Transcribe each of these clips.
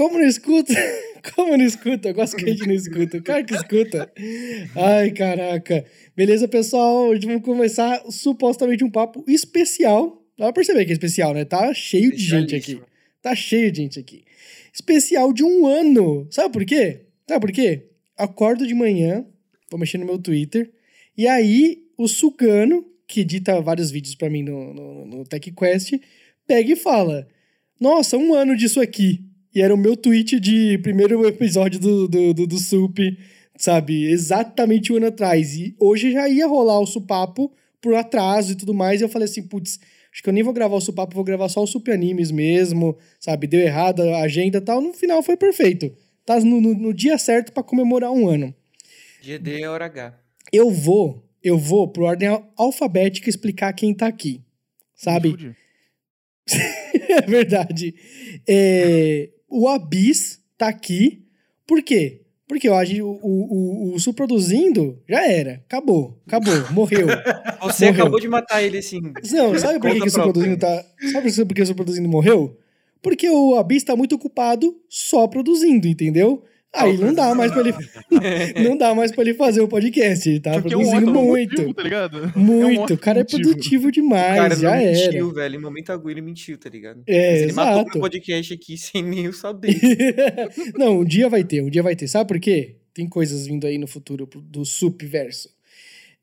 Como não escuta? Como não escuta? Eu gosto que a gente não escuta. O cara que escuta. Ai, caraca. Beleza, pessoal? Hoje vamos começar supostamente um papo especial. Dá pra perceber que é especial, né? Tá cheio de gente aqui. Tá cheio de gente aqui. Especial de um ano. Sabe por quê? Sabe por quê? Acordo de manhã, vou mexer no meu Twitter, e aí o Sugano, que edita vários vídeos para mim no, no, no TechQuest, pega e fala: Nossa, um ano disso aqui. E era o meu tweet de primeiro episódio do, do, do, do Sup, sabe? Exatamente um ano atrás. E hoje já ia rolar o supapo por atraso e tudo mais. E eu falei assim, putz, acho que eu nem vou gravar o supapo, vou gravar só o Sup Animes mesmo, sabe? Deu errado a agenda e tal. No final foi perfeito. Tá no, no, no dia certo para comemorar um ano. GD é hora H. Eu vou, eu vou por ordem alfabética explicar quem tá aqui. Sabe? é verdade. É, o Abyss tá aqui. Por quê? Porque acho o, o, o, o Suproduzindo já era. Acabou. Acabou. Morreu. Você morreu. acabou de matar ele assim. Não, sabe por que, que o Suproduzindo tá. Sabe por que o Suproduzindo morreu? Porque o Abyss tá muito ocupado só produzindo, entendeu? Aí não dá mais pra ele. não dá mais pra ele fazer o podcast. Ele tá Porque produzindo é um muito. Motivo, tá ligado? Muito. É um o cara é produtivo demais. O cara já não era. mentiu, velho. Em momento algum ele mentiu, tá ligado? É, Mas ele exato. matou o podcast aqui sem nem eu saber. não, um dia vai ter, um dia vai ter. Sabe por quê? Tem coisas vindo aí no futuro do Subverso.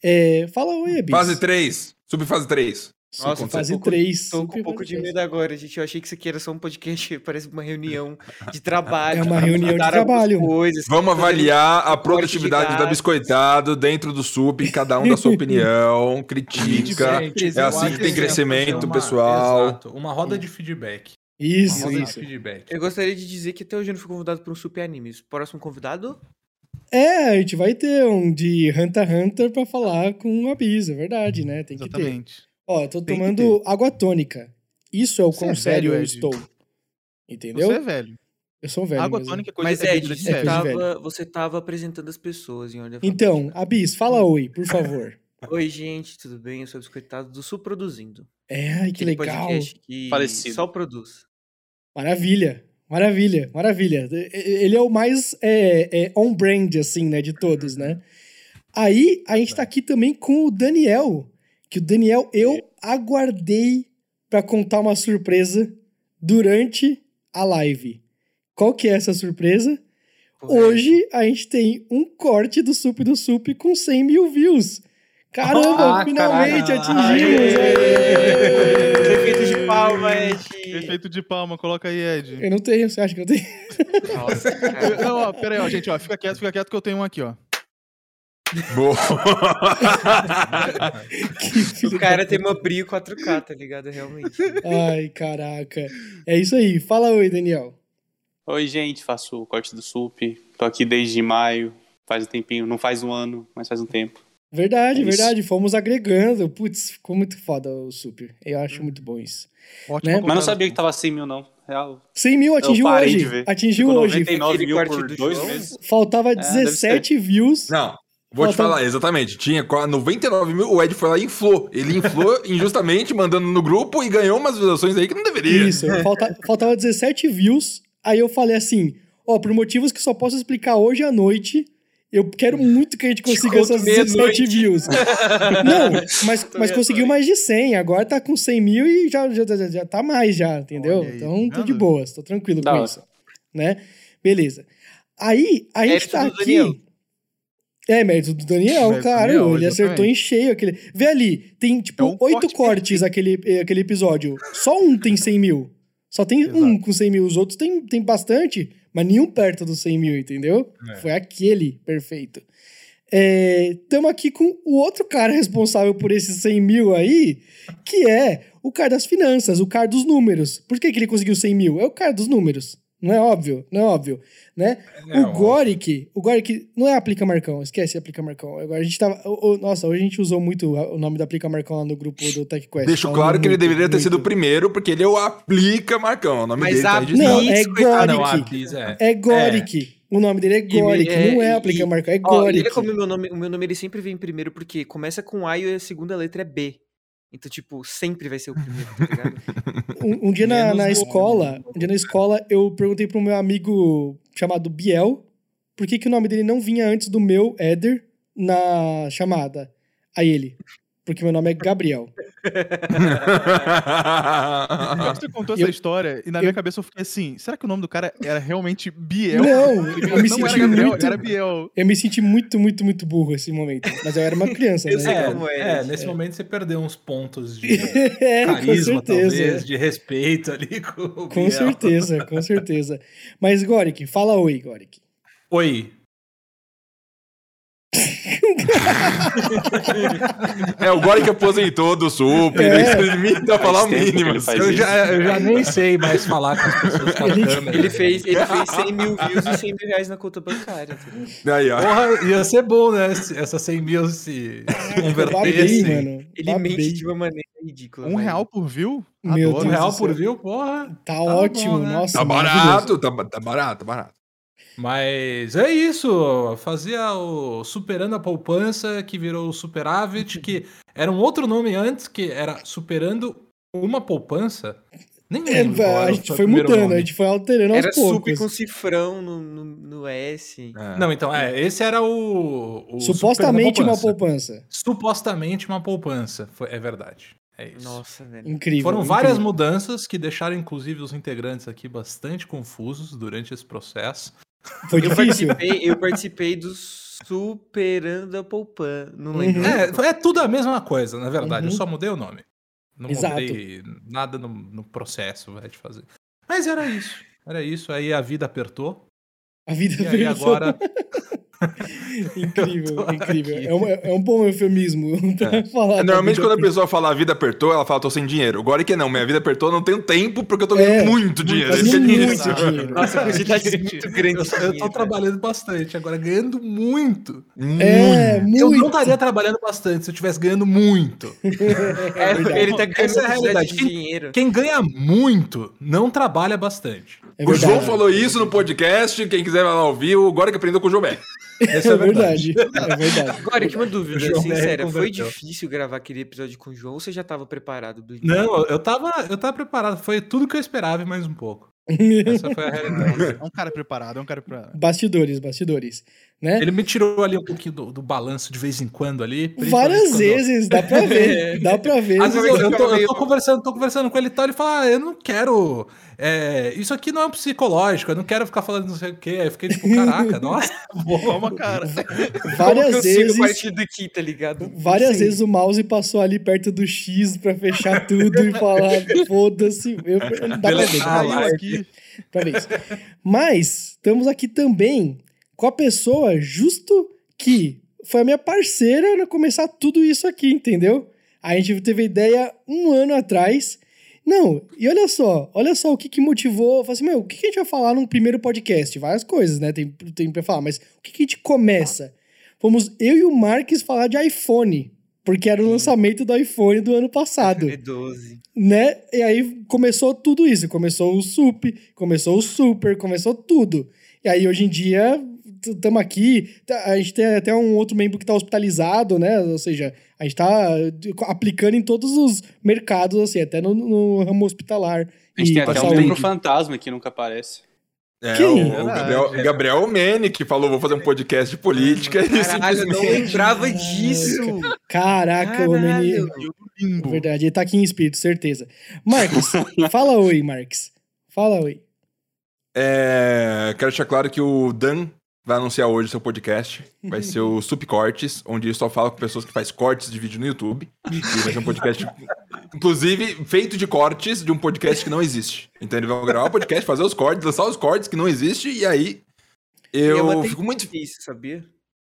É, fala oi, Abis. Fase 3. Subfase 3. Nossa, fase 3. Tô com um pouco de medo agora, gente. Eu achei que isso aqui era só um podcast, parece uma reunião de trabalho. É uma reunião de trabalho. Coisas, Vamos avaliar a produtividade da biscoitado dentro do SUP, cada um da sua opinião, crítica. é assim que tem crescimento, uma, pessoal. Exato, uma roda de feedback. Isso, isso. Feedback. Eu gostaria de dizer que até hoje eu não fui convidado para um Sup Animes. Próximo convidado? É, a gente vai ter um de Hunter x Hunter pra falar com o Abyss, é verdade, né? Tem Exatamente. que ter. Ó, eu tô Tem tomando água tônica. Isso é o quão é sério eu estou. Entendeu? Você é velho. Eu sou velho. Água mesmo. tônica é coisa Mas, Ed, você, é tava, você tava apresentando as pessoas em ordem Então, Abis, fala oi, por favor. oi, gente, tudo bem? Eu sou o biscoitado do Sul Produzindo. É, ai, que legal. Que Parecido. só produz. Maravilha. Maravilha, maravilha. Ele é o mais é, é on-brand, assim, né, de todos, né? Aí, a gente tá aqui também com o Daniel, que o Daniel, eu aguardei para contar uma surpresa durante a live. Qual que é essa surpresa? Hoje a gente tem um corte do Sup do Sup com 100 mil views. Caramba, ah, finalmente atingimos! Efeito de palma, Ed. Efeito de palma, coloca aí, Ed. Eu não tenho, você acha que eu tenho? Nossa, não, ó, pera aí, ó, gente, ó, fica quieto, fica quieto que eu tenho um aqui, ó. Boa. o cara tem uma Brio 4K, tá ligado? Realmente. Ai, caraca. É isso aí. Fala oi, Daniel. Oi, gente. Faço o corte do SUP. Tô aqui desde maio. Faz um tempinho. Não faz um ano, mas faz um tempo. Verdade, é verdade. Fomos agregando. Putz, ficou muito foda o SUP. Eu acho muito bom isso. Ótimo, né? Mas não sabia que tava 100 mil, não. Real. 100 mil atingiu hoje. Atingiu Ficou hoje. 99 mil por dois meses. Faltava 17 é, views. Não, Vou te falar, exatamente. Tinha 99 mil, o Ed foi lá e inflou. Ele inflou injustamente, mandando no grupo e ganhou umas visualizações aí que não deveria. Isso, falta, faltava 17 views. Aí eu falei assim: ó, por motivos que só posso explicar hoje à noite, eu quero muito que a gente consiga essas 17 noite. views. não, mas, mas conseguiu mais de 100. Agora tá com 100 mil e já, já, já, já tá mais, já, entendeu? Então tô de boas, tô tranquilo com isso. Né? Beleza. Aí a gente tá aqui. Daniel. É, mérito do Daniel, mérito claro. Daniel, ele acertou em cheio aquele. Vê ali, tem tipo é um oito cortes aquele, eh, aquele episódio. Só um tem 100 mil. Só tem Exato. um com 100 mil. Os outros tem, tem bastante, mas nenhum perto dos 100 mil, entendeu? É. Foi aquele perfeito. Estamos é, aqui com o outro cara responsável por esses 100 mil aí, que é o cara das finanças, o cara dos números. Por que, que ele conseguiu 100 mil? É o cara dos números. Não é óbvio? Não é óbvio, né? É, o óbvio. Goric, o Goric não é Aplica Marcão, esquece Aplica Marcão. Agora a gente tava, o- o- nossa, hoje a gente usou muito o nome do Aplica Marcão lá no grupo do TechQuest. Deixo falando claro que ele muito, deveria ter sido o muito. primeiro, porque ele é o Aplica Marcão. O nome Mas dele tá. Não, é coitado. Ah, não, Goric. É. É Goric. O nome dele é Goric, é- não é Aplica Marcão, é Ó, Goric. ele como o meu nome, o meu nome ele sempre vem primeiro porque começa com A e a segunda letra é B. Então, tipo, sempre vai ser o primeiro, tá ligado? Um, um dia na, na escola, um dia na escola, eu perguntei pro meu amigo chamado Biel por que, que o nome dele não vinha antes do meu Éder na chamada. Aí ele, porque meu nome é Gabriel. Você contou Eu- essa história e na eu- minha cabeça eu fiquei assim: será que o nome do cara era realmente Biel? Não, eu me não era senti Gabriel, muito- era Biel. Eu me senti muito, muito, muito burro esse momento. Mas eu era uma criança, né? É, é, é, nesse momento você perdeu uns pontos de É, com carisma, certeza. talvez, de respeito ali com o Com Biel. certeza, com certeza. Mas, Goric, fala oi, Goric. Oi. é o Gore que aposentou do Super. É. Ele limita a falar o mínimo. faz Eu já, eu já nem sei mais falar com as pessoas com Ele-. Ele fez, ele fez 100 mil views e 100 mil reais na conta bancária. Aí, ó. Porra, ia ser bom, né? Essas 100 mil se convertessem. mano. Ele Babei. mente de uma maneira ridícula. Um velho. real por view? Meu Adoro. Um Deus real por view, porra. Tá, Tá ótimo, bom, né? nossa. Tá barato, tá, tá barato, tá barato. Mas é isso. Fazia o Superando a Poupança, que virou o Superávit, que era um outro nome antes, que era Superando uma Poupança. Nem É, lembro era a o gente foi mudando, nome. a gente foi alterando aos Era sup poucos. com cifrão no, no, no S. É. Não, então, é, esse era o. o Supostamente Superando a uma poupança. Supostamente uma poupança. Foi, é verdade. É isso. Nossa, velho. Incrível. Foram incrível. várias mudanças que deixaram, inclusive, os integrantes aqui bastante confusos durante esse processo. Foi Eu difícil. participei, eu participei do Superando a Poupan. Não Uhum. lembro. É, é tudo a mesma coisa, na verdade. Uhum. Eu só mudei o nome. Não Exato. mudei nada no, no processo vai, de fazer. Mas era isso. Era isso. Aí a vida apertou. A vida E aí veio agora. Incrível, incrível. É um, é um bom eufemismo pra falar. da Normalmente, quando a pessoa fala a vida apertou, ela fala, tô sem dinheiro. Agora que não, minha vida apertou, não tenho tempo porque eu tô ganhando É, muito dinheiro. Isso que é muito isso. dinheiro. Nossa, quantidade muito grande. Eu, eu tô dinheiro, trabalhando bastante, agora ganhando muito. É, muito. Eu não estaria trabalhando bastante se eu estivesse ganhando muito. É, ele tá ganhando Essa é a realidade. de Quem- dinheiro. Quem ganha muito não trabalha bastante. É O João falou isso no podcast. Quem quiser vai lá ouvir, agora que aprendeu com o João Bé. Essa É verdade. É verdade. Agora, que uma dúvida João sincera. Foi difícil gravar aquele episódio com o João ou você já tava preparado? Do... Não, eu tava, eu tava preparado. Foi tudo que eu esperava e mais um pouco. Essa foi a realidade. É um cara preparado, é um cara preparado. Bastidores, bastidores. Né? Ele me tirou ali um pouquinho do, do balanço de vez em quando ali. Várias quando- vezes, dá pra ver. Dá pra ver. Às vezes eu, eu tô, eu tô conversando, tô conversando com ele e tal, ele fala, ah, eu não quero. é, isso aqui não é um psicológico, eu não quero ficar falando não sei o quê. Aí eu fiquei tipo, caraca, nossa. Calma, cara. Como Várias que eu sigo vezes. a partir daqui, tá ligado? Várias Sim. vezes o mouse passou ali perto do X pra fechar tudo e falar, foda-se. Eu, dá pra ver, dá pra ver. Aqui. Mas estamos aqui também com a pessoa justo que foi a minha parceira na começar tudo isso aqui, entendeu? A gente teve a ideia um ano atrás. Não, e olha só, olha só o que, que motivou. Eu falei assim, meu, o que, que a gente vai falar num primeiro podcast? Várias coisas, né? Tem, tem pra falar, mas o que, que a gente começa? Fomos eu e o Marques falar de iPhone, porque era o lançamento do iPhone do ano passado É 12. né? E aí começou tudo isso. Começou o SUP, começou o Super, começou tudo. E aí hoje em dia estamos aqui. tá- A gente tem até um outro membro que está hospitalizado, né? Ou seja, a gente está aplicando em todos os mercados, assim, até no, no ramo hospitalar. A gente e tem até um membro fantasma que nunca aparece. É, Quem? o, o Gabriel, Gabriel Mene, que falou, vou fazer um podcast de política. e Caralho, eu não lembrava disso. Caraca, o. Caralho. Limbo. Verdade, ele tá aqui em espírito, certeza. Marcos, fala oi, Marcos. Fala oi. É, quero deixar claro que o Dan vai anunciar hoje seu podcast. Vai ser o Subcortes, onde ele só fala com pessoas que faz cortes de vídeo no YouTube. E vai ser um podcast, inclusive, feito de cortes de um podcast que não existe. Então ele vai gravar o podcast, fazer os cortes, lançar os cortes que não existe, e aí E é eu fico muito. Isso, sabia?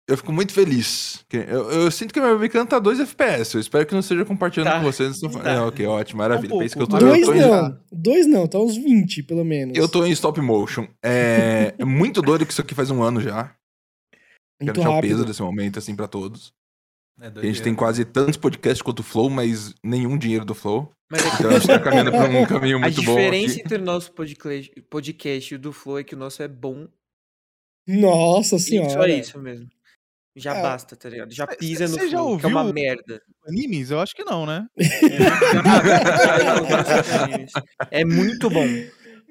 Eu fico muito feliz. Eu, eu sinto que meu webcam tá 2 FPS. Eu espero que não esteja compartilhando Tá. com vocês. Tá. É, ok, ótimo, maravilha. Um Pensa que eu tô, pouco. eu Dois tô em- não. Dois não, tá uns 20, pelo menos. Eu tô em stop motion. É, é muito doido que isso aqui faz um ano já. Quero Muito deixar o peso desse momento, assim, pra todos. É A gente tem quase tantos podcasts quanto o Flow, mas nenhum dinheiro do Flow. Mas é que Então a gente tá caminhando pra um caminho a muito bom. diferença aqui. entre o nosso podcast, podcast e o do Flow é que o nosso é bom. Nossa E senhora. só isso mesmo. Já É. basta, tá ligado? Já Cê- pisa no já Flow, que é uma ouviu- merda. Animes? Eu acho que não, né? É muito bom.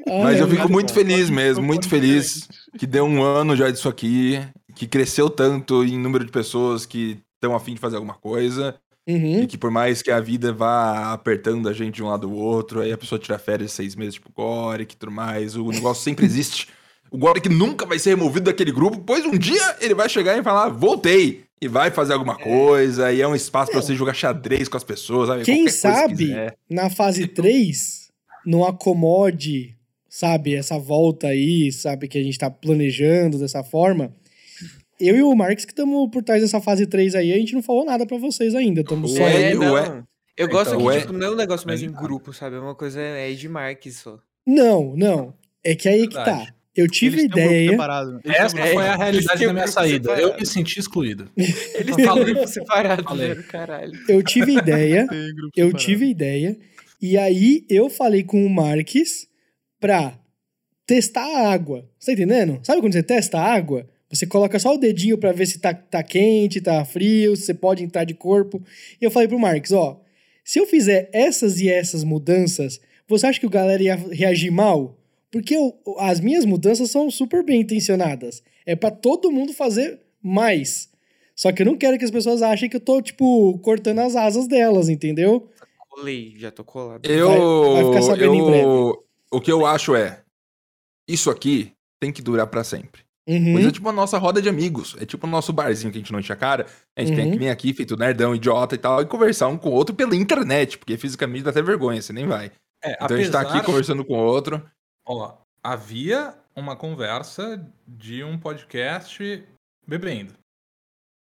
Ai, Mas eu fico muito bom. feliz mesmo, muito feliz que deu um ano já disso aqui, que cresceu tanto em número de pessoas que estão afim de fazer alguma coisa, Uhum. e que por mais que a vida vá apertando a gente de um lado ou outro, aí a pessoa tira férias seis meses, tipo Gore, que tudo mais, o negócio sempre existe. O Gore que nunca vai ser removido daquele grupo, pois um dia ele vai chegar e falar, voltei, e vai fazer alguma coisa, e é um espaço pra você jogar xadrez com as pessoas, sabe? Quem Qualquer que sabe na fase 3 não acomode, sabe, essa volta aí, sabe, que a gente tá planejando dessa forma. Eu e o Marx que estamos por trás dessa fase 3 aí, a gente não falou nada pra vocês ainda. Estamos só É, aí. não. ué. Eu gosto Então, que, tipo, não é um negócio mais em Mas- grupo, sabe? É uma coisa é de Marques só. Não, não. É que aí que tá. Eu tive Eles um ideia. um Essa É, foi a realidade da minha um saída. Eu me senti excluído. Eles têm grupo separado, Falei. caralho. Eu tive ideia. Eu separado. tive ideia. E aí eu falei com o Marques pra testar a água. Você tá entendendo? Sabe quando você testa a água? Você coloca só o dedinho pra ver se tá, tá quente, tá frio, se você pode entrar de corpo. E eu falei pro Marques, ó, se eu fizer essas e essas mudanças, você acha que o galera ia reagir mal? Porque eu- as minhas mudanças são super bem intencionadas. É pra todo mundo fazer mais. Só que eu não quero que as pessoas achem que eu tô, tipo, cortando as asas delas, entendeu? Colei, já tô colado. Eu, Vai- vai ficar sabendo em eu- breve. O que eu acho é, isso aqui tem que durar pra sempre. Uhum. Mas é tipo a nossa roda de amigos. É tipo o nosso barzinho que a gente não enche a cara. A gente tem Uhum. que vir aqui, feito nerdão, idiota e tal, e conversar um com o outro pela internet, porque fisicamente dá até vergonha, você nem vai. É, Então a gente tá aqui apesar- conversando com o outro. Ó, havia uma conversa de um podcast bebendo.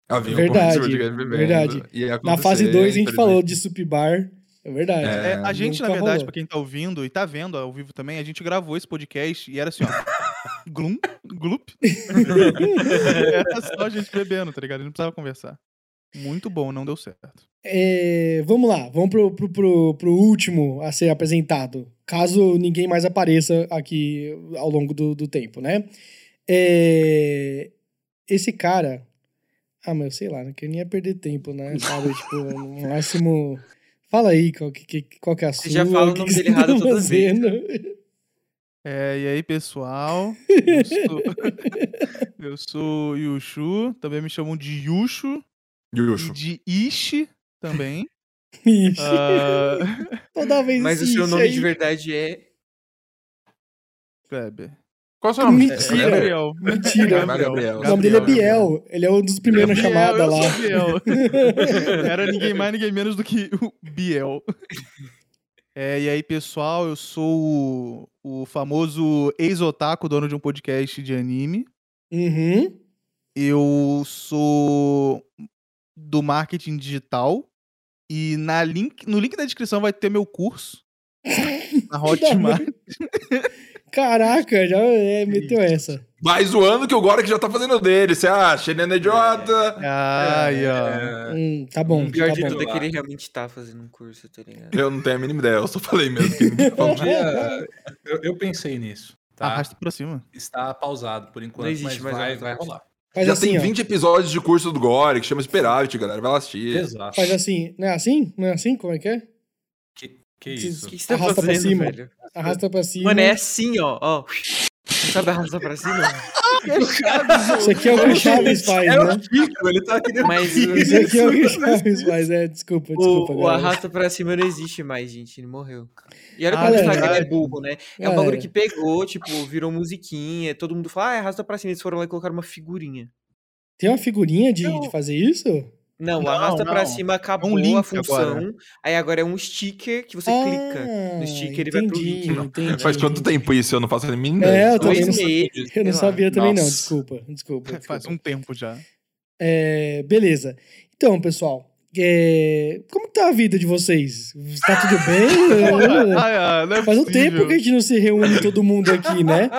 Havia um Verdade, podcast bebendo, verdade. Na fase acontecer, 2 a gente falou de sup bar. É verdade. É, É, a gente, na verdade, rolou. pra quem tá ouvindo e tá vendo ao vivo também, a gente gravou esse podcast e era assim, ó. glum, glup. era só a gente bebendo, tá ligado? A gente não precisava conversar. Muito bom, não deu certo. É, vamos lá, vamos pro, pro, pro, pro último a ser apresentado. Caso ninguém mais apareça aqui ao longo do, do tempo, né? É, esse cara. Ah, mas sei lá, né? Que eu nem ia perder tempo, né? Sabe, tipo, no máximo. Fala aí qual que, que- qual que é a sua. Você já fala o que nome que dele você tá errado toda vez. É, e aí, pessoal? Eu sou, eu sou Yushu, também me chamam de Yushu Yushu. de Ishi também. Ixi, Ah, Toda vez Mas o seu nome aí. de verdade é. Kleber. Qual é o seu nome? Mentira. É, Gabriel. Mentira. Gabriel. O nome dele é Gabriel. Biel. Ele é um dos primeiros na chamada lá. Biel. Era ninguém mais, ninguém menos do que o Biel. É, e aí, pessoal, eu sou o, o famoso ex-otaku, dono de um podcast de anime. Uhum. Eu sou do marketing digital. E na link, no link da descrição vai ter meu curso. Na Hotmart. Caraca, já é, meteu essa. Mais o ano que o Gore que já tá fazendo dele. Você acha? Ele é idiota. Ai, ó. É, Hum, tá bom, O pior tá de bom. tudo é que ele realmente tá fazendo um curso, tá ligado? Eu não tenho a mínima ideia, eu só falei mesmo. Que ninguém dia, eu, eu pensei nisso. Tá? Arrasta pra cima. Está pausado por enquanto, Não existe mas mais vai, vai rolar. Faz já assim, tem ó. 20 episódios de curso do Gore que chama Superávit, galera. Vai lá assistir. Exato. Faz assim. Não é assim? Não é assim? Como é que é? Que, que isso? O que, que você tá Arrasta pra fazendo, cima. velho? Arrasta pra cima. Mano, é assim, ó. ó. Não sabe arrastar pra cima? Isso aqui é o que o Chaves faz, É o né? Chico, ele tá aqui dentro. Mas Isso aqui é o que o Chaves faz. É, desculpa, desculpa. o, o arrasta pra cima não existe mais, gente. Ele morreu. E olha Ah, como o galera. Instagram é burro, né? É um Galera. bagulho que pegou, tipo, virou musiquinha. Todo mundo fala, ah, arrasta pra cima. Eles foram lá e colocaram uma figurinha. Tem uma figurinha de, de fazer isso? Não, o Não, arrasta pra não. cima acabou um link a função. agora. Aí agora é um sticker que você clica. no sticker, ele vai pro link, não. entendi, Faz quanto tempo isso? Eu não faço a mínima É, ideia. eu também Dois não, meses. eu não sabia também não, Nossa. desculpa, desculpa. Faz desculpa. um tempo já. É, beleza. Então, pessoal, é, como tá a vida de vocês? Tá tudo bem? Ah, é Faz um tempo que a gente não se reúne todo mundo aqui, né?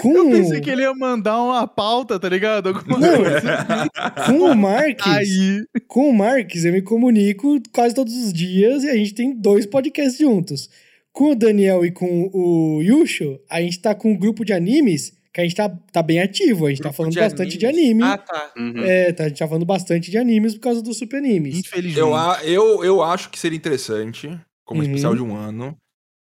Com, Eu pensei que ele ia mandar uma pauta, tá ligado? Alguma Não, coisa. com o Marques, Aí. com o Marques eu me comunico quase todos os dias e a gente tem dois podcasts juntos. Com o Daniel e com o Yusho, a gente tá com um grupo de animes que a gente tá, tá bem ativo. A gente tá Grupo falando de bastante de animes. anime. Ah, tá. Uhum. É, tá, a gente tá falando bastante de animes por causa do Super Animes. Infelizmente. Eu, eu, eu acho que seria interessante, como Uhum. especial de um ano,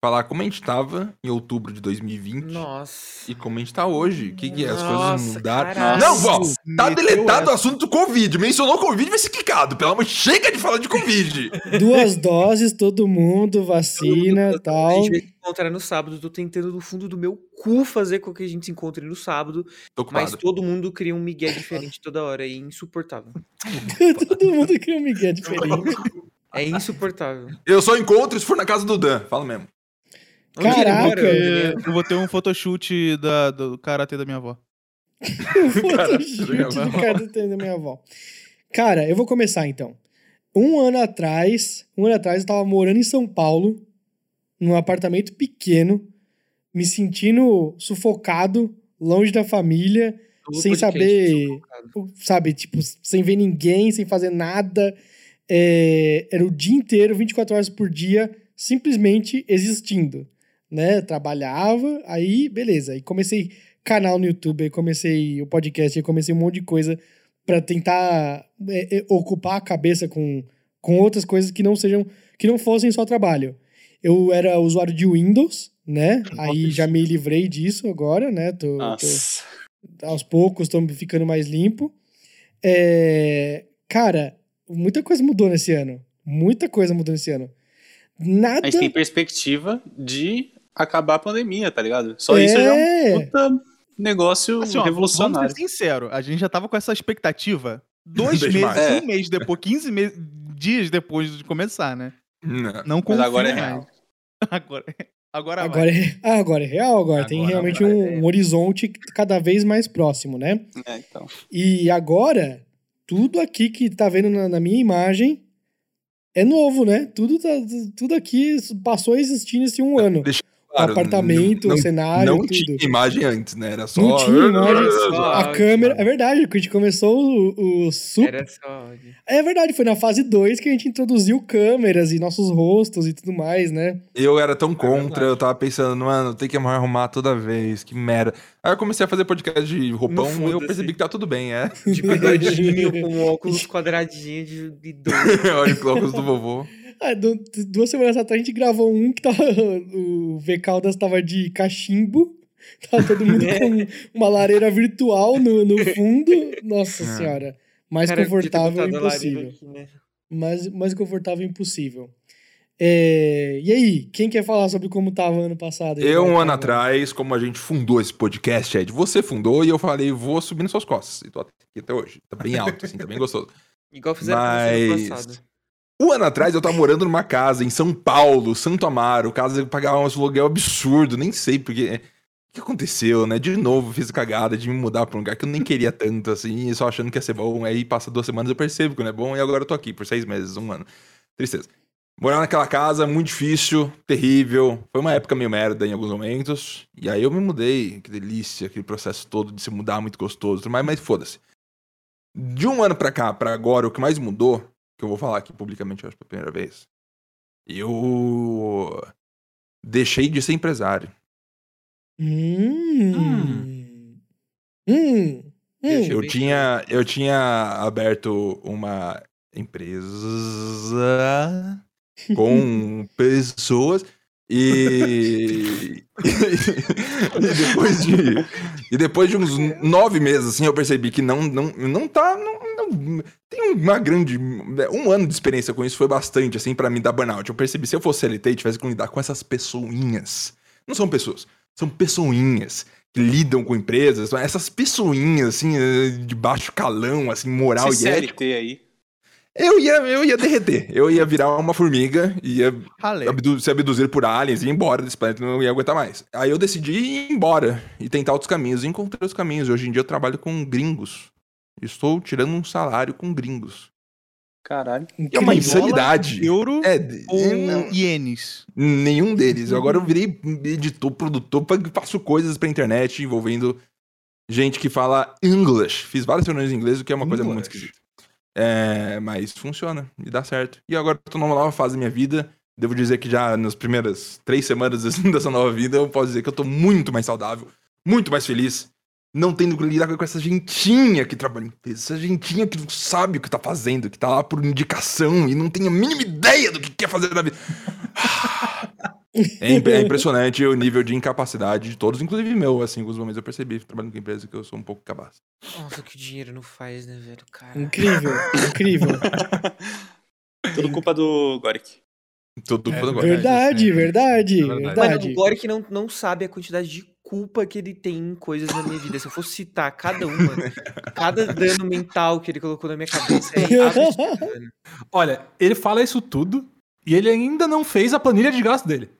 falar como a gente tava em outubro de 2020 Nossa. e como a gente tá hoje. O que, que as Nossa, coisas mudaram. caralho. Não, ó, tá Meteu deletado essa. o assunto do Covid. Mencionou Covid, vai ser quicado. Pelo amor, chega de falar de Covid. Duas doses, todo mundo, vacina e A tal. gente vai se encontrar no sábado. Tô tentando no fundo do meu cu fazer com que a gente se encontre no sábado. Tô Mas todo mundo cria um migué diferente toda hora. É insuportável. todo mundo cria um Miguel diferente. É insuportável. Eu só encontro se for na casa do Dan. Fala mesmo. Ele Caraca, é. Eu vou ter um photoshoot da, do karatê da minha avó. Photoshoot do cara do tempo da minha avó. Cara, eu vou começar então. Um ano atrás, um ano atrás eu tava morando em São Paulo, num apartamento pequeno, me sentindo sufocado, longe da família, Todo sem saber, sabe, tipo, sem ver ninguém, sem fazer nada. É, era o dia inteiro, 24 horas por dia, simplesmente existindo, né? Trabalhava, aí beleza, aí comecei canal no YouTube, aí comecei o podcast, aí comecei um monte de coisa pra tentar é, é, ocupar a cabeça com, com outras coisas que não sejam, que não fossem só trabalho. Eu era usuário de Windows, né? Aí já me livrei disso agora, né? Tô, tô- aos poucos estou ficando mais limpo. É, cara, muita coisa mudou nesse ano. Muita coisa mudou nesse ano. Nada. Gente tem perspectiva de acabar a pandemia, tá ligado? Só isso já é um é. puta negócio Assim, ó, Vamos revolucionário. ser sincero, a gente já tava com essa expectativa dois meses, um mês depois, 15 me- dias depois de começar, né? Não. Não Mas agora é mais. real. Agora, agora, Agora é, ah, agora é real, agora, tem Agora realmente vai, um, é. um horizonte cada vez mais próximo, né? É, então. E agora, tudo aqui que tá vendo na, na minha imagem é novo, né? Tudo, tá, tudo aqui passou a existir nesse um ano. Deixa o apartamento, não, o cenário, não tudo. tinha imagem antes, né? Era só. Não tinha imagem, Só a câmera. É verdade, que a gente começou o, o sup Era só. É verdade, foi na fase 2 que a gente introduziu câmeras e nossos rostos e tudo mais, né? Eu era tão contra, verdade. eu tava pensando, mano, tem que arrumar toda vez, que merda. Aí eu comecei a fazer podcast de roupão e eu percebi que tá tudo bem, é. De bigodinho, com óculos quadradinhos de, de dois. Olha o óculos do vovô. Ah, du- duas semanas atrás a gente gravou um que tava. O V Caldas tava de cachimbo. Tava todo mundo com uma lareira virtual no, no fundo. Nossa É. senhora. Mais Cara, confortável impossível. aqui, né? Mais, mais confortável impossível. É, e aí, quem quer falar sobre como tava ano passado? Eu, um ano atrás, como a gente fundou esse podcast, Ed, você fundou e eu falei, vou subir nas suas costas. E tô aqui até hoje. Tá bem alto, assim, tá bem gostoso. Igual fizeram Mas- no passado. Um ano atrás eu tava morando numa casa em São Paulo, Santo Amaro, casa que pagava um aluguel absurdo, nem sei porque. O que aconteceu, né? De novo, fiz cagada de me mudar pra um lugar que eu nem queria tanto, assim, só achando que ia ser bom. Aí passa duas semanas eu percebo que não é bom e agora eu tô aqui por seis meses, um ano. Tristeza. Morar naquela casa, muito difícil, terrível. Foi uma época meio merda em alguns momentos. E aí eu me mudei, que delícia, aquele processo todo de se mudar, muito gostoso, mais, mas foda-se. De um ano pra cá, pra agora, o que mais mudou que eu vou falar aqui publicamente, acho, pela primeira vez. Eu deixei de ser empresário. Hum. Hum. Hum. Deixa Eu tinha, eu tinha aberto uma empresa com pessoas e... e depois de e depois de uns nove meses assim eu percebi que não não não tá não, não- tem uma grande um ano de experiência com isso foi bastante assim pra mim dar burnout eu percebi se eu fosse CLT e tivesse que lidar com essas pessoinhas não são pessoas são pessoinhas que lidam com empresas essas pessoinhas assim de baixo calão assim moral Esse e ético CLT aí. Eu ia eu ia derreter eu ia virar uma formiga ia abdu ser abduzido por aliens e ir embora desse planeta, não ia aguentar mais. Aí eu decidi ir embora e tentar outros caminhos. E encontrei os caminhos. Hoje em dia eu trabalho com gringos. estou tirando um salário com gringos. Caralho. É uma insanidade. Euro É, ou é, não, ienes? nenhum deles. Agora eu virei editor, produtor, fa- faço coisas pra internet envolvendo gente que fala English. Fiz várias reuniões em inglês, o que é uma coisa muito English. esquisita. É, mas funciona e dá certo. E agora eu tô numa nova fase da minha vida. Devo dizer que já nas primeiras três semanas assim, dessa nova vida, eu posso dizer que eu tô muito mais saudável, muito mais feliz. Não tendo que lidar com essa gentinha que trabalha em empresa, essa gentinha que não sabe o que tá fazendo, que tá lá por indicação e não tem a mínima ideia do que quer fazer na vida. É, imp- é impressionante o nível de incapacidade de todos, inclusive meu, assim, em alguns momentos eu percebi, trabalhando com empresa, que eu sou um pouco capaz. Nossa, que o dinheiro não faz, né, velho? Cara. Incrível, incrível. Tudo culpa do Goric. Tô, tô É falando agora. Verdade, verdade, É verdade. Mano, verdade. o que não, não sabe a quantidade de culpa que ele tem em coisas na minha vida. Se eu fosse citar cada uma, cada dano mental que ele colocou na minha cabeça é absurdo. Olha, ele fala isso tudo e ele ainda não fez a planilha de gasto dele.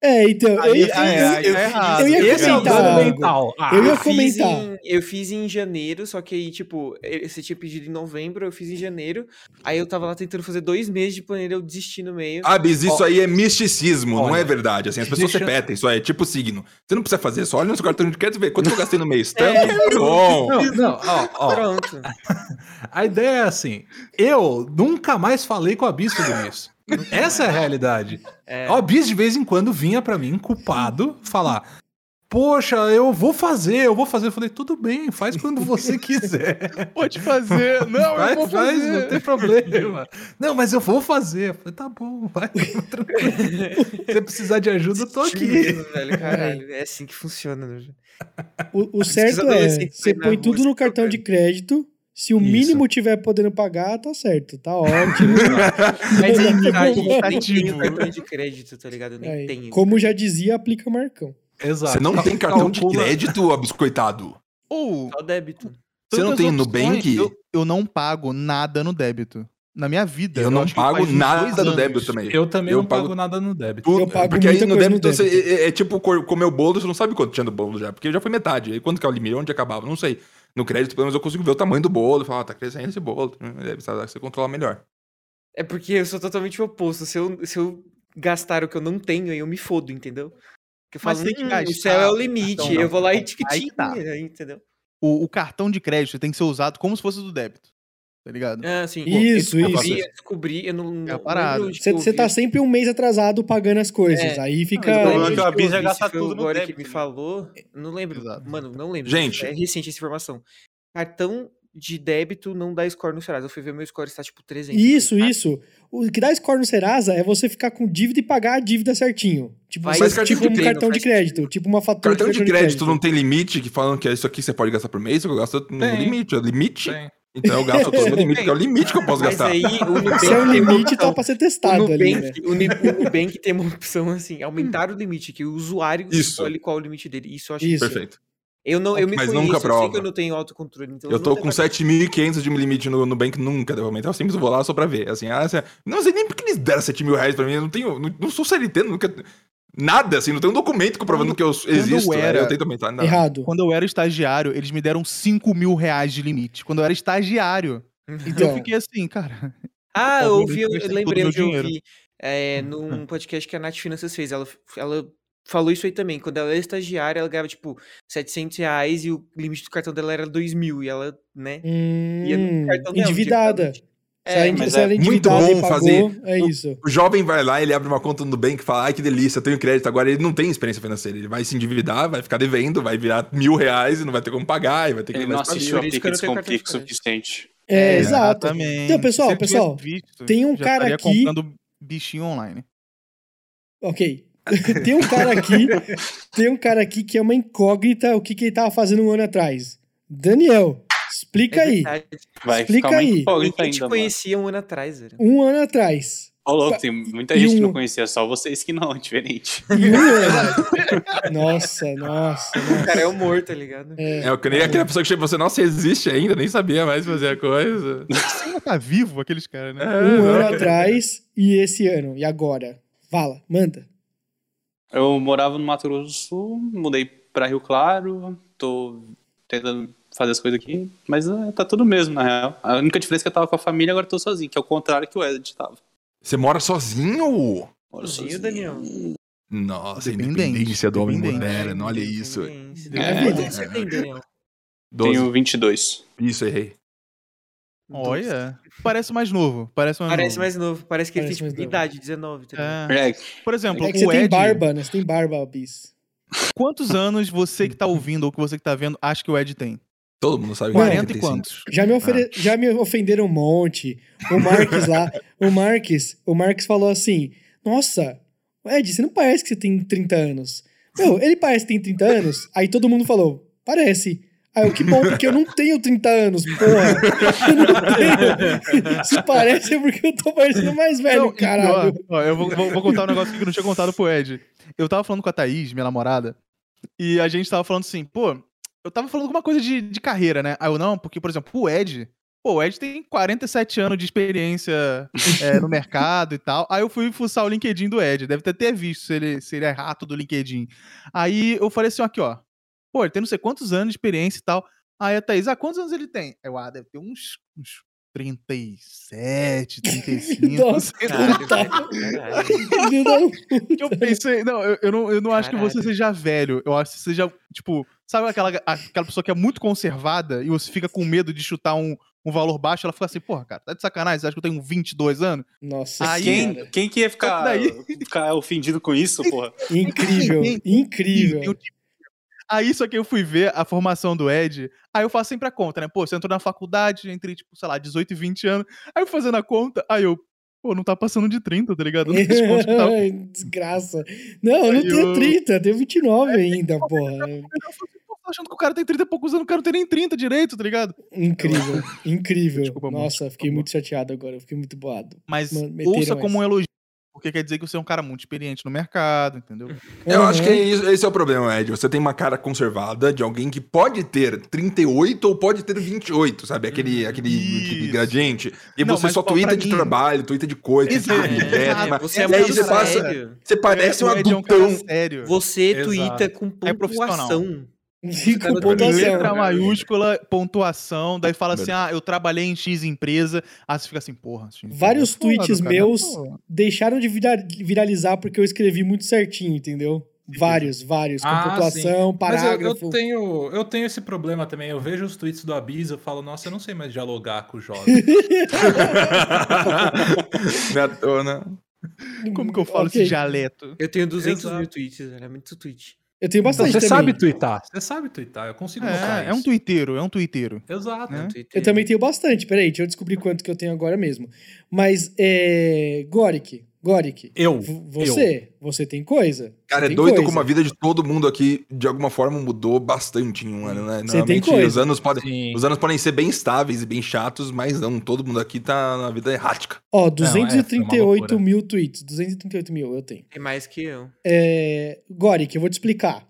É, então, eu, Aí- ia- aí- eu- aí tá eu ia é comentar mental. Ah, Eu ia Eu fiz, comentar. em, eu fiz em janeiro, só que aí, tipo, você tinha pedido em novembro, eu fiz em janeiro. Aí eu tava lá tentando fazer dois meses de planilha, eu desisti no meio. Ah, Bis, isso aí é misticismo, não Olha, é verdade. Assim, as pessoas deixa- repetem, isso aí é tipo signo. Você não precisa fazer, só olha no seu cartão de crédito e vê quanto eu gastei no mês. Tanto, bom. Não, não, ó, ó, Pronto. a ideia é assim: eu nunca mais falei com a Bis sobre isso. Essa é a realidade. É. A Bis de vez em quando vinha pra mim, culpado, falar: Poxa, eu vou fazer, eu vou fazer. Eu falei: Tudo bem, faz quando você quiser. Pode fazer. Não, Faz, eu vou faz, fazer. não tem problema. Não, mas eu vou fazer. Eu falei: Tá bom, vai, tranquilo. Se você precisar de ajuda, eu tô aqui. Velho, caralho. É assim que funciona, né? O, o certo é, você põe tudo no cartão de crédito. Se o Isso. mínimo tiver podendo pagar, tá certo, tá ótimo. Mas Não, não, eu nem aplicativo. tenho cartão de crédito, tá ligado? Eu nem Aí, tenho. como já dizia, aplica Marcão. Exato. Você não Cal- tem cartão de crédito, abiscoitado. Ou, Só débito. Você não tem Nubank? Eu, eu não pago nada no débito. Na minha vida. Eu não acho que pago nada anos. débito também. Eu também Eu não pago, pago nada no débito. Tudo, Eu pago porque aí no débito, no você- débito. é, é tipo comer o bolo, você não sabe quanto tinha do bolo já, porque já foi metade. Aí quando que é o limite, onde acabava, não sei. No crédito, pelo menos eu consigo ver o tamanho do bolo, falar, ah, tá crescendo esse bolo, deve precisar você controlar melhor. É porque eu sou totalmente o oposto. Se eu, se eu gastar o que eu não tenho, aí eu me fodo, entendeu? Porque eu Mas falo, tem que "Hum, o gastar. céu é o limite. Então, não. eu vou lá e Aí que tic tá. entendeu? O, o cartão de crédito tem que ser usado como se fosse do débito. Tá ligado? Ah, sim. Isso, eu isso. descobri, Eu descobri, eu não. não a parada. onde que Você vi. tá sempre um mês atrasado pagando as coisas. É. Aí fica. Não, Eu problema é que o vai vi, gastar se foi tudo o no que me né? falou. Não lembro. Exato. Mano, não lembro. Gente. É recente essa informação. Cartão de débito não dá score no Serasa. Eu fui ver meu score está tipo 300. Isso, Ah, isso. O que dá score no Serasa é você ficar com dívida e pagar a dívida certinho. Tipo, Faz você- cartão tipo de um crédito, cartão de faz crédito. Tipo uma fatura Cartão de crédito não crédito. tem limite, que falam que é isso aqui você pode gastar por mês, eu gasto no Tem. limite. É limite? Tem. Então eu gasto todo o meu limite, que é o limite que eu posso Mas gastar. aí o Nubank Se é o limite, tá pra ser O testado ali, né? Nubank, o Nubank tem uma opção assim, aumentar o limite, que o usuário Isso. escolhe qual é o limite dele. Isso eu acho Isso. Perfeito. Eu, não, eu me Mas conheço, nunca eu sei que eu não tenho autocontrole. Então Eu tô com tenho- 7.500 de limite no Nubank, nunca deve aumentar. Eu sempre vou lá só pra ver. Assim, ah, assim, não sei nem porque eles deram 7 mil reais pra mim. Eu não tenho. Não, não sou CLT, nunca. Nada, assim, não tem um documento comprovando que eu existo. era eu tento aumentar. Não. Errado. Quando eu era estagiário, eles me deram 5 mil reais de limite. Quando eu era estagiário. Então, eu fiquei assim, cara. Ah, eu ouvi, eu, eu lembrei o onde eu ouvi é, num podcast que a Nath Finanças fez. Ela, ela falou isso aí também. Quando ela era estagiária, ela ganhava, tipo, 700 reais e o limite do cartão dela era 2 mil. E ela, né? ia no hum, cartão dela, endividada. É, mas é muito bom pagou, fazer é o- isso. O jovem vai lá, ele abre uma conta no Nubank e fala, ai que delícia, eu tenho crédito. Agora ele não tem experiência financeira. Ele vai se endividar, vai ficar devendo, vai virar mil reais e não vai ter como pagar, e vai ter que Ele não assistiu a Por isso que eu Pique não tenho cartão de Descomplique o crédito. suficiente. É, exato. Exatamente. Então, pessoal, pessoal, visto, tem um já cara aqui- comprando bichinho online. Ok. tem um cara aqui, tem um cara aqui que é uma incógnita o que, que ele tava fazendo um ano atrás. Daniel, explica É aí. Vai Explica aí. Ninguém te mano. conhecia um ano atrás, velho. Um ano atrás. Ô, louco, tem muita E gente que um- não conhecia, só vocês que não, é diferente. E um ano. Nossa, nossa, O nossa. cara é humor, tá ligado? É, É, eu que nem aquela pessoa que chega e você, nossa, existe ainda, nem sabia mais fazer a coisa. Ainda tá vivo aqueles caras, né? um ano atrás e esse ano. E agora? Fala, manda. Eu morava no Mato Grosso do Sul, mudei pra Rio Claro, tô tentando fazer as coisas aqui. Mas é, tá tudo mesmo, na real. A única diferença é que eu tava com a família, agora eu tô sozinho, que é o contrário que o Ed tava. Você mora sozinho? Moro Sozinho, Daniel. Nossa, independência do homem moderno, olha isso. Independência. É. Você tem, Daniel? Doze. Tenho 22. Isso, errei. Olha, parece mais novo. Parece mais Parece novo. mais novo. Parece que ele Parece tem mais tipo, novo. idade, 19. Tá? É. É, Por exemplo, É que você o tem Ed. barba, né? Você tem barba, Bis. Quantos anos você que tá ouvindo ou que você que tá vendo acha que o Ed tem? Todo mundo sabe que 40 é e 35. quantos? Já me, ofere... Já me ofenderam um monte. O Marques lá, o Marques, o Marques falou assim: Nossa, Ed, você não parece que você tem 30 anos. Meu, ele parece que tem 30 anos. Aí todo mundo falou: Parece. Aí eu, que bom, porque eu não tenho 30 anos, porra. Eu não tenho. Se parece é porque eu tô parecendo mais velho, Não, caralho. pior, ó, eu vou, vou- vou contar um negócio que eu não tinha contado pro Ed. Eu tava falando com a Thaís, minha namorada, e a gente tava falando assim, pô, eu tava falando alguma coisa de, de carreira, né? Aí eu, não, porque, por exemplo, o Ed, pô, o Ed tem 47 anos de experiência é, no mercado e tal. Aí eu fui fuçar o LinkedIn do Ed, deve ter visto se ele, se ele é rato do LinkedIn. Aí eu falei assim, ó, aqui, ó, pô, ele tem não sei quantos anos de experiência e tal. Aí a Thaís, ah, quantos anos ele tem? Eu, ah, deve ter uns, uns 37, 35. Nossa, lá. Caralho, que eu pensei, não, eu, eu não, eu não acho que você seja velho. Eu acho que você seja, tipo, sabe aquela, aquela pessoa que é muito conservada e você fica com medo de chutar um, um valor baixo? Ela fica assim, porra, cara, tá de sacanagem? Você acha que eu tenho 22 anos? Nossa Aí- quem, senhora. quem que ia ficar, Daí- ficar ofendido com isso, porra? Incrível, incrível. tipo- Aí só que eu fui ver a formação do Ed, aí eu faço sempre a conta, né? Pô, você entrou na faculdade entre, tipo, sei lá, 18 e 20 anos. Aí eu fazendo a conta, aí eu, pô, não tá passando de 30, tá ligado? Ai, Desgraça. Não, eu não Aí tenho eu- 30, eu tenho 29 ainda, porra. Eu pô, tô achando que o cara tem 30 e poucos anos, o cara não tem nem 30 direito, tá ligado? Incrível, incrível. Desculpa muito, Nossa, fiquei desculpa muito chateado agora, fiquei muito boado. Mas Mano, ouça como essa. um elogio, porque quer dizer que você é um cara muito experiente no mercado, entendeu? Eu acho que é isso- esse é o problema, Ed. Você tem uma cara conservada de alguém que pode ter 38 ou pode ter 28, sabe? Aquele, aquele, aquele Isso. gradiente. E Não, você só twitta de mim- trabalho, twitta de coisa, Exato. de É, dieta, Você é e aí muito você passa. sério. Você parece um o Ed é um adultão. sério. Você Exato. twitta com É profissional. pontuação. E com Cara, pontuação. Letra maiúscula, pontuação, daí fala assim: ah, eu trabalhei em X empresa. Aí você fica assim, porra. Empresa Vários é foda, tweets cara, meus pô. deixaram de vira- viralizar porque eu escrevi muito certinho, entendeu? Vários, vários, com Ah, pontuação, Mas eu, parágrafo. eu tenho, eu tenho esse problema também. Eu vejo os tweets do Abis, eu falo, nossa, eu não sei mais dialogar com o jovem. É toa, né? Como que eu falo Ok. esse dialeto? Eu tenho 200 mil Exato. tweets, era muito tweet. Eu tenho Então, bastante você também. sabe twittar. Você sabe twittar, eu consigo notar É, é um isso. tuiteiro, é um tuiteiro. Exato. né? Eu também tenho bastante. Peraí, deixa eu descobrir quanto que eu tenho agora mesmo. Mas, é... Goric, Goric, Eu. você, você tem coisa. Cara, Você é doido coisa. como a vida de todo mundo aqui, de alguma forma, mudou bastante em um ano, né? Você tem Normalmente, coisa. Os anos, podem, Sim. os anos podem ser bem estáveis e bem chatos, mas não, todo mundo aqui tá na vida errática. Ó, é, foi uma 238 loucura. mil tweets. 238 mil eu tenho. Tem mais que eu. É... Goric, eu vou te explicar.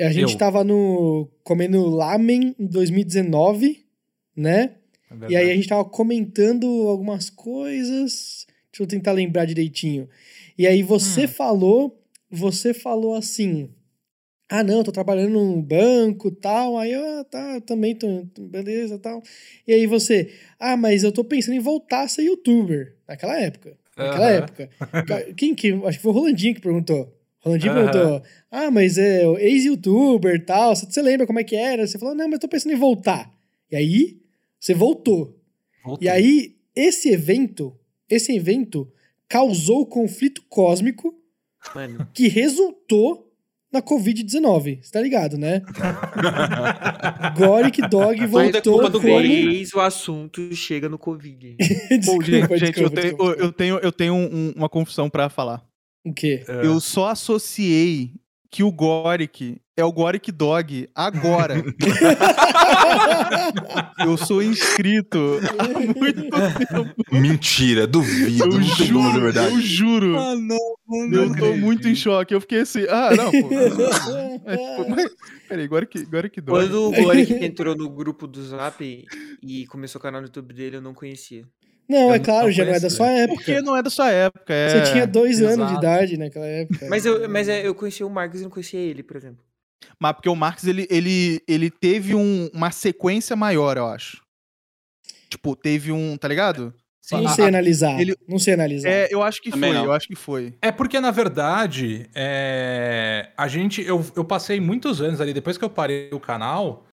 A gente Eu. tava no... comendo lamen em 2019, né? É E aí a gente tava comentando algumas coisas. Deixa eu tentar lembrar direitinho. E aí você Hum. falou, você falou assim: "Ah, não, tô trabalhando num banco, tal". Aí eu, ah, tá, eu também tô, beleza, tal. E aí você: "Ah, mas eu tô pensando em voltar a ser youtuber". Naquela época. Naquela Aham. época. Ca- Quem que, acho que foi o Rolandinho que perguntou. Rolandinho Aham. perguntou: "Ah, mas é o ex-youtuber, tal, você lembra como é que era?". Você falou: "Não, mas eu tô pensando em voltar". E aí você voltou. Voltei. E aí, esse evento, esse evento causou conflito cósmico Mano, que resultou na Covid-19. Você tá ligado, né? Goric Dog tudo é voltou culpa do como... O assunto chega no Covid. Pô, Desculpa, gente, gente, eu desculpa, tenho, desculpa. eu tenho, eu tenho um- uma confissão pra falar. O quê? É. Eu só associei que o Goric é o Goric Dog agora. eu sou inscrito há muito tempo. Mentira, duvido. Eu não ser juro, verdade. eu juro. Ah, não, mano. Eu tô muito em choque. Eu fiquei assim, ah, não, pô. É, tipo, mas, peraí, Goric, Goric Dog. Quando o Goric entrou no grupo do Zap e, começou o canal no YouTube dele, eu não conhecia. Não, Eu é não- claro, não já não é da sua época. Porque não é da sua época. É... Você tinha dois anos de exato. idade naquela época. Mas eu, mas é, eu conhecia o Marcos e não conhecia ele, por exemplo. Mas porque o Marx, ele, ele, ele teve um- uma sequência maior, eu acho. Tipo, teve um, tá ligado? não a- sei a- analisar. ele- Não sei analisar. É, eu acho que Também foi, não. eu acho que foi. É porque, na verdade, é, a gente. Eu, eu passei muitos anos ali, depois que eu parei o canal,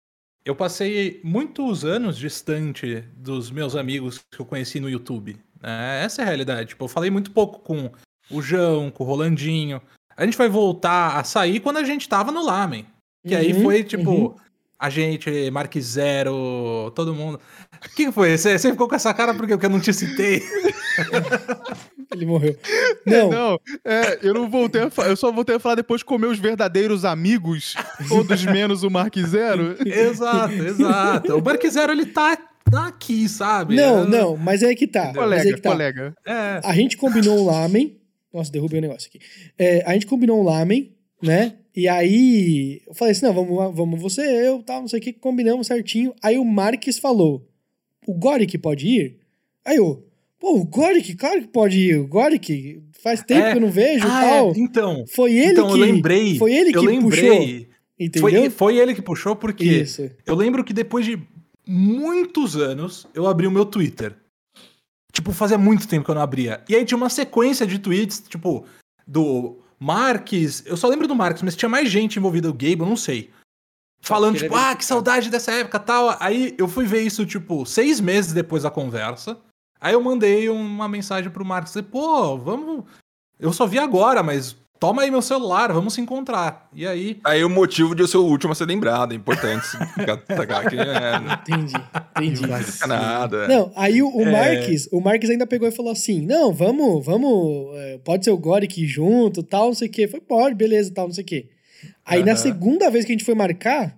eu passei muitos anos distante dos meus amigos que eu conheci no YouTube. É, essa é a realidade. Tipo, eu falei muito pouco com o João, com o Rolandinho. A gente vai voltar a sair quando a gente tava no Lamen. Que aí Uhum, foi, tipo, uhum. a gente, Mark Zero, todo mundo. O que que foi? Você, você ficou com essa cara porque eu não te citei? Ele morreu. Não, Não, é, eu não voltei a falar, eu só voltei a falar depois com meus verdadeiros amigos, todos menos o Mark Zero. Exato, exato. O Mark Zero, ele tá, tá aqui, sabe? não, É, não, mas é que tá. Mas é Colega, que tá. colega. É. A gente combinou um lamen. Nossa, derrubei o negócio aqui. É, a gente combinou um lamen, né? E aí eu falei assim: não, vamos, vamos você, eu, tal, não sei o que, combinamos certinho. Aí o Marques falou: o Goric pode ir? Aí eu, pô, o Goric, claro que pode ir. O Goric, faz tempo É. que eu não vejo e Ah, tal. é, então. Foi ele então, que. eu lembrei. Foi ele eu que lembrei. puxou. Entendeu? Foi, foi ele que puxou, porque Isso. eu lembro que depois de muitos anos, eu abri o meu Twitter. Tipo, fazia muito tempo que eu não abria. E aí tinha uma sequência de tweets, tipo, do Marques. Eu só lembro do Marques, mas tinha mais gente envolvida, o Gabe, eu não sei. Falando, ele tipo, é ah, que saudade dessa época tal. Aí eu fui ver isso, tipo, seis meses depois da conversa. Aí eu mandei uma mensagem pro Marcos, pô, vamos. Eu só vi agora, mas toma aí meu celular, vamos se encontrar. E aí. Aí o motivo de eu ser o último a ser lembrado. É importante. É, não Entendi, entendi. fica nada. Não, aí o, o É. Marques, o Marques ainda pegou e falou assim: não, vamos, vamos, é, pode ser o Goric junto, tal, não sei o quê. Foi, pode, beleza, tal, não sei o quê. Aí na Aham. segunda vez que a gente foi marcar,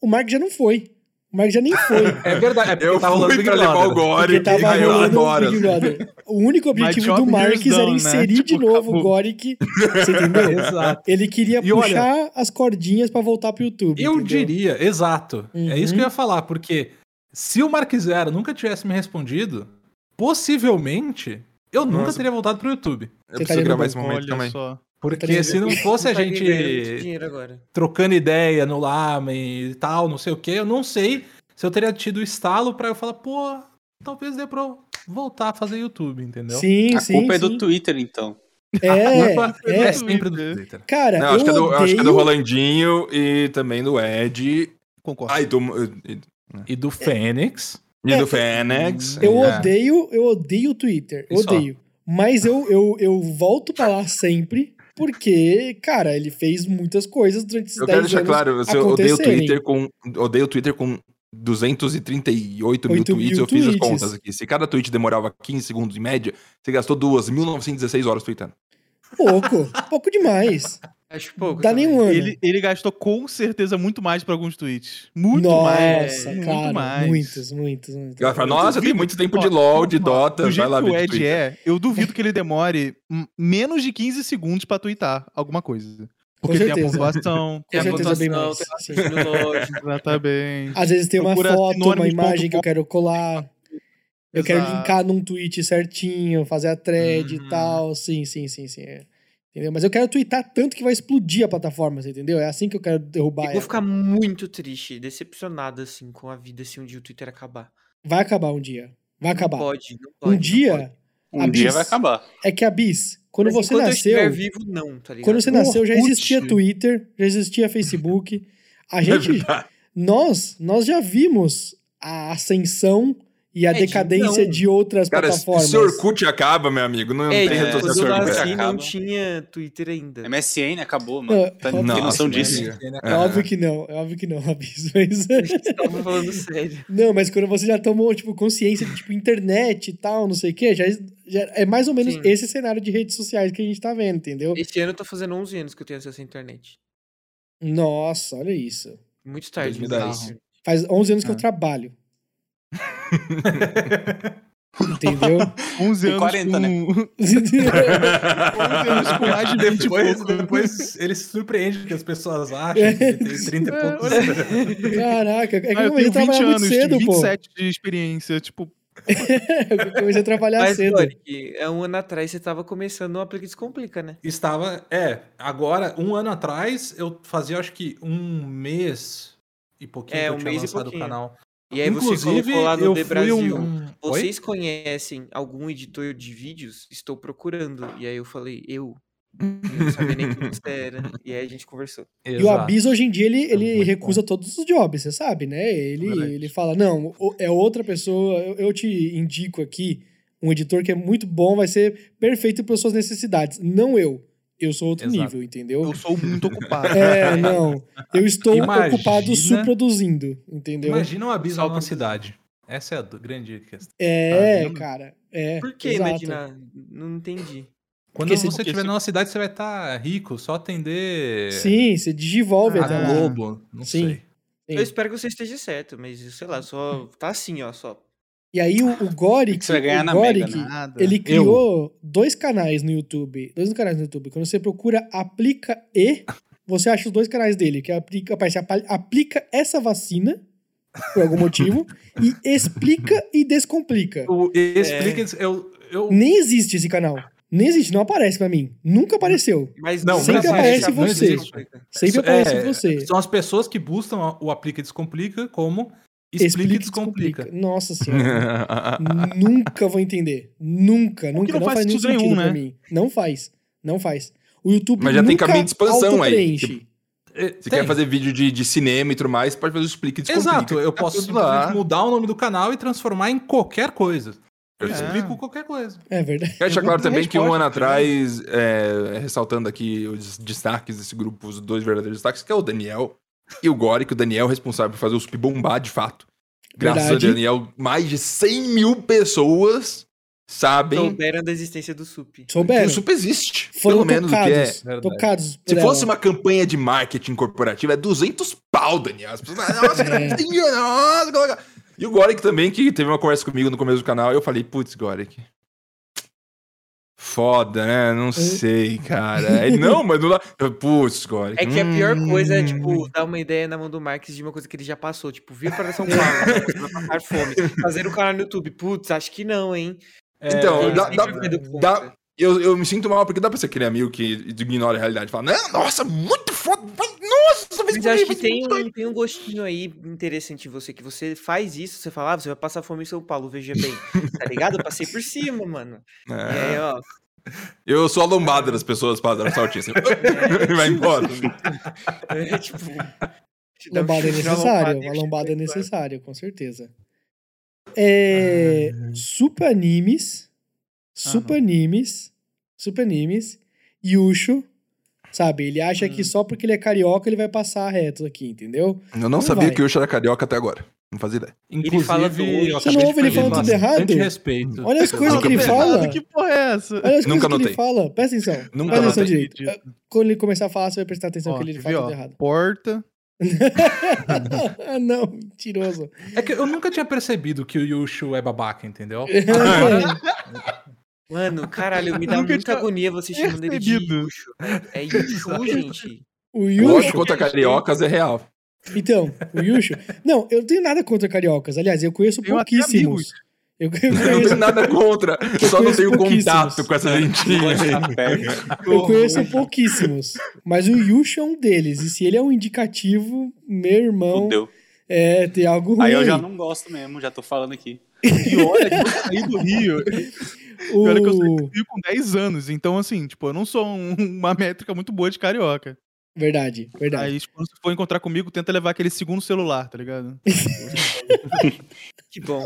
o Marques já não foi. O Marques já nem foi. É verdade, é porque Eu tá rolando fui Big pra levar o. Gore Porque tava e eu rolando o agora. Big Brother. O único objetivo do Marques here's era done, né? inserir de Tipo, novo acabou. o Goric. Você entendeu? Exato. Ele queria E olha- puxar as cordinhas pra voltar pro YouTube. Eu entendeu? diria, exato. É Uhum. isso que eu ia falar, porque se o Mark Zero nunca tivesse me respondido, possivelmente eu nunca Nossa. teria voltado pro YouTube. Eu Você preciso tá gravar esse momento Olha também. só. Porque se não fosse a muito gente trocando ideia no Lamen e tal, não sei o que, eu não sei se eu teria tido o estalo pra eu falar, pô, talvez dê pra eu voltar a fazer YouTube, entendeu? Sim, A sim. culpa é sim. do Twitter, então. É, Culpa é. é sempre do Twitter. Cara, Não, eu acho que, é do, odeio... acho que é do Rolandinho e também do Ed. Concordo. Ai, do, e, E do Fênix. e É, do Fênix. Eu É. odeio, eu odeio o Twitter. Eu E só. odeio. Mas eu, eu, eu volto pra lá sempre, porque, cara, ele fez muitas coisas durante esses Eu 10 quero deixar claro, você odeia o acontecerem. Twitter com. Odeio o Twitter com 238 mil 8 mil tweets. Eu fiz as contas aqui. Se cada tweet demorava 15 segundos em média, você gastou 2.916 horas tweetando. Pouco, pouco demais. Acho pouco. Dá nenhum ano. Ele, ele gastou com certeza muito mais pra alguns tweets. Muito Nossa, mais. cara, muito mais. muitos, muitos, muitos. Ela fala, nossa, tem duvido- muito tempo de LOL, de Dota, Do vai lá que ver o Ed Twitter. é, eu duvido que ele demore menos de 15 segundos pra twittar alguma coisa. Porque tem a pontuação. Com Tem a bem pontuação, mais, tem raciocínio lógico. Exatamente. Às vezes tem uma Procura foto, uma imagem que eu quero colar. Eu quero Exato. linkar num tweet certinho, fazer a thread Uhum. e tal. Sim, sim, sim, sim. é. Entendeu? Mas eu quero twittar tanto que vai explodir a plataforma, você entendeu? É assim que eu quero derrubar Eu ela. vou ficar muito triste, decepcionado, assim, com a vida se um dia o Twitter acabar. Vai acabar um dia. Vai acabar. Não pode, não pode. um dia, pode. Um dia Bis. vai acabar. é que a Bis, quando Mas você eu nasceu, estiver vivo, não, tá ligado? quando você nasceu já existia Twitter, já existia Facebook. A É gente, verdade. nós, nós já vimos a ascensão e a É, de- decadência não. de outras Cara, plataformas. se Orkut acaba, meu amigo, não É, tem é, eu que Orkut não tinha Twitter ainda. MSN acabou, mano. Não, Tá, óbvio- tem noção disso? É óbvio que não, é óbvio que não, Abis. Mas... Tava falando sério. não, mas quando você já tomou, tipo, consciência de, tipo, internet e tal, não sei o quê, já, já é mais ou menos Sim. esse cenário de redes sociais que a gente tá vendo, entendeu? Esse ano eu tô fazendo 11 anos que eu tenho acesso à internet. Nossa, olha isso. Muito tarde. 2010. bizarro. Faz 11 anos que eu Ah. trabalho. Entendeu? 11 Tem anos 40, com... né? 11 anos com mais de 20 e Depois, pouco. depois ele se surpreende que as pessoas acham que ele tem 30 e É, poucos anos. Caraca, é que Ah, eu comecei tenho a 20 trabalhar anos, muito cedo, tive pô. 27 de experiência. Tipo, eu comecei a trabalhar Mas, cedo. Doric, há um ano atrás você tava começando o Aplica Descomplica, né? Estava. É, agora, um ano atrás, eu fazia acho que um mês e pouquinho É, que eu um tinha mês e lançado o canal. E aí Inclusive, você colocou lá no eu The fui Brasil. um. Oi? Vocês conhecem algum editor de vídeos? Estou procurando. E aí eu falei, eu. Eu não sabia nem quem você era. E aí a gente conversou. E o Exato. Abiso hoje em dia ele, ele muito recusa todos os jobs, você sabe, né? Ele, Verdade. ele fala: não, é outra pessoa, eu, eu te indico aqui um editor que é muito bom, vai ser perfeito para suas necessidades. Não eu. Eu sou outro Exato. nível, entendeu? Eu sou muito ocupado. É, não. Eu estou Imagina- ocupado subproduzindo, entendeu? Imagina um numa pra- cidade. Essa é a grande questão. É, Caramba. cara. É, Por que imaginar? Não entendi. Quando Porque você se- estiver numa cidade, você vai estar rico, só atender Sim, você digivolve Ah, até a lá. Globo. Não Sim. sei. Sim. Eu espero que você esteja certo, mas sei lá, só. Tá assim, ó, só. E aí o, o Goric, Você vai ganhar o na Mega, Goric, né? Nada. ele criou dois canais no YouTube. Dois canais no YouTube. Quando você procura Aplica E, você acha os dois canais dele, que aplica, aparece apa- Aplica essa vacina, por algum motivo, e Explica e Descomplica. O, explica, eu, eu, Nem existe esse canal. Nem existe, não aparece pra mim. Nunca apareceu. Mas Não, Sempre não aparece existe, você. Sempre Isso aparece é- você. São as pessoas que buscam o Aplica e Descomplica como Explica e Descomplica. Nossa senhora. nunca vou entender. Nunca, nunca. não Não, faz faz nenhum sentido nenhum, pra né? mim. Não faz. Não faz. O YouTube Mas já tem caminho de expansão aí. autopreenche. É, Se tem. quer fazer vídeo de, de cinema e tudo mais, pode fazer o explique e descomplica. Exato, eu Tá posso mudar o nome do canal e transformar em qualquer coisa. Eu É. explico qualquer coisa. É verdade. Quero deixar claro também que um ano atrás, é, ressaltando aqui os destaques desse grupo, os dois verdadeiros destaques, que é o Daniel e o Gore, que o Daniel é responsável por fazer o SUP bombar de fato. Graças Verdade. a Daniel, mais de 100 mil pessoas sabem souberam da existência do SUP. que Souberam. o SUP existe. Foram pelo menos o que é. tocados. Tocados Se ela. fosse uma campanha de marketing corporativo, é 200 pau, Daniel. As pessoas, nossa, É. nossa, coloca- E o Gorek também, que teve uma conversa comigo no começo do canal, e eu falei, putz, Gorek. Foda, né? Não sei, cara. Ele, não, mas não dá. Putz, Gorek. É que a pior coisa é, hum. tipo, dar uma ideia na mão do Marques de uma coisa que ele já passou. Tipo, vir para São Paulo, vai passar fome. Fazer um canal no YouTube. Putz, acho que não, hein? Então, Ele dá- dá- dá- eu, eu me sinto mal, porque dá pra ser aquele amigo que ignora a realidade e fala, não, nossa, muito foda, nossa, Mas eu acho que tem um, tem um gostinho aí interessante em você, que você faz isso, você fala, ah, você vai passar fome em São Paulo, veja bem. Tá ligado? Eu passei por cima, mano. E aí, É, ó, eu sou a lombada das pessoas para dar um saltinho assim. e vai embora. é tipo. Lombada é necessária. lombada Uma lombada é necessária, com certeza. É, super animes. Super animes. Super animes. Yusho. Sabe? Ele acha que só porque ele é carioca ele vai passar reto aqui, entendeu? Eu não Não sabia vai. que o Yusha era carioca até agora. Não fazia ideia. Inclusive, fala do- Você não de ouve ele falando tudo errado? respeito. Olha as coisas que ele fala. Que porra é essa? Olha as Nunca coisas que ele notei. fala. Presta atenção. Nunca Presta atenção notei. direito. Quando ele começar a falar, você vai prestar atenção Ó, que ele quer fala tudo ó, errado. Porta. ah, não, mentiroso. É que eu nunca tinha percebido que o Yushu é babaca, entendeu? Mano, caralho, me dá Nunca muita agonia você chamando ele de. Yushu. É Yushu, gente. o Lógico, Yusho. contra cariocas é real. Então, o Yusho. Não, eu não tenho nada contra cariocas. Aliás, eu conheço pouquíssimos. Eu, eu Eu não tenho conheço, nada contra, só não conheço tenho contato com essa gentinha perto. eu conheço pouquíssimos. Mas o Yusho é um deles. E se ele é um indicativo, meu irmão, Fudeu. é, tem algo ruim. Aí eu já não gosto mesmo, já tô falando aqui. E olha que eu saí do Rio. O... Olha que eu saí com 10 anos. Então, assim, tipo, eu não sou um- uma métrica muito boa de carioca. Verdade, verdade. Aí, quando você for encontrar comigo, tenta levar aquele segundo celular, tá ligado? Que bom.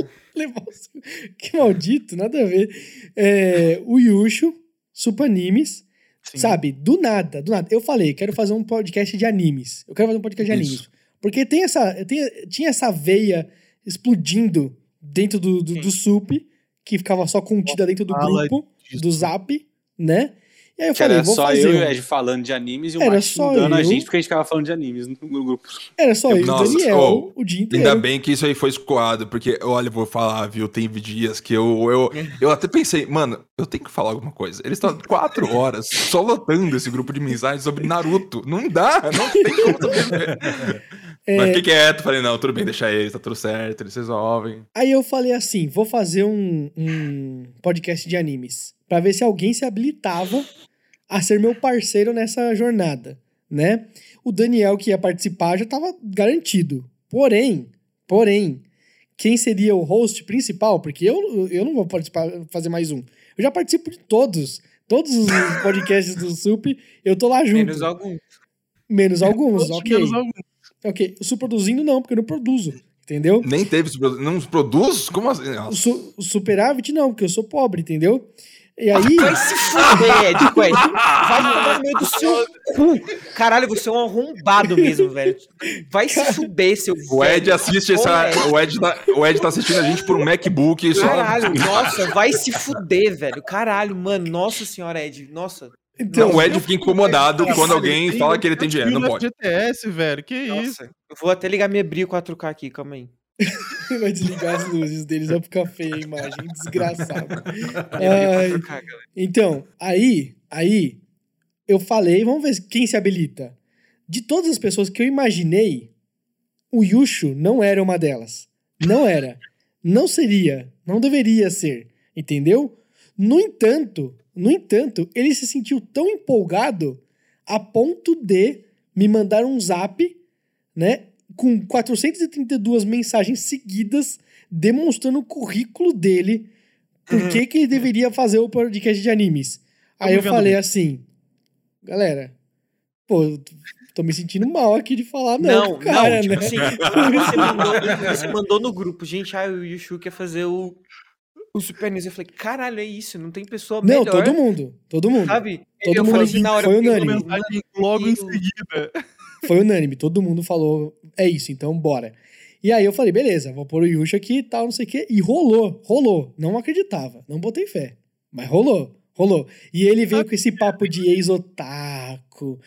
Que maldito, nada a ver. É, o Yusho, Super Animes, Sim. sabe? Do nada, do nada. Eu falei, quero fazer um podcast de animes. Eu quero fazer um podcast de Isso. animes. Porque tem essa, tem, tinha essa veia explodindo dentro do, do, do SUP, que ficava só contida dentro do Fala grupo, disso. do Zap, né? E aí eu Que falei, era vou só fazer. eu e o. Ed falando de animes e o Era Max só xingando a eu. gente porque a gente ficava falando de animes no grupo. Era só eu e o Nossa, Daniel oh, o dia inteiro. Ainda bem que isso aí foi escoado, porque, olha, eu vou falar, viu, tem dias que eu, eu, eu até pensei, mano, eu tenho que falar alguma coisa. Eles estão quatro horas só lotando esse grupo de mensagens sobre Naruto. Não dá, não tem como. É, Mas fiquei quieto, falei, não, tudo bem, deixa eles, tá tudo certo, eles resolvem. Aí eu falei assim: vou fazer um, um podcast de animes. Pra ver se alguém se habilitava a ser meu parceiro nessa jornada, né? O Daniel, que ia participar, já tava garantido. Porém, porém, quem seria o host principal? Porque eu, eu não vou participar, fazer mais um. Eu já participo de todos. Todos os podcasts do Sup, eu tô lá junto. Menos algum. Menos alguns, ok. menos algum. Ok. O Su produzindo não, porque eu não produzo. Entendeu? Nem teve, não produz? Como assim? Su, o superávit não, porque eu sou pobre, entendeu? E aí. Vai se fuder, Ed, Ed. Vai tomar no meio do seu cu. Caralho, você é um arrombado mesmo, velho. Vai se fuder, seu O Ed assiste essa. O Ed, tá, o Ed tá assistindo a gente por um MacBook e só. Caralho, nossa, vai se fuder, velho. Caralho, mano. Nossa senhora, Ed. Nossa. Então, Não, o Ed fica incomodado quando alguém fala que ele tem dinheiro. Não pode. GTS, velho. Que isso? Nossa. Eu vou até ligar minha Brio 4K aqui, calma aí. vai desligar as luzes deles, vai ficar feia a imagem, desgraçado. Ai, Brio 4K, galera. Então, aí, aí, eu falei, vamos ver quem se habilita. De todas as pessoas que eu imaginei, o Yushu não era uma delas. Não era. Não seria. Não deveria ser. Entendeu? No entanto, no entanto, ele se sentiu tão empolgado a ponto de me mandar um zap, né? Com 432 mensagens seguidas demonstrando o currículo dele por que, que ele deveria fazer o podcast de animes. Aí eu falei bem. assim, galera, pô, eu tô me sentindo mal aqui de falar não, Não, cara, não, tipo né? assim, você mandou, você mandou no grupo, gente, ah, o Yushu quer fazer o, o Super News. Eu falei, caralho, é isso, não tem pessoa Não, melhor, todo mundo, todo mundo. sabe? todo eu mundo falei assim na hora, foi unânime. logo em seguida. Foi unânime, todo mundo falou, é isso, então bora. E aí eu falei, beleza, vou pôr o Yusha aqui e tal, não sei o quê. E rolou, rolou. Não acreditava, não botei fé. Mas rolou, rolou. E ele veio com esse papo de ex-otaku.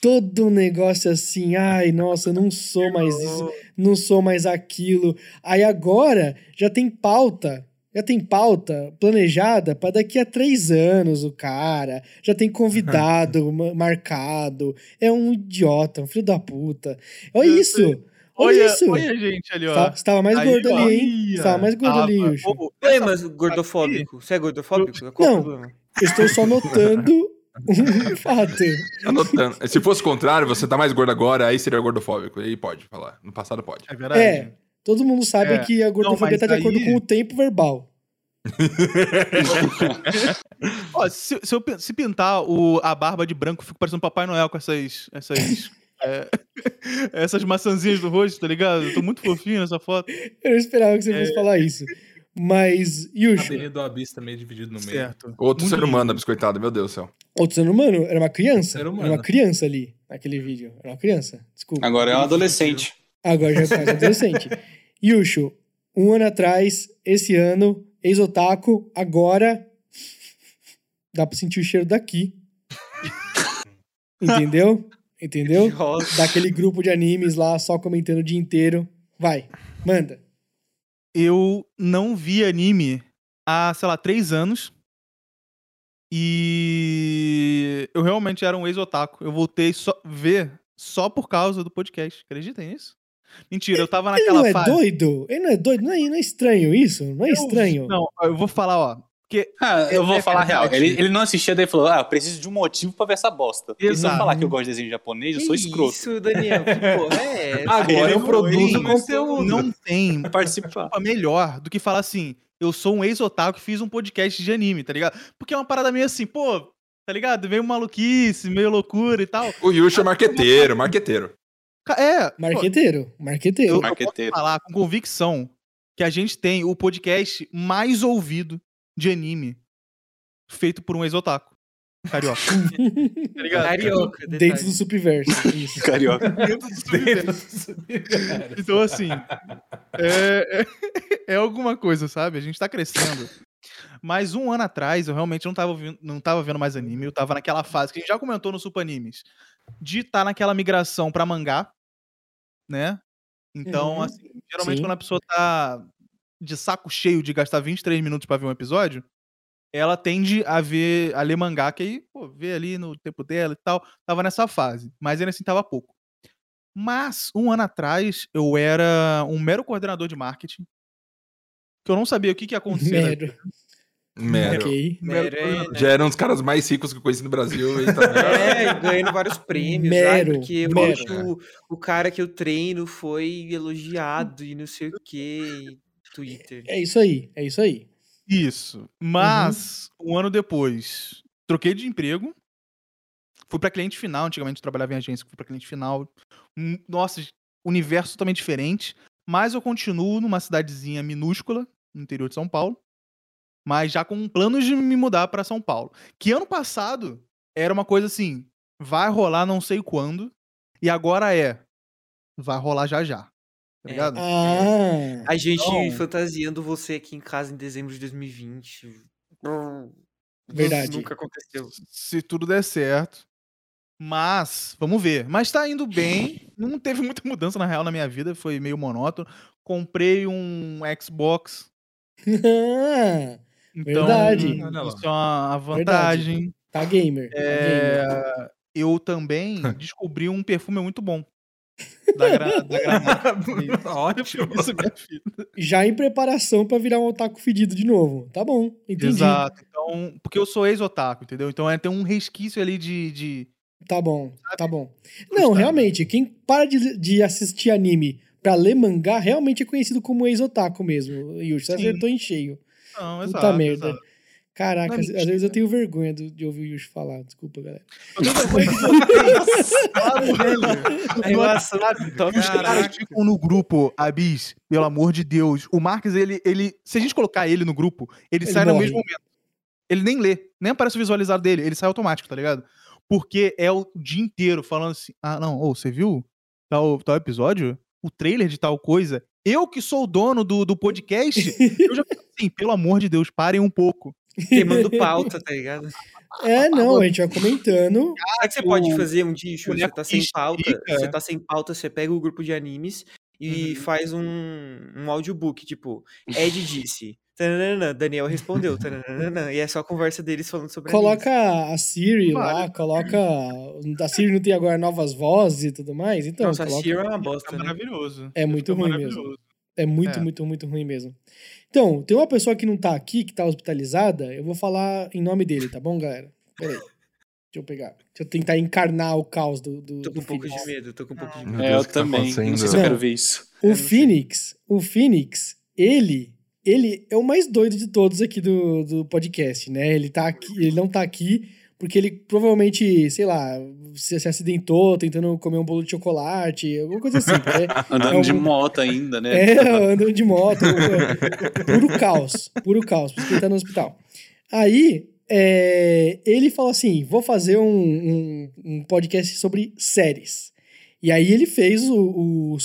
Todo um negócio assim, ai, nossa, eu não sou mais isso, não sou mais aquilo. Aí agora já tem pauta, já tem pauta planejada para daqui a três anos o cara, já tem convidado ma- marcado, é um idiota, um filho da puta. Olha Eu isso, olha, Olha, isso. olha a gente ali, ó. Você tava mais Aí, gordo ó. ali, hein? Você tava mais gordo ali. Yushu. Pô, Ei, essa mas gordofóbico. Você é gordofóbico? Qual Não. problema? Eu estou só notando um fato. Anotando. Se fosse o contrário, você tá mais gordo agora, aí seria gordofóbico. Aí pode falar. No passado pode. É verdade. É, todo mundo sabe É. que a gordofobia mas tá de acordo aí- com o tempo verbal. Ó, se, se eu se pintar o, a barba de branco, eu fico parecendo Papai Noel com essas. essas é, essas maçãzinhas do rosto, tá ligado? Eu tô muito fofinho nessa foto. Eu não esperava que você É. fosse falar isso. Mas, Yushu, Cabelinho do Abis também dividido no meio. Certo. Outro Muito ser humano, lindo. biscoitado, meu Deus do céu. outro ser humano, era uma criança. Ser Era humano. uma criança ali, naquele vídeo. Era uma criança, desculpa. Agora é um adolescente. Agora já é quase adolescente. Yushu, um ano atrás, esse ano, ex-otaku, agora dá pra sentir o cheiro daqui. Entendeu? Entendeu? Daquele grupo de animes lá, só comentando o dia inteiro. Vai, manda. Eu não vi anime há, sei lá, três anos. E eu realmente era um ex-otaku. Eu voltei só ver só por causa do podcast. Acreditem nisso? Mentira, eu tava Ele naquela não é fase. doido? Ele não é doido? Não é, não é estranho isso? Não é Eu- estranho? Não, eu vou falar, ó. Porque Ah, eu vou É falar a real. Ele, ele não assistia, daí falou: Ah, eu preciso de um motivo pra ver essa bosta. Porque se eu Exato. falar que eu gosto de desenho japonês, eu sou escroto. Isso, Daniel, que porra é essa? Agora eu Ele produzo conteúdo. não tem Participar. melhor do que falar assim: eu sou um ex-otaku que fiz um podcast de anime, tá ligado? Porque é uma parada meio assim, pô, tá ligado? Meio maluquice, meio loucura e tal. O Yusha é marqueteiro, marqueteiro. É, Marqueteiro, marqueteiro. eu, eu posso Marqueteiro. falar com convicção que a gente tem o podcast mais ouvido de anime feito por um ex-otaku. Carioca. tá? Carioca, Dentro do subverso. Isso. Carioca. Dentro do subverso. Então, assim, é, é, é alguma coisa, sabe? A gente tá crescendo. Mas um ano atrás, eu realmente não tava, ouvindo- não tava vendo mais anime. Eu tava naquela fase que a gente já comentou no Super Animes. De estar naquela migração pra mangá, né? Então, Uhum. assim, geralmente Sim. quando a pessoa tá de saco cheio de gastar 23 minutos pra ver um episódio, ela tende a ver, a ler mangá, que aí, pô, vê ali no tempo dela e tal. Tava nessa fase. Mas ainda assim tava pouco. Mas, um ano atrás, eu era um mero coordenador de marketing. Que eu não sabia o que, que ia acontecer. Mero. Mero. Ok. Mero é, né? Já era um dos caras mais ricos que eu conheci no Brasil. E também. É, ganhando vários prêmios. Mero, ai, porque eu mero. acho que o, o cara que eu treino foi elogiado e não sei o que. Twitter. É isso aí, é isso aí. Isso. Mas, um ano depois, troquei de emprego. Fui pra cliente final. Antigamente eu trabalhava em agência, fui pra cliente final. Hum, Nossa, universo totalmente diferente. Mas eu continuo numa cidadezinha minúscula, no interior de São Paulo. Mas já com planos de me mudar pra São Paulo. Que ano passado era uma coisa assim: vai rolar não sei quando. E agora é. Vai rolar já já. Tá É. ligado? Ah, A gente Então- fantasiando você aqui em casa em dezembro de 2020. Verdade. Nunca aconteceu. se tudo der certo. Mas, vamos ver. Mas tá indo bem. Não teve muita mudança, na real, na minha vida. Foi meio monótono. Comprei um Xbox. Então, Verdade. Isso é uma vantagem. tá gamer. tá gamer. É, eu também descobri um perfume muito bom. Da, gra, da Granata. Ótimo. Isso, minha filha. Já em preparação pra virar um otaku fedido de novo. Tá bom, entendi. Exato. Então, porque eu sou ex-otaku, entendeu? Então é, tem um resquício ali de. de... Tá bom, tá bom. Não, realmente, quem para de, de assistir anime pra ler mangá realmente é conhecido como ex-otaku mesmo. Yushi, você acertou em cheio. Não, Puta exato, merda. exato. Caraca, é às, vezes eu tenho vergonha do- de ouvir o Yushi falar. Desculpa, galera. Top Os caras ficam no grupo, Abis, pelo amor de Deus. O Marques, ele, ele. Se a gente colocar ele no grupo, ele, Ele sai no morre. mesmo momento. Ele nem lê, nem aparece o visualizado dele, ele sai automático, tá ligado? Porque é o dia inteiro falando assim: ah, não, ô, você viu tal, tal episódio? O trailer de tal coisa? Eu que sou o dono do, do podcast, eu já assim, pelo amor de Deus, parem um pouco. queimando pauta, tá ligado? É, não, a gente vai comentando. Sabe o que você pode fazer um dia? Você tá sem pauta, você tá sem pauta, você pega o grupo de animes e Uhum. faz um, um audiobook, tipo, Ed disse, tananana, Daniel respondeu, tananana, e é só a conversa deles falando sobre Coloca a Siri lá, Vale. coloca. A Siri não tem agora novas vozes e tudo mais. Então, Nossa, a coloca- Siri é uma bosta, né? maravilhoso. É muito Fica ruim maravilhoso. É muito, É. muito, muito ruim mesmo. Então, tem uma pessoa que não tá aqui, que tá hospitalizada. Eu vou falar em nome dele, tá bom, galera? Peraí. Deixa eu pegar. Deixa eu tentar encarnar o caos do, do, Tô com do um pouco Phoenix. de medo, tô com um pouco de medo. É, eu tá também. Não sei se eu quero ver isso. O. Phoenix, o Phoenix, ele, ele é o mais doido de todos aqui do, do podcast, né? Ele tá aqui, ele não tá aqui porque ele provavelmente, sei lá, se, se acidentou tentando comer um bolo de chocolate, alguma coisa assim, né? Andando É de moto ainda, né? É, andando de moto. puro caos. Puro caos, por isso que ele tá no hospital. Aí, é, ele falou assim: vou fazer um, um, um podcast sobre séries. E aí ele fez o, o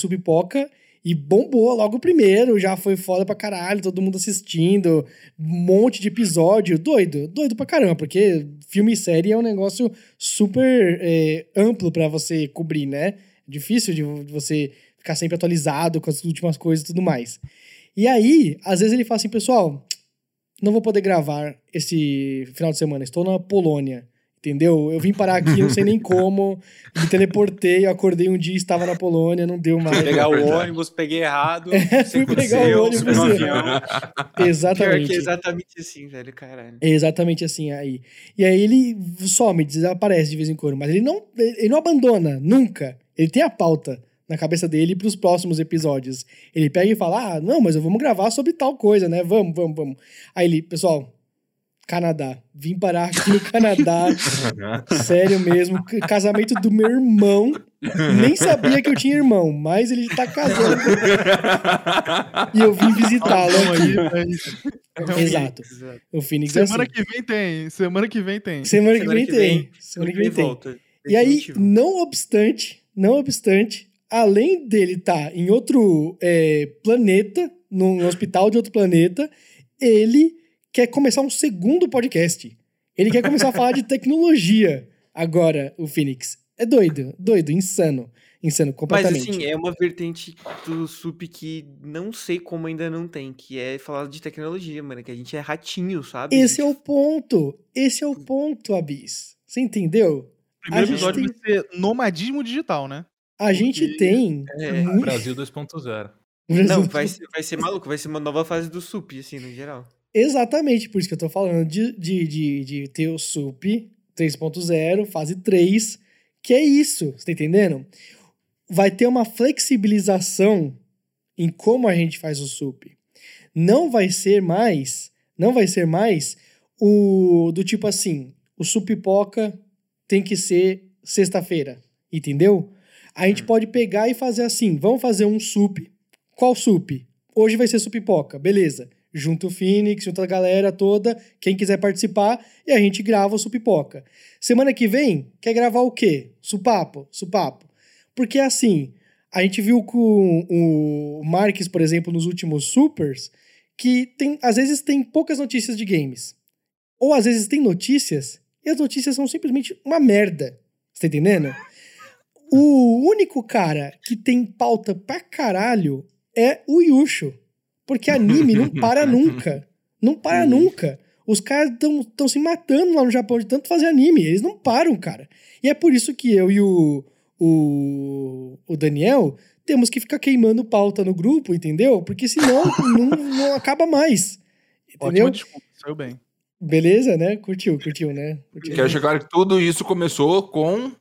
e bombou logo o primeiro, já foi foda pra caralho, todo mundo assistindo, um monte de episódio, doido, doido pra caramba, porque filme e série é um negócio super é, amplo pra você cobrir, né? Difícil de você ficar sempre atualizado com as últimas coisas e tudo mais. E aí, às vezes ele fala assim, pessoal, não vou poder gravar esse final de semana, estou na Polônia. Entendeu? Eu vim parar aqui, não sei nem como, me teleportei, eu acordei um dia e estava na Polônia, não deu mais. Pegar o Verdade. ônibus, peguei errado. É, fui pegar o ônibus, no é. avião. Pior que Exatamente. é exatamente assim, velho, caralho. É exatamente assim aí. E aí ele some, desaparece de vez em quando, mas ele não, ele não abandona, nunca. Ele tem a pauta na cabeça dele pros próximos episódios. Ele pega e fala: Ah, não, mas vamos gravar sobre tal coisa, né? Vamos, vamos, vamos. Aí ele, pessoal, Canadá. Vim parar aqui no Canadá. Sério mesmo. Casamento do meu irmão. Nem sabia que eu tinha irmão, mas ele tá casando. e eu vim visitá-lo aqui. aí, é. Realmente. Exato. O Phoenix é Semana assim. que vem tem. Semana que vem tem. Semana que Semana vem que tem. vem, Semana que vem tem. volta. E aí, não obstante, não obstante, além dele estar em outro é, planeta, num hospital de outro planeta, ele quer começar um segundo podcast. Ele quer começar a falar de tecnologia agora, o Phoenix. É doido, doido, insano. Insano, Mas completamente. assim, é uma vertente do SUP que não sei como ainda não tem, que é falar de tecnologia, mano, que a gente é ratinho, sabe? Esse é o ponto. Esse é o ponto, Abis. Você entendeu? O primeiro a gente episódio tem- vai ser nomadismo digital, né? A gente tem. É, Brasil 2.0. Não, vai ser, vai ser maluco, vai ser uma nova fase do SUP, assim, no geral. Exatamente, por isso que eu tô falando de, de, de, de ter o SUP 3.0, fase 3, que é isso, você tá entendendo? Vai ter uma flexibilização em como a gente faz o SUP. Não vai ser mais, não vai ser mais o do tipo assim, o supipoca tem que ser sexta-feira, entendeu? A gente pode pegar e fazer assim, vamos fazer um sup. Qual sup? Hoje vai ser supipoca, beleza. Junta o Phoenix, junta a galera toda, quem quiser participar, e a gente grava o supipoca. Semana que vem, quer gravar o quê? Supapo, supapo. Porque assim, a gente viu com o Marques, por exemplo, nos últimos supers, que tem, às vezes tem poucas notícias de games. Ou às vezes tem notícias, e as notícias são simplesmente uma merda. Você tá entendendo? O único cara que tem pauta pra caralho é o Yusho. Porque anime não para nunca. Não para nunca. Os caras estão se matando lá no Japão de tanto fazer anime. Eles não param, cara. E é por isso que eu e o, o, o Daniel temos que ficar queimando pauta no grupo, entendeu? Porque senão não, não acaba mais. Entendeu? Ótima desculpa, saiu bem. Beleza, né? Curtiu, curtiu, né? Curtiu. Quero chegar que tudo isso começou com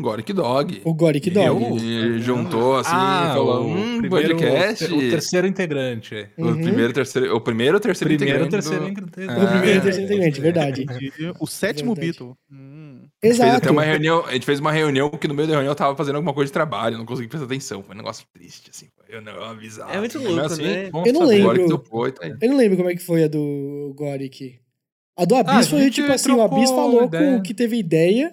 Goric Dog. O Goric Dog. Ele juntou assim e falou: um podcast. O terceiro integrante. é. O Uhum. primeiro, terceiro, o primeiro ou terceiro Primeiro, integrante terceiro do- integrante. Ah, O primeiro e terceiro integrante, verdade. E O sétimo Verdade. Beatle. Hum. A gente fez Exato. até uma reunião, a gente fez uma reunião que no meio da reunião eu tava fazendo alguma coisa de trabalho, não consegui prestar atenção. Foi um negócio triste, assim. Eu não avisava. É muito Mas louco, assim, né? Eu não saber. lembro. Topou e tá. Eu não lembro como é que foi a do Goric. A do Abyss Ah, foi tipo assim, o Abyss falou com o que teve ideia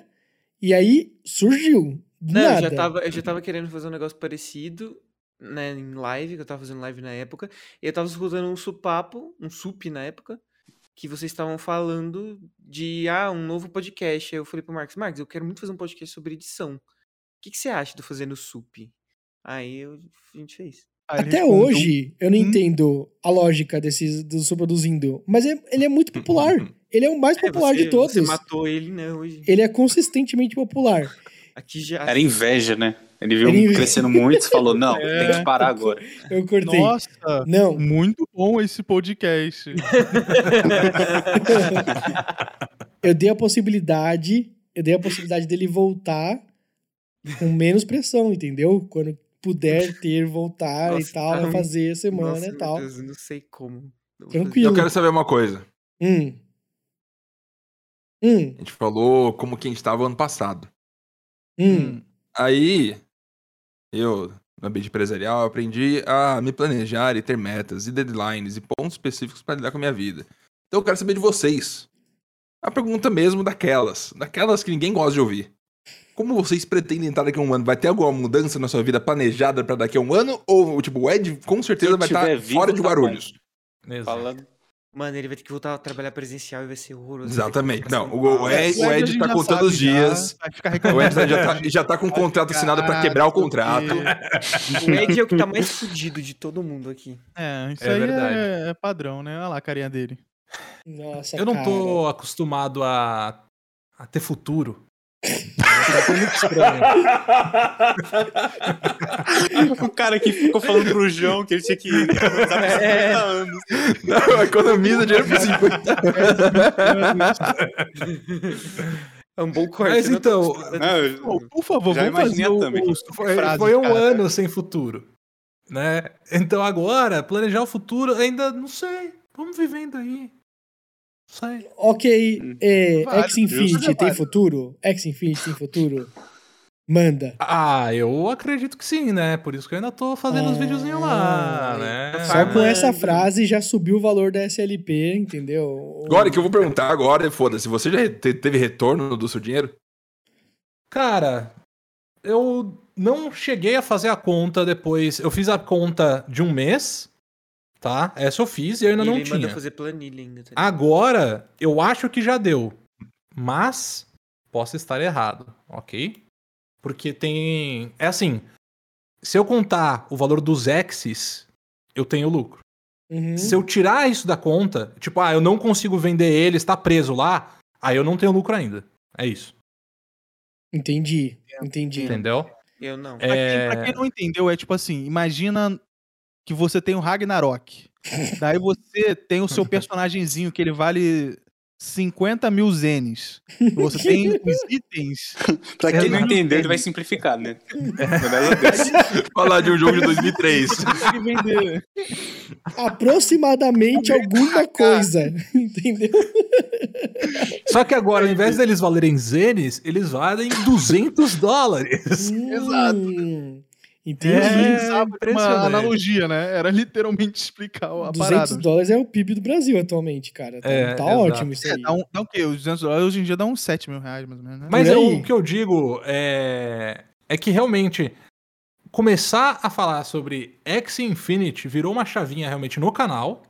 e aí surgiu. Do Não, eu nada. já, tava, eu já tava querendo fazer um negócio parecido, né, em live, que eu tava fazendo live na época, e eu tava escutando um supapo, um sup na época, que vocês estavam falando de, ah, um novo podcast. Aí eu falei pro Marcos, Marcos, eu quero muito fazer um podcast sobre edição. O que, que você acha de fazer no sup? Aí eu- a gente fez. Aí Até respondeu, hoje eu não Hum. entendo a lógica desses do Superduzindo, mas é- ele é muito popular. Ele é o mais É, popular você- de todos. Você matou ele, né, hoje. Ele é consistentemente popular. Aqui já... Era inveja, né? Ele viu inveja. crescendo muito e falou: não, É. tem que parar agora. Eu cortei. Nossa, Não, muito bom esse podcast. eu dei a possibilidade, eu dei a possibilidade dele voltar com menos pressão, entendeu? Quando puder ter, voltar Nossa, e tal, fazer semana Nossa, e meu tal. Deus, eu não sei como. Tranquilo. Eu quero saber uma coisa. Hum. Hum, A gente falou como que a gente tava ano passado. hum. Aí, eu, no ambiente empresarial, aprendi a me planejar e ter metas e deadlines e pontos específicos para lidar com a minha vida. Então eu quero saber de vocês. A pergunta mesmo daquelas, daquelas que ninguém gosta de ouvir. Como vocês pretendem estar daqui a um ano? Vai ter alguma mudança na sua vida planejada para daqui a um ano? Ou, tipo, o Ed com certeza Quem vai estar tiver vivo, fora de tá Guarulhos? Falando. Mano, ele vai ter que voltar a trabalhar presencial e vai ser horroroso. Exatamente. Não, ficar o, sem o Ed, o Ed tá já contando os já, dias. vai ficar O. Ed já tá, já tá com o contrato assinado para quebrar o contrato. O Ed é o que tá mais fudido de todo mundo aqui. É, isso É aí verdade. é, é padrão, né? Olha lá a carinha dele. Nossa, Eu não tô cara. acostumado a, a ter futuro. Foi muito estranho. O cara que ficou falando pro João que ele tinha que economizar por 50 anos. Não, economiza dinheiro por 50 É um bom corte. Mas tô então. Não, Pô, por favor, Já vamos fazer o, frase, foi um cara. ano sem futuro. Né? Então agora, planejar o futuro, ainda não sei. Vamos vivendo aí. Sei. Ok, Hum. é, Vários, X Infinity Deus. tem futuro? X Infinity tem futuro? Manda. Ah, eu acredito que sim, né? Por isso que eu ainda tô fazendo os Ah, videozinhos lá, né? Só com essa frase já subiu o valor da SLP, entendeu? Agora que eu vou perguntar agora, foda-se, você já te- teve retorno do seu dinheiro? Cara, eu não cheguei a fazer a conta depois. Eu fiz a conta de um mês, tá? Essa eu fiz e eu ainda E não ele manda tinha. fazer planilha ainda. tá? Agora, eu acho que já deu. Mas posso estar errado, ok? Porque tem. É assim. Se eu contar o valor dos Exes, eu tenho lucro. Uhum. Se eu tirar isso da conta, tipo, ah, eu não consigo vender ele, está preso lá, aí eu não tenho lucro ainda. É isso. Entendi, entendi. Entendeu? Eu não. Pra, quem, É, pra quem não entendeu, é tipo assim: imagina que você tem o Ragnarok. Daí você tem o seu personagemzinho que ele vale 50 mil zenes. Você tem os itens. Pra quem não Exato. entendeu, ele vai simplificar, né? É. Falar de um jogo de 2003. que vender. Aproximadamente alguma coisa. Entendeu? Só que agora, ao invés deles valerem zenes, eles valem 200 dólares. Exato. Entendi. É, sabe, uma analogia, né? Era literalmente explicar a 200 parada. dólares é o PIB do Brasil atualmente, cara. Tá, É, tá ótimo isso É, aí. dá, um, dá o quê? Os 200 dólares hoje em dia dá uns 7 mil reais, mais ou menos, né? Mas é, aí. o que eu digo é, é que realmente começar a falar sobre X Infinity virou uma chavinha realmente no canal,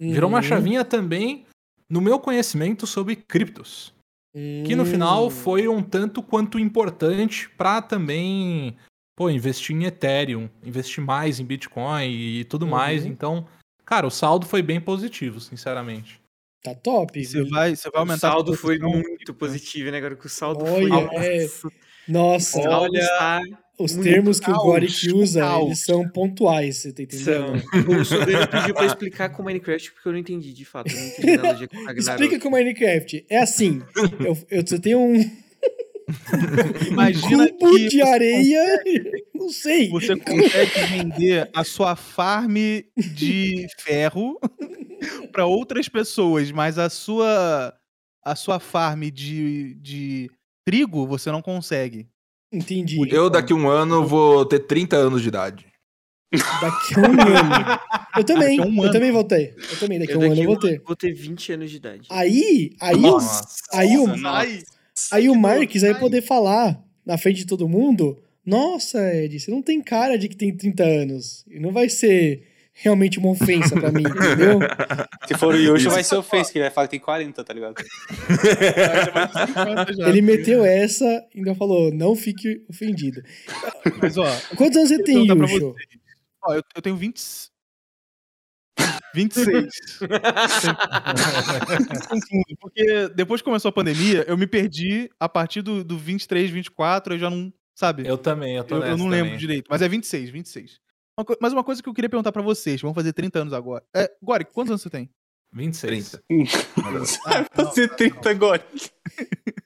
virou uma Uhum. chavinha também no meu conhecimento sobre criptos. Que no final Hum. foi um tanto quanto importante para também pô, investir em Ethereum, investir mais em Bitcoin e tudo mais. Uhum. Então, cara, o saldo foi bem positivo, sinceramente. Tá top. Você vai, você vai O aumentar a saldo foi muito positivo, né? Agora que o saldo Olha, foi. é. Nossa, o Olha, está os termos que o Goric usa, eles são pontuais, você tá entendendo? São. O Sobrino pediu pra explicar com Minecraft porque eu não entendi, de fato. Eu não entendi nada de. Explica com o Minecraft. É assim, eu, eu, você tem um Imagina cubo que de areia, não sei. você consegue vender a sua farm de ferro para outras pessoas, mas a sua a sua farm de, de trigo você não consegue. Entendi. Eu, daqui a um ano, vou ter 30 anos de idade. Daqui a um ano. Eu também, Daqui um eu ano. também vou ter. Eu também, daqui a um ano daqui eu a vou um ter. ano vou ter 20 anos de idade. Aí, aí, o- Nossa. aí, o, Nossa. Aí o Marques vai poder falar na frente de todo mundo: Nossa, Ed, você não tem cara de que tem 30 anos. E não vai ser realmente uma ofensa pra mim, entendeu? Se for o Yosho, vai ser ofensa, que ele vai falar que tem 40, tá ligado? Ele meteu essa e ainda falou: Não fique ofendido. Mas ó, Quantos anos você tem, Yusho? ó eu, eu tenho 20 26. Confundo, porque depois que começou a pandemia, eu me perdi a partir do, do 23, 24, eu já não, sabe? Eu também, eu tô Eu, eu não lembro também. direito, mas é 26, 26. Uma co- mas uma coisa que eu queria perguntar pra vocês, vão fazer 30 anos agora. É, Gori, quantos anos você tem? 26. 30. Ah, Você 30 agora.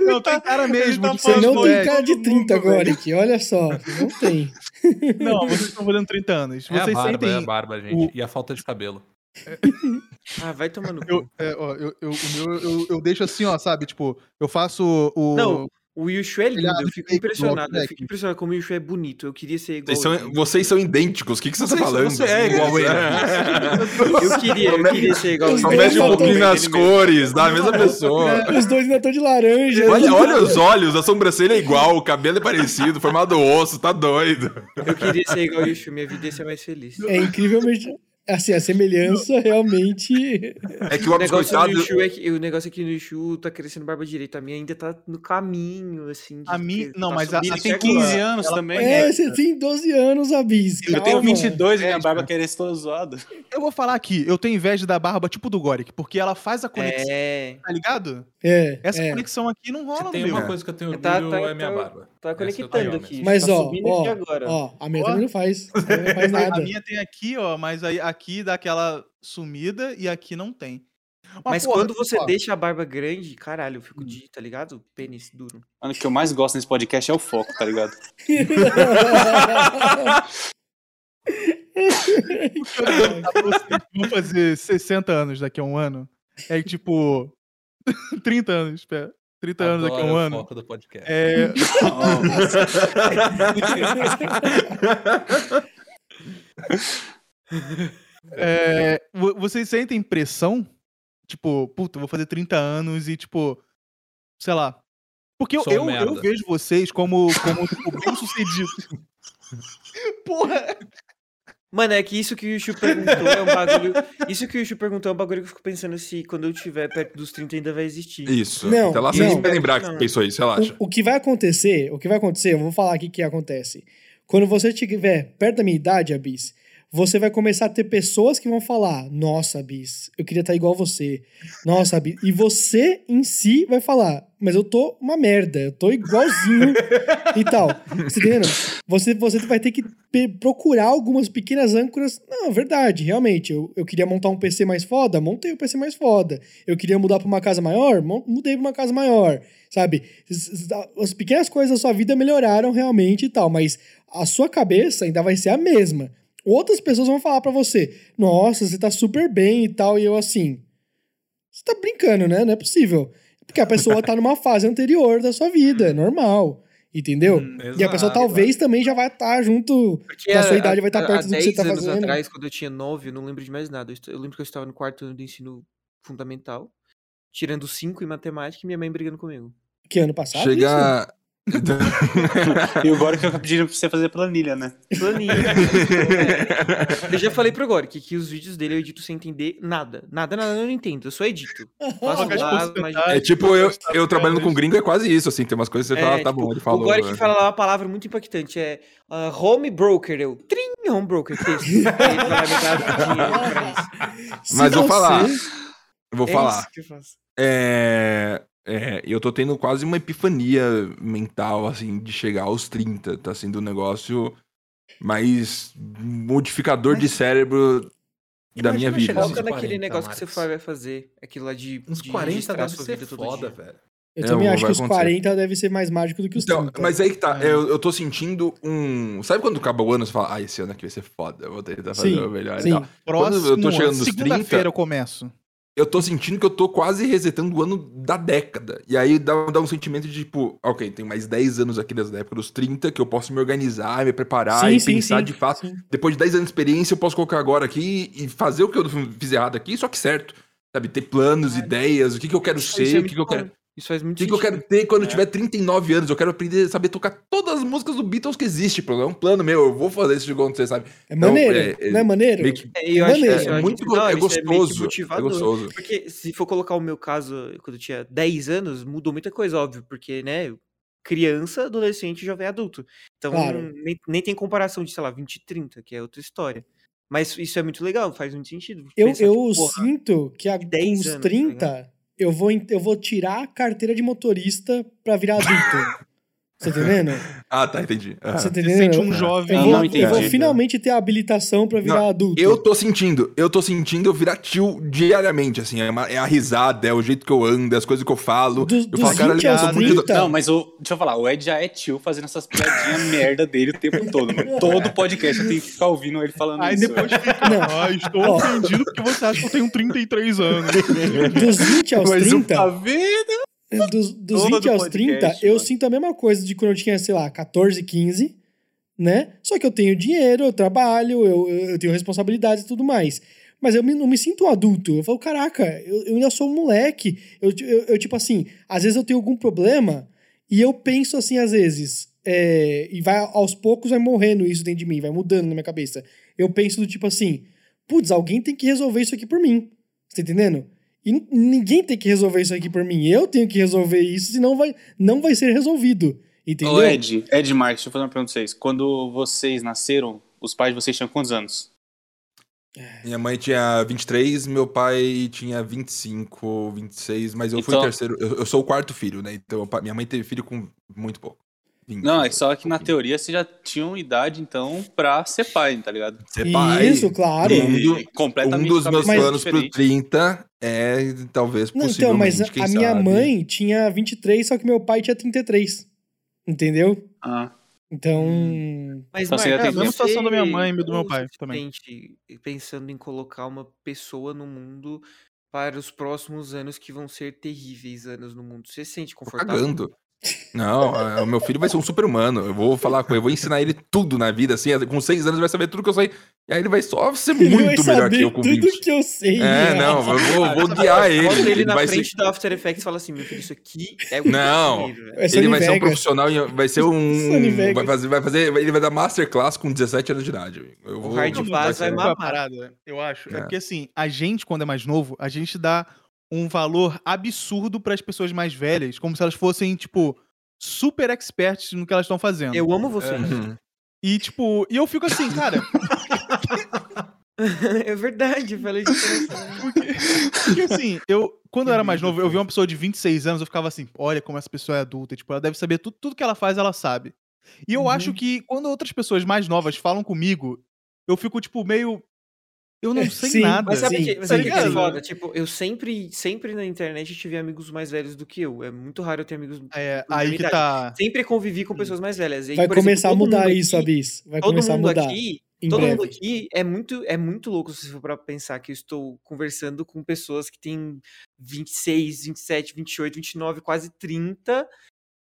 não, tem cara mesmo. tá Você não tem cara de 30 agora, aqui. Olha só. Não tem. Não, vocês estão fazendo 30 anos. É a Vocês barba, sentem. é a barba, gente. E a falta de cabelo. Ah, vai cu. Eu, é, ó, eu, eu, o meu, eu, eu deixo assim, ó, sabe? Tipo, eu faço o. Não, O Yushu é lindo, Ele eu fico impressionado. Eu fico impressionado como o Yushu é bonito. Eu queria ser igual. Vocês são, ele. vocês são idênticos. O que, que você tá falando? você é igual ele. Eu queria, eu queria ser igual dois mexe um pouquinho nas cores, da mesma pessoa. Os dois ainda estão de laranja. Olha, olha os olhos, a sobrancelha é igual, o cabelo é parecido, formado osso, tá doido. Eu queria ser igual o Yushu, minha vida ia ser mais feliz. É incrivelmente. Assim, a semelhança realmente. É que o O negócio, Yushu é que, o negócio é que no Yushu tá crescendo barba direita. A minha ainda tá no caminho, assim. de- A minha- não, tá mas a- a Tem chegando 15 lá. anos também. É, você tem 12 anos, Abis. Eu tenho calma. 22 e minha É, barba querendo toda zoada. Eu vou falar aqui, eu tenho inveja da barba tipo do Goric, porque ela faz a conexão, É, tá ligado? É, Essa é. conexão aqui não rola no tem meu. uma coisa que eu tenho orgulho Tá- tá- é minha tá- barba. Tá conectando aqui. Mas Tá ó, subindo ó, aqui agora. ó, a minha Ó. também não faz. A minha não faz A nada. minha tem aqui, ó, mas aí aqui dá aquela sumida e aqui não tem. Mas porra, quando você ó, deixa a barba grande, caralho, eu Hum. fico de, tá ligado? Pênis duro. Mano, o que eu mais gosto nesse podcast é o foco, tá ligado? vão fazer 60 anos daqui a um ano, é tipo 30 anos, espera. 30 anos daqui a Adoro um ano. foco do podcast. É, é, vo- vocês sentem pressão? Tipo, puta, vou fazer 30 anos e, tipo, sei lá. Porque eu, eu, eu vejo vocês como, como tipo, bem sucedidos. Porra! Mano, é que isso que o Yushu perguntou é um bagulho. Isso que o Yushu perguntou é um bagulho que eu fico pensando se quando eu estiver perto dos 30 ainda vai existir. Isso. Não, Até lá não. você vai lembrar que pensou isso, relaxa. O, o que vai acontecer, o que vai acontecer, eu vou falar aqui o que acontece. Quando você estiver perto da minha idade, Abis, você vai começar a ter pessoas que vão falar: Nossa, Bis, eu queria estar igual você. Nossa, Bis. E você em si vai falar: Mas eu tô uma merda, eu tô igualzinho e tal. Você tá entendendo? Você, você vai ter que procurar algumas pequenas âncoras. Não, é verdade, realmente. Eu, eu queria montar um PC mais foda, montei um PC mais foda. Eu queria mudar pra uma casa maior, mudei pra uma casa maior. Sabe? As pequenas coisas da sua vida melhoraram realmente e tal, mas a sua cabeça ainda vai ser a mesma. Outras pessoas vão falar pra você: Nossa, você tá super bem e tal. E eu assim. Você tá brincando, né? Não é possível. Porque a pessoa tá numa fase anterior da sua vida, é normal. Entendeu? Hum, e a exato. pessoa talvez também já vai estar junto. Porque Na sua idade vai estar há- perto do que você 10 tá anos fazendo. atrás, quando eu tinha 9, eu não lembro de mais nada. Eu, lembro que eu estava no quarto ano do ensino fundamental, tirando 5 em matemática e minha mãe brigando comigo. Que ano passado? isso? E agora que eu pedindo pra você fazer planilha, né? Planilha. eu já falei pro Gori que, os vídeos dele eu edito sem entender nada. Nada, nada, eu não entendo. Eu só edito. Faço lá, mas... É tipo, eu, eu trabalhando com gringo é quase isso, assim. Tem umas coisas que você É, fala, tá tipo, bom, ele falou. O que né? fala lá uma palavra muito impactante, é ah, home broker. Eu, trim, home broker, texto. Ele vai me dar dinheiro pra isso. Se Mas eu vou falar. vou É falar. isso que eu faço. É, é, eu tô tendo quase uma epifania mental, assim, de chegar aos 30. Tá sendo um negócio mais modificador de cérebro da minha vida. chegar assim. naquele 40, negócio que você Marcos. vai fazer. Aquilo lá de, Uns de 40 registrar a deve sua ser vida todo foda, dia. velho. Eu É, também acho que os acontecer. 40 deve ser mais mágico do que os Então, 30. mas aí que tá, eu, eu tô sentindo um. Sabe quando acaba o ano você fala, ah, esse ano aqui vai ser foda, eu vou tentar fazer Sim, o melhor e sim. tal. Próximo, eu tô chegando nos segunda-feira 30, eu começo. Eu tô sentindo que eu tô quase resetando o ano da década. E aí dá, dá um sentimento de tipo, ok, tem mais 10 anos aqui dessa época dos 30 que eu posso me organizar, me preparar Sim, e sim, pensar sim, de fato. Depois de 10 anos de experiência, eu posso colocar agora aqui e fazer o que eu fiz errado aqui, só que certo. Sabe, ter planos, ideias, o que, que eu quero ser, é o que, que eu quero. Isso faz muito O que, que eu quero ter quando eu tiver 39 anos? Eu quero aprender a saber tocar todas as músicas do Beatles que existe, pô. É um plano meu. Eu vou fazer isso de acontecer, sabe? É Então, maneiro, é- é- não é maneiro? Que- É, eu acho, maneiro. eu é acho muito que da é é gostoso. É motivador. gostoso. Porque se for colocar o meu caso, quando eu tinha 10 anos, mudou muita coisa, óbvio. Porque, né, criança, adolescente, jovem adulto. Então, Claro. nem, nem tem comparação de, sei lá, 20 e 30, que é outra história. Mas isso é muito legal, faz muito sentido. Eu, eu tipo, porra, sinto que a, com 10 os anos, tá 30 eu vou, eu vou tirar a carteira de motorista pra virar adulto. Você tá entendendo? Ah, tá, entendi. Aham. Você tá Você entendendo? sente um jovem. Eu vou, não eu vou entendi. finalmente ter a habilitação pra virar Não, adulto. Eu tô sentindo, eu tô sentindo eu virar tio diariamente, assim. É, uma- é a risada, é o jeito que eu ando, é as coisas que eu falo. Dos- eu falo, cara, 20 eu aos sou muito- 30. Não, mas o, deixa eu falar, o Ed já é tio fazendo essas piadinhas merda dele o tempo todo, mano. Todo podcast eu tenho que ficar ouvindo ele falando Aí isso. depois fica, Não. ah, estou Ó. ofendido porque você acha que eu tenho 33 anos. Dos 20 aos Mas o 30, tá vendo? Dos, dos Todo 20 aos podcast, 30, eu mano. sinto a mesma coisa de quando eu tinha, sei lá, 14, 15, né? Só que eu tenho dinheiro, eu trabalho, eu, eu tenho responsabilidades e tudo mais. Mas eu me- não me sinto adulto. Eu falo, caraca, eu, eu ainda sou um moleque. Eu, eu, eu, tipo assim, às vezes eu tenho algum problema e eu penso assim, às vezes, é, e vai aos poucos vai morrendo isso dentro de mim, vai mudando na minha cabeça. Eu penso do tipo assim, putz, alguém tem que resolver isso aqui por mim. Você tá entendendo? E ninguém tem que resolver isso aqui por mim. Eu tenho que resolver isso, senão vai, não vai ser resolvido. Entendeu? Ô, Ed, Ed Marques, deixa eu fazer uma pergunta pra vocês. Quando vocês nasceram, os pais de vocês tinham quantos anos? Minha mãe tinha 23, meu pai tinha 25, 26, mas eu fui o Então- terceiro. Eu, eu sou o quarto filho, né? Então minha mãe teve filho com muito pouco. 20, Não, é só que na teoria vocês já tinham idade, então, pra ser pai, tá ligado? Ser pai. Isso, claro. Um E do- Um completamente dos meus planos pro diferente. 30 é talvez Não, possivelmente, então, mas a, quem a minha sabe. mãe tinha 23, só que meu pai tinha 33. Entendeu? Ah, Então. Mas, Então, Marcos, É, a mesma situação da minha mãe e do meu é pai também. Pensando em colocar uma pessoa no mundo para os próximos anos que vão ser terríveis anos no mundo. Você se sente Tô confortável? cagando. Não, é, o meu filho vai ser um super-humano. Eu vou falar com ele, eu vou ensinar ele tudo na vida, assim. Com seis anos ele vai saber tudo que eu sei. E aí ele vai só ser Ele vai muito melhor que eu com tudo 20. que eu sei. É, né? não, eu vou, vou guiar ele. Bota ele na vai ser- frente do After Effects e fala assim, meu filho, isso aqui é o Não. velho." É Ele vai ser um profissional, e vai ser um. Vai fazer, vai fazer. Ele vai dar masterclass com 17 anos de idade. Eu vou, hard vai pass ser- vai Sabe qual é a mamar. parada, eu acho. É. É. porque assim, a gente, quando é mais novo, a gente dá um valor absurdo pras pessoas mais velhas, como se elas fossem, tipo, super experts no que elas estão fazendo. Eu amo você. Uhum. E, tipo, e eu fico assim, cara. é verdade, eu falei de coração. Porque assim, eu, quando eu era mais novo, eu vi uma pessoa de 26 anos, eu ficava assim, olha como essa pessoa é adulta, tipo, ela deve saber tudo, tudo que ela faz, ela sabe. E eu Uhum. acho que quando outras pessoas mais novas falam comigo, eu fico, tipo, meio. Eu não sei sim, nada. Mas sabe o Sim, que, tá sabe que é foda? Tipo, eu sempre, sempre na internet tive amigos mais velhos do que eu. É muito raro eu ter amigos. É, aí que tá. Sempre convivi com pessoas mais velhas. E aí, Vai por exemplo, começar a mudar isso, Abis. Vai Todo começar a mundo mudar. aqui, em todo breve. mundo aqui é muito, é muito louco se for pra pensar que eu estou conversando com pessoas que têm 26, 27, 28, 29, quase 30.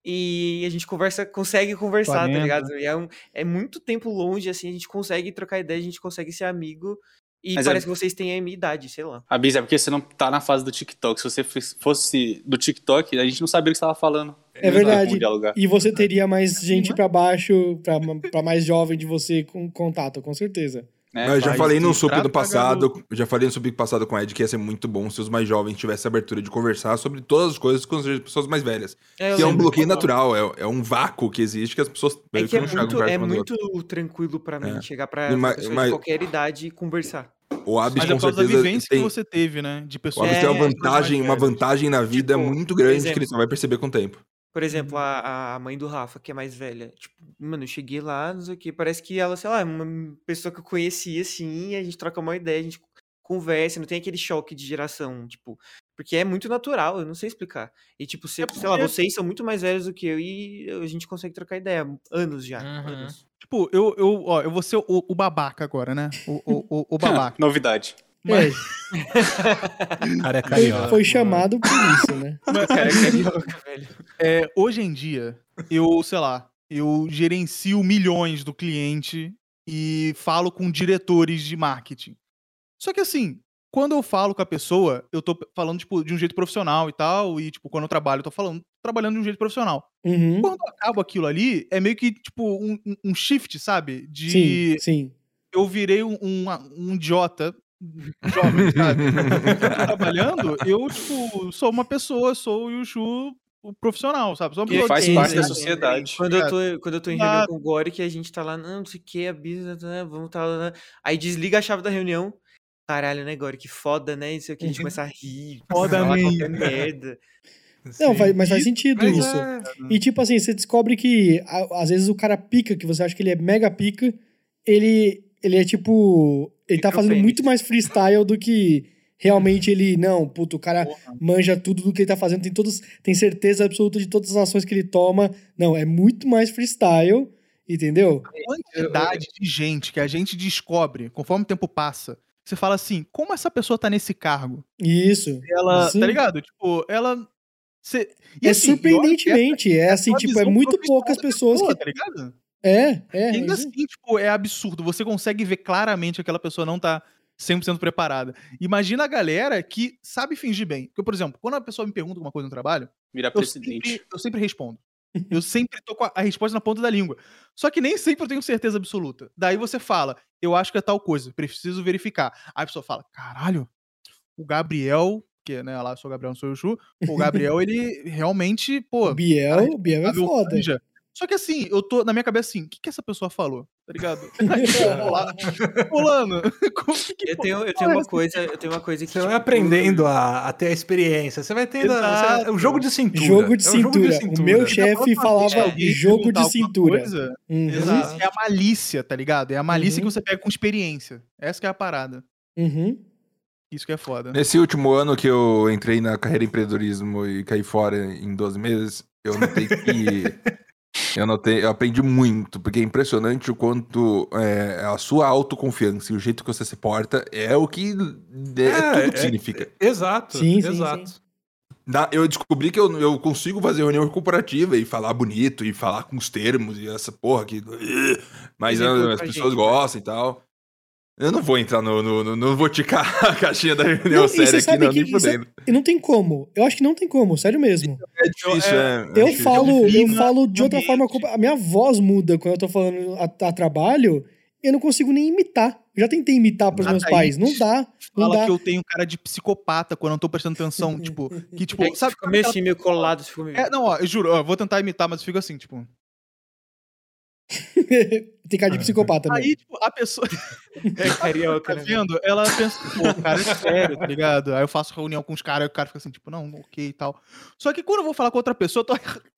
E a gente conversa, consegue conversar, 40. tá ligado? E é, um- é muito tempo longe, assim, a gente consegue trocar ideia, a gente consegue ser amigo. E Mas é- parece que vocês têm a minha idade, sei lá. A Bis, é porque você não tá na fase do TikTok. Se você fos- fosse do TikTok, a gente não sabia o que você tava falando. É verdade. E você teria mais gente pra baixo, pra, pra mais jovem de você com contato, com certeza. Né? Eu já falei no sup do pagando- passado, eu já falei no sup passado com o Ed que ia ser muito bom se os mais jovens tivessem abertura de conversar sobre todas as coisas com as pessoas mais velhas. É, Que é um bloqueio natural, é, é um vácuo que existe que as pessoas É que é não chegam muito, é muito tranquilo pra mim É. chegar pra E uma ma- pessoa mas- de qualquer idade e conversar. O Abis Mas é com por causa da certeza vivência tem, que você teve, né? De o pessoas. Abis tem uma É, vantagem, uma vantagem na vida Tipo, muito grande que exemplo, ele só vai perceber com o tempo. Por exemplo, Uhum. a, a mãe do Rafa, que é mais velha. Tipo, mano, eu cheguei lá, não sei o que, parece que ela, sei lá, é uma pessoa que eu conhecia, assim, a gente troca uma ideia, a gente conversa, não tem aquele choque de geração, tipo, porque é muito natural, eu não sei explicar. E, tipo, se, sei lá, porque- vocês são muito mais velhos do que eu e a gente consegue trocar ideia, anos já, Uhum. anos. Tipo, eu, eu, ó, eu vou ser o, o babaca agora, né? O, o, o, o babaca. Novidade. Mas- Cara, é Foi, carioca. foi chamado por isso, né? O cara é carioca, velho. É, hoje em dia, eu, sei lá, eu gerencio milhões do cliente e falo com diretores de marketing. Só que assim, quando eu falo com a pessoa, eu tô falando, tipo, de um jeito profissional e tal, e, tipo, quando eu trabalho, eu tô falando, trabalhando de um jeito profissional. Uhum. Quando eu acabo aquilo ali, é meio que, tipo, um, um- um shift, sabe? De Sim, sim. eu virei um, um, um idiota jovem, sabe? Quando eu tô trabalhando, eu, tipo, sou uma pessoa, sou o Yushu o profissional, sabe? Sou uma Que faz parte da sociedade. Quando eu tô, quando eu tô em reunião Exato. com o Gori, que a gente tá lá, não, não sei o que, a business, né, vamos tá lá. Aí desliga a chave da reunião. Caralho, né, Gori? Que foda, né? Isso aqui, a gente Uhum. começa a rir, Foda mesmo. merda. Não, faz- mas faz sentido Mas isso. é- E tipo assim, você descobre que às vezes o cara pica, que você acha que ele é mega pica, ele, ele é tipo. Ele tá fazendo muito mais freestyle do que realmente ele. Não, puto, o cara Porra. manja tudo do que ele tá fazendo, tem, todos, tem certeza absoluta de todas as ações que ele toma. Não, é muito mais freestyle, entendeu? quantidade de gente que a gente descobre conforme o tempo passa. Você fala assim, como essa pessoa tá nesse cargo? Isso. Ela, Sim. tá ligado? Tipo, ela. Cê, e É assim, surpreendentemente. É essa assim, a tipo, é muito poucas pessoas pessoa, que. Tá ligado? É, é. E ainda isso. assim, tipo, é absurdo. Você consegue ver claramente que aquela pessoa não tá 100% preparada. Imagina a galera que sabe fingir bem. Porque, por exemplo, quando a pessoa me pergunta alguma coisa no trabalho, Virar eu presidente. sempre, eu sempre respondo. Eu sempre tô com a, a resposta na ponta da língua. Só que nem sempre eu tenho certeza absoluta. Daí você fala, eu acho que é tal coisa, preciso verificar. Aí a pessoa fala, caralho, o Gabriel, que, né, lá eu sou o Gabriel, não sou o Chu, o Gabriel, ele realmente, pô, O Biel, o Biel é foda. manja. Só que assim, eu tô na minha cabeça assim, o que, que essa pessoa falou? Tá ligado? Eu que que Eu tenho, eu tenho uma coisa, eu tenho uma coisa que. Você vai tipo, aprendendo a, a ter a experiência. Você vai tendo. a- é o jogo de cintura. Jogo de É um cintura. O meu chefe falava É, jogo de cintura. Uhum. Exato. É a malícia, tá ligado? É a malícia Uhum. que você pega com experiência. Essa que é a parada. Uhum. Isso que é foda. Nesse último ano que eu entrei na carreira empreendedorismo e caí fora em 12 meses, eu notei que. Eu notei, eu aprendi muito, porque é impressionante o quanto é, a sua autoconfiança e o jeito que você se porta é o que é, É, tudo que é- significa. Exato. Sim, sim, exato. Dá- eu descobri que eu, eu consigo fazer reunião corporativa e falar bonito e falar com os termos e essa porra que. Mas as pra pessoas gente, gostam e tal. Eu não vou entrar no. no, no- não vou ticar a caixinha da reunião Não, séria aqui, não, que nem é-. E não tem como. Eu acho que não tem como, sério mesmo. É difícil, é. Eu difícil. falo, eu falo de outra forma. A minha voz muda quando eu tô falando a, a trabalho. Eu não consigo nem imitar. Eu já tentei imitar pros Ah, meus pais. isso. Não dá. Não Fala dá. que eu tenho cara de psicopata quando eu não tô prestando atenção. tipo, que tipo, É sabe? fica meio assim, meio colado, se for meio... É, não, ó, eu juro, ó, eu vou tentar imitar, mas eu fico assim, tipo. Tem cara de psicopata mesmo. Aí, tipo, a pessoa. É, Carioca, tá né? vendo? Ela pensa, pô, o cara é sério, tá ligado? Aí eu faço reunião com os caras, aí o cara fica assim, tipo, não, ok e tal. Só que quando eu vou falar com outra pessoa, eu tô.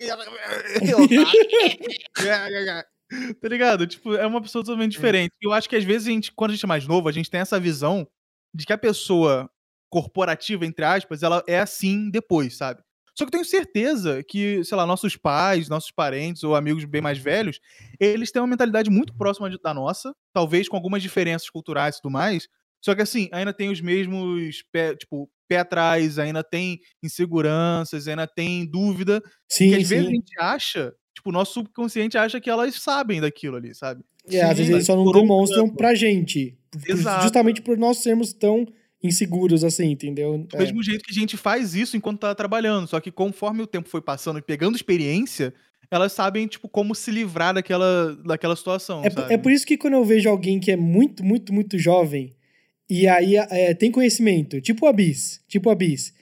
tá ligado? Tipo, é uma pessoa totalmente diferente. E eu acho que às vezes, a gente, quando a gente é mais novo, a gente tem essa visão de que a pessoa corporativa, entre aspas, ela é assim depois, sabe? Só que eu tenho certeza que, sei lá, nossos pais, nossos parentes ou amigos bem mais velhos, eles têm uma mentalidade muito próxima da nossa, talvez com algumas diferenças culturais e tudo mais. Só que assim, ainda tem os mesmos, pé, tipo, pé atrás, ainda tem inseguranças, ainda tem dúvida. Sim, que às vezes a sim. gente acha, tipo, o nosso subconsciente acha que elas sabem daquilo ali, sabe? É, às vezes Sim, eles só não um demonstram campo. pra gente. Exato. Justamente por nós sermos tão inseguros assim, entendeu? Do É. mesmo jeito que a gente faz isso enquanto tá trabalhando. Só que conforme o tempo foi passando e pegando experiência, elas sabem, tipo, como se livrar daquela, daquela situação, É, é por isso que quando eu vejo alguém que é muito, muito, muito jovem e aí é, tem conhecimento, tipo o Abis, tipo o Abis,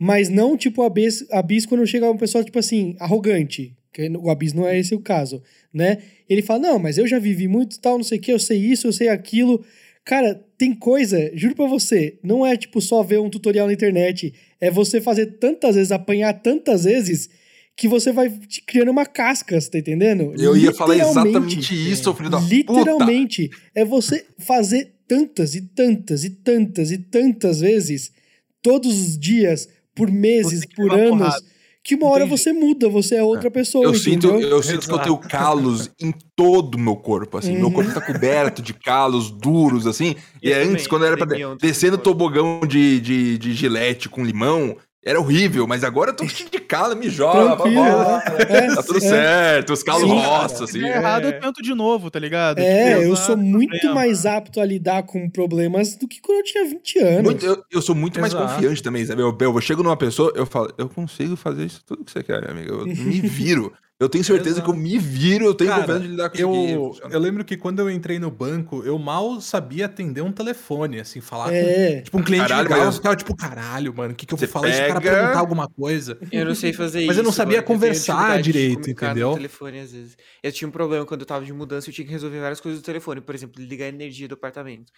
mas não tipo o Abis, Abis quando chega uma pessoa, tipo assim, arrogante, que o Abis não é esse o caso, né? Ele fala, não, mas eu já vivi muito tal, não sei o que, eu sei isso, eu sei aquilo. Cara, tem coisa, juro pra você, não é tipo só ver um tutorial na internet, é você fazer tantas vezes, apanhar tantas vezes, que você vai te criando uma casca, você tá entendendo? Eu ia falar exatamente isso, filho da puta. Literalmente, é você fazer tantas e tantas e tantas e tantas vezes, todos os dias, por meses, por anos, porrada. Que uma hora Entendi. você muda, você é outra pessoa, Eu sinto, eu sinto que eu tenho calos em todo o meu corpo, assim. Meu corpo tá coberto de calos duros, assim. E antes, também, quando era pra descer no tobogão de, de, de gilete com limão, era horrível. Mas agora eu tô cheio de calo, me joga, vambora. é, Tá tudo é. certo, os calos roçam, assim. Se der errado, eu tento de novo, tá ligado? É, Tipo, eu sou muito problema. mais apto a lidar com problemas do que quando eu tinha 20 anos. Muito- eu, eu sou muito mais Exato. confiante também, sabe? Eu, eu chego numa pessoa, eu falo, eu consigo fazer isso tudo que você quer, minha amiga. Eu me viro. Eu tenho certeza que eu me viro, eu tenho Cara, confiança de lidar com isso aqui. Eu, funciona. eu lembro que quando eu entrei no banco, eu mal sabia atender um telefone, assim, falar com. É, Tipo, um cliente Caralho, mas- eu ficava tipo, caralho, mano, o que, que eu vou Você falar? Esse cara pega- perguntar alguma coisa. Eu não sei fazer isso. Mas eu não sabia agora, conversar direito, no entendeu? telefone, às vezes. Eu tinha um problema quando eu tava de mudança, eu tinha que resolver várias coisas do telefone. Por exemplo, ligar a energia do apartamento.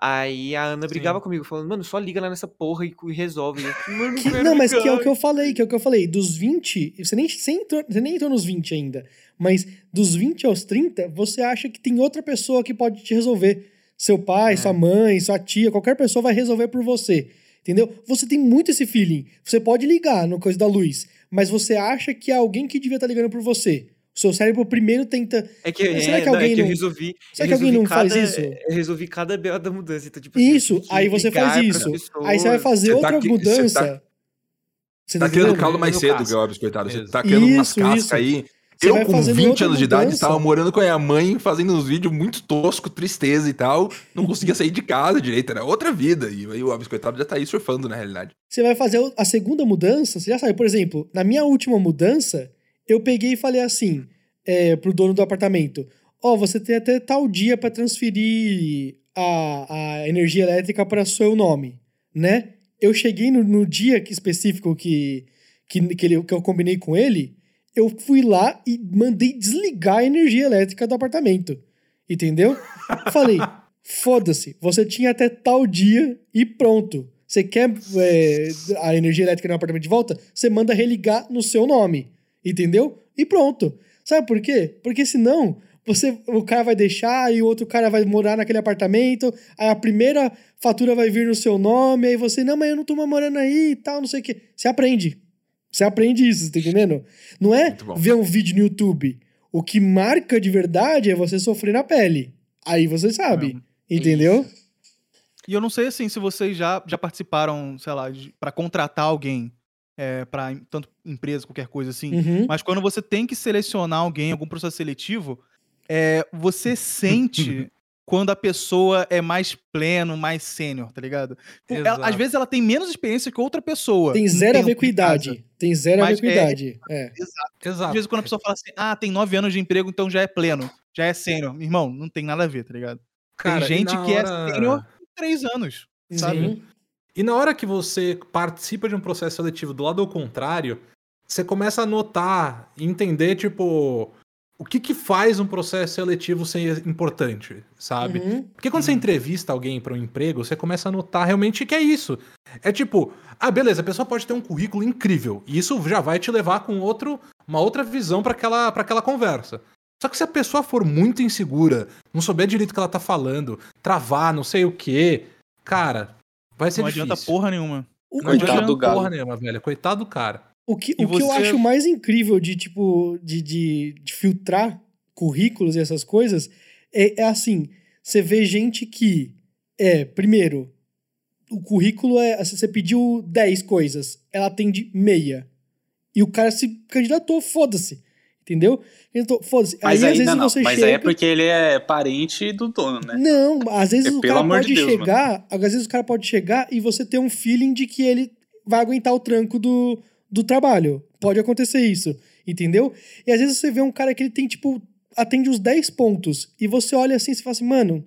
Aí a Ana brigava comigo, falando, mano, só liga lá nessa porra e e resolve. Eu, mano, Que- não, mas que é o que eu falei, que é o que eu falei. Dos 20, você nem, você entrou, você nem entrou nos 20 ainda. Mas dos 20 aos 30, você acha que tem outra pessoa que pode te resolver. Seu pai, sua mãe, sua tia, qualquer pessoa vai resolver por você. Entendeu? Você tem muito esse feeling. Você pode ligar no coisa da luz, mas você acha que é alguém que devia estar ligando por você. Seu cérebro primeiro tenta. É que, Mas será é, que não, alguém é que eu não- resolvi. será eu que alguém não faz cada- isso? Eu resolvi cada BO da mudança. Então, tipo assim, Isso, aí você faz isso. Aí você vai fazer Você tá outra você mudança. tá- Você Tá criando entendendo? calo mais cedo. Guilherme, coitado. Você tá criando umas cascas isso. aí. Você eu, com fazendo 20 outra anos de idade, estava morando com a minha mãe, fazendo uns vídeos muito tosco, tristeza e tal. Não conseguia sair de casa direito, era outra vida. E aí o Alves, coitado, já tá aí surfando, na realidade. você vai fazer a segunda mudança, você já sabe. Por exemplo, na minha última mudança, eu peguei e falei assim é, pro dono do apartamento: Ó, você tem até tal dia para transferir a, a energia elétrica para seu nome, né? Eu cheguei no, no dia que- específico que, que, que, ele- que eu combinei com ele, eu fui lá e mandei desligar a energia elétrica do apartamento. Entendeu? Falei, foda-se, você tinha até tal dia e pronto. Você quer é, a energia elétrica no apartamento de volta? Você manda religar no seu nome. Entendeu? E pronto. Sabe por quê? Porque senão você, o cara vai deixar e o outro cara vai morar naquele apartamento, aí a primeira fatura vai vir no seu nome, aí você, não, mas eu não tô mais morando aí e tal, não sei o quê. Você aprende. Você aprende isso, você tá entendendo? Não é ver um vídeo no YouTube. O que marca de verdade é você sofrer na pele. Aí você sabe. Entendeu? E eu não sei assim se vocês já, já participaram, sei lá, para contratar alguém, é, para tanto empresa, qualquer coisa assim. Uhum. Mas quando você tem que selecionar alguém, algum processo seletivo, é, você sente quando a pessoa é mais pleno, mais sênior, tá ligado? Tipo, ela- às vezes ela tem menos experiência que outra pessoa. Tem em zero a ver com idade. Tem zero a ver com é- idade. É. Às Exato. vezes quando a pessoa fala assim, ah, tem nove anos de emprego, então já é pleno, já é sênior. Irmão, não tem nada a ver, tá ligado? Cara, tem gente que hora- é sênior em três anos. Sabe? Sim. E na hora que você participa de um processo seletivo do lado ao contrário, você começa a notar, entender, tipo, o que, que faz um processo seletivo ser importante, sabe? Uhum. Porque quando você entrevista alguém para um emprego, você começa a notar realmente que é isso. É tipo, ah, beleza, a pessoa pode ter um currículo incrível, e isso já vai te levar com outro, uma outra visão para aquela, pra aquela conversa. Só que se a pessoa for muito insegura, não souber direito o que ela tá falando, travar, não sei o quê, cara, vai ser Não difícil. adianta porra nenhuma. O, Não adianta do galo. porra nenhuma, velho. Coitado do cara. O que, E o que eu você- acho mais incrível de, tipo, de, de, de filtrar currículos e essas coisas é, é assim, você vê gente que é, primeiro, o currículo é, assim, você pediu 10 coisas, ela atende meia. E o cara se candidatou, foda-se. Entendeu? Então, foda-se. Mas aí, às vezes, não, você Mas chega... aí é porque ele é parente do dono, né? Não, às vezes É, o cara pode de Deus, mano. chegar, às vezes o cara pode chegar e você ter um feeling de que ele vai aguentar o tranco do, do trabalho. Pode acontecer isso, entendeu? E às vezes você vê um cara que ele tem, tipo, atende os 10 pontos e você olha assim e fala assim, mano,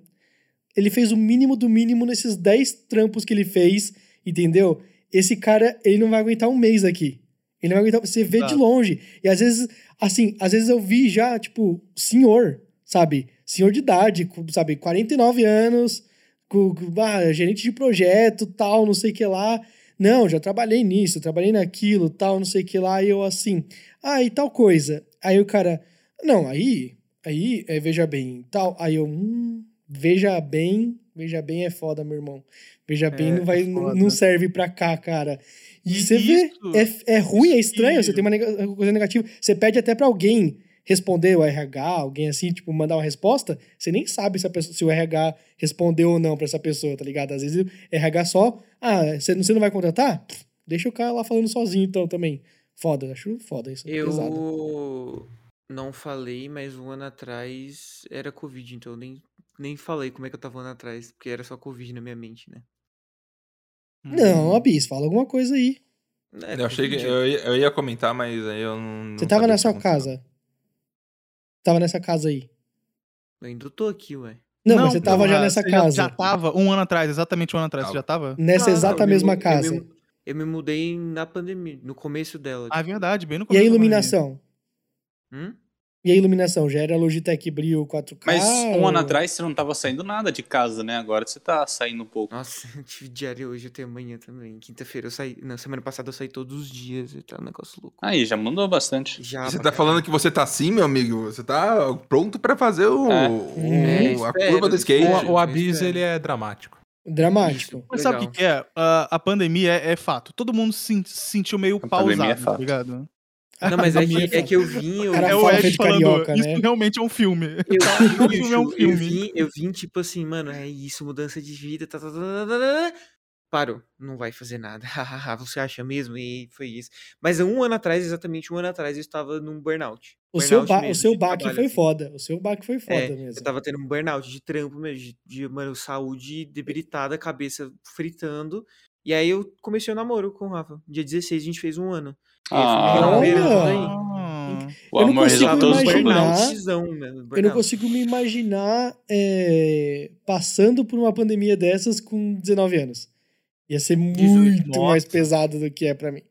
ele fez o mínimo do mínimo nesses 10 trampos que ele fez, entendeu? Esse cara, ele não vai aguentar um mês aqui. Ele não vai aguentar, você vê de Exato. longe. E às vezes, assim, às vezes eu vi já, tipo, senhor, sabe? Senhor de idade, sabe, 49 anos, com, com- ah, gerente de projeto, tal, não sei o que lá. Não, já trabalhei nisso, trabalhei naquilo, tal, não sei o que lá. E eu assim, ah, e tal coisa. Aí o cara, não, aí, aí, é, veja bem, tal. Aí eu, hum, veja bem, veja bem é foda, meu irmão. Veja bem, É, não, vai, é não, serve pra cá, cara. E, E você vê, isso- é, é ruim, é estranho, você tem uma coisa negativa. Você pede até pra alguém responder o RH, alguém assim, tipo, mandar uma resposta, você nem sabe se, a pessoa, se o RH respondeu ou não pra essa pessoa, tá ligado? Às vezes o RH só, ah, você não, você não vai contratar? Deixa o cara lá falando sozinho então também. Foda, acho foda isso. Eu Pesado. não falei, mas um ano atrás era Covid, então eu nem, nem falei como é que eu tava um ano atrás, porque era só Covid na minha mente, né? Não, Abis, fala alguma coisa aí. É, Eu achei que eu ia, eu ia comentar, mas aí eu não. não Você tava na sua casa. Tava nessa casa aí. Eu ainda tô aqui, ué. Não, mas você tava já nessa você já- casa. Já, tava um ano atrás, exatamente um ano atrás. Você já tava? Nessa Não, exata me mesma mu- eu casa. me- Eu me mudei na pandemia, no começo dela. Ah, é verdade, bem no E a começo da pandemia. iluminação? Hum? E a iluminação? Já era Logitech Brio 4K? Mas um ano ou- atrás você não tava saindo nada de casa, né? Agora você tá saindo um pouco. Nossa, eu tive diária hoje até amanhã também. Quinta-feira eu saí. Na semana passada eu saí todos os dias e tá um negócio louco. Aí, já mandou bastante. Já. Você tá falando que você tá assim, meu amigo? Você tá pronto pra fazer o, É. o- É, a espero, curva do skate. espero. O, o Abis, espero. ele é dramático. Dramático. Isso. Mas sabe o que, que é? A, a pandemia é, é fato. Todo mundo se, sen- se sentiu meio A pausado, é fato. tá ligado? Não, mas é que, é que eu vim. Eu, Cara, é o Ed falando, carioca, isso né? realmente é um filme. Eu, O filme é um bicho, eu filme. vim, eu vim, tipo assim, mano, é isso, mudança de vida, tá, tá, tá, tá, tá, tá. Parou, não vai fazer nada. Você acha mesmo? E foi isso. Mas um ano atrás, exatamente um ano atrás, eu estava num burnout. O seu, Burnout ba o seu baque foi assim. foda. O seu baque foi foda É, mesmo. Eu tava tendo um burnout de trampo mesmo, de, de, mano, saúde debilitada, cabeça fritando. E aí eu comecei o namoro com o Rafa. Dia 16 a gente fez um ano. Me Ah, o Eu não amor consigo os imaginar- mano, Eu não consigo me imaginar é, passando por uma pandemia dessas com 19 anos. Ia ser muito nossa. mais pesado do que é pra mim.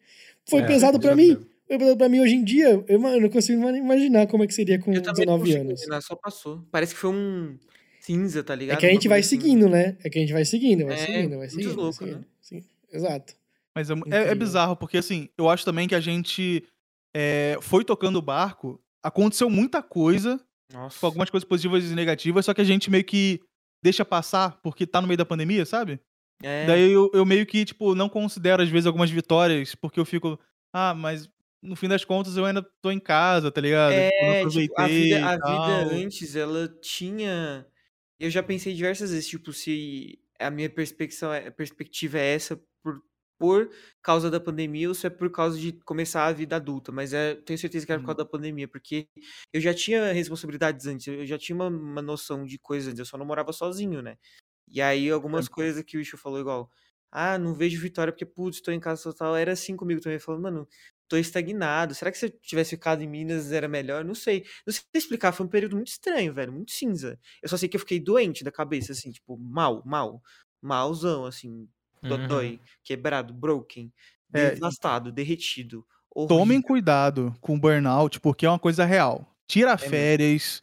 Foi É, pesado pra mim. Foi pesado pra mim hoje em dia. Eu, não consigo imaginar como é que seria com Eu também 19 não consigo anos. imaginar, só passou. Parece que foi um cinza, tá É ligado? que a gente vai assim. seguindo, né? É que a gente vai seguindo, vai É, seguindo, vai muito seguindo. vai louco, seguindo. né? Sim, exato. Mas é, é- é bizarro, porque assim, eu acho também que a gente é, foi tocando o barco, aconteceu muita coisa, Nossa. tipo, algumas coisas positivas e negativas, só que a gente meio que deixa passar porque tá no meio da pandemia, sabe? É, Daí eu, eu meio que, tipo, não considero às vezes algumas vitórias, porque eu fico, ah, mas no fim das contas eu ainda tô em casa, tá ligado? Tipo, não É, aproveitei tipo, a vida, a vida antes, ela tinha. Eu já pensei diversas vezes, tipo, se a minha perspectiva, a perspectiva é essa por, por causa da pandemia ou se é por causa de começar a vida adulta. Mas é, tenho certeza que era por Uhum. causa da pandemia, porque eu já tinha responsabilidades antes, eu já tinha uma, uma noção de coisas antes, eu só não morava sozinho, né? E aí algumas coisas que o Isho falou igual. Ah, não vejo vitória porque, putz, tô em casa total. Era assim comigo também, falando, mano, tô estagnado. Será que se eu tivesse ficado em Minas era melhor? Não sei. Não sei explicar, foi um período muito estranho, velho, muito cinza. Eu só sei que eu fiquei doente da cabeça, assim, tipo, mal, mal. Malzão, assim, dodói, quebrado, broken, É, devastado, derretido. Tomem horrível. cuidado com burnout, porque é uma coisa real. tira mesmo. férias,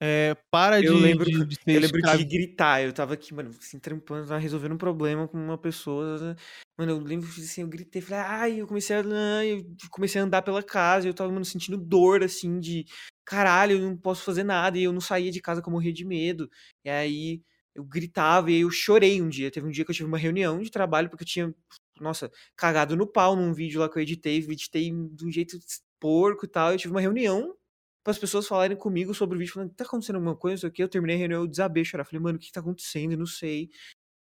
é, para Eu de, lembro, de, de eu lembro escravi- de gritar. Eu tava aqui, mano, assim, trampando, tava resolvendo um problema com uma pessoa. Mano, eu lembro que assim, eu gritei, falei, ai, eu comecei a. Eu comecei a andar pela casa, e eu tava, mano, sentindo dor, assim, de caralho, eu não posso fazer nada. E eu não saía de casa que eu morria de medo. E aí eu gritava e eu chorei um dia. Teve um dia que eu tive uma reunião de trabalho, porque eu tinha, nossa, cagado no pau num vídeo lá que eu editei, editei de um jeito porco e tal. Eu tive uma reunião para as pessoas falarem comigo sobre o vídeo, falando, tá acontecendo alguma coisa, quê. Eu terminei a reunião, eu desabei chorar. Falei, mano, o que, tá acontecendo? Eu não sei.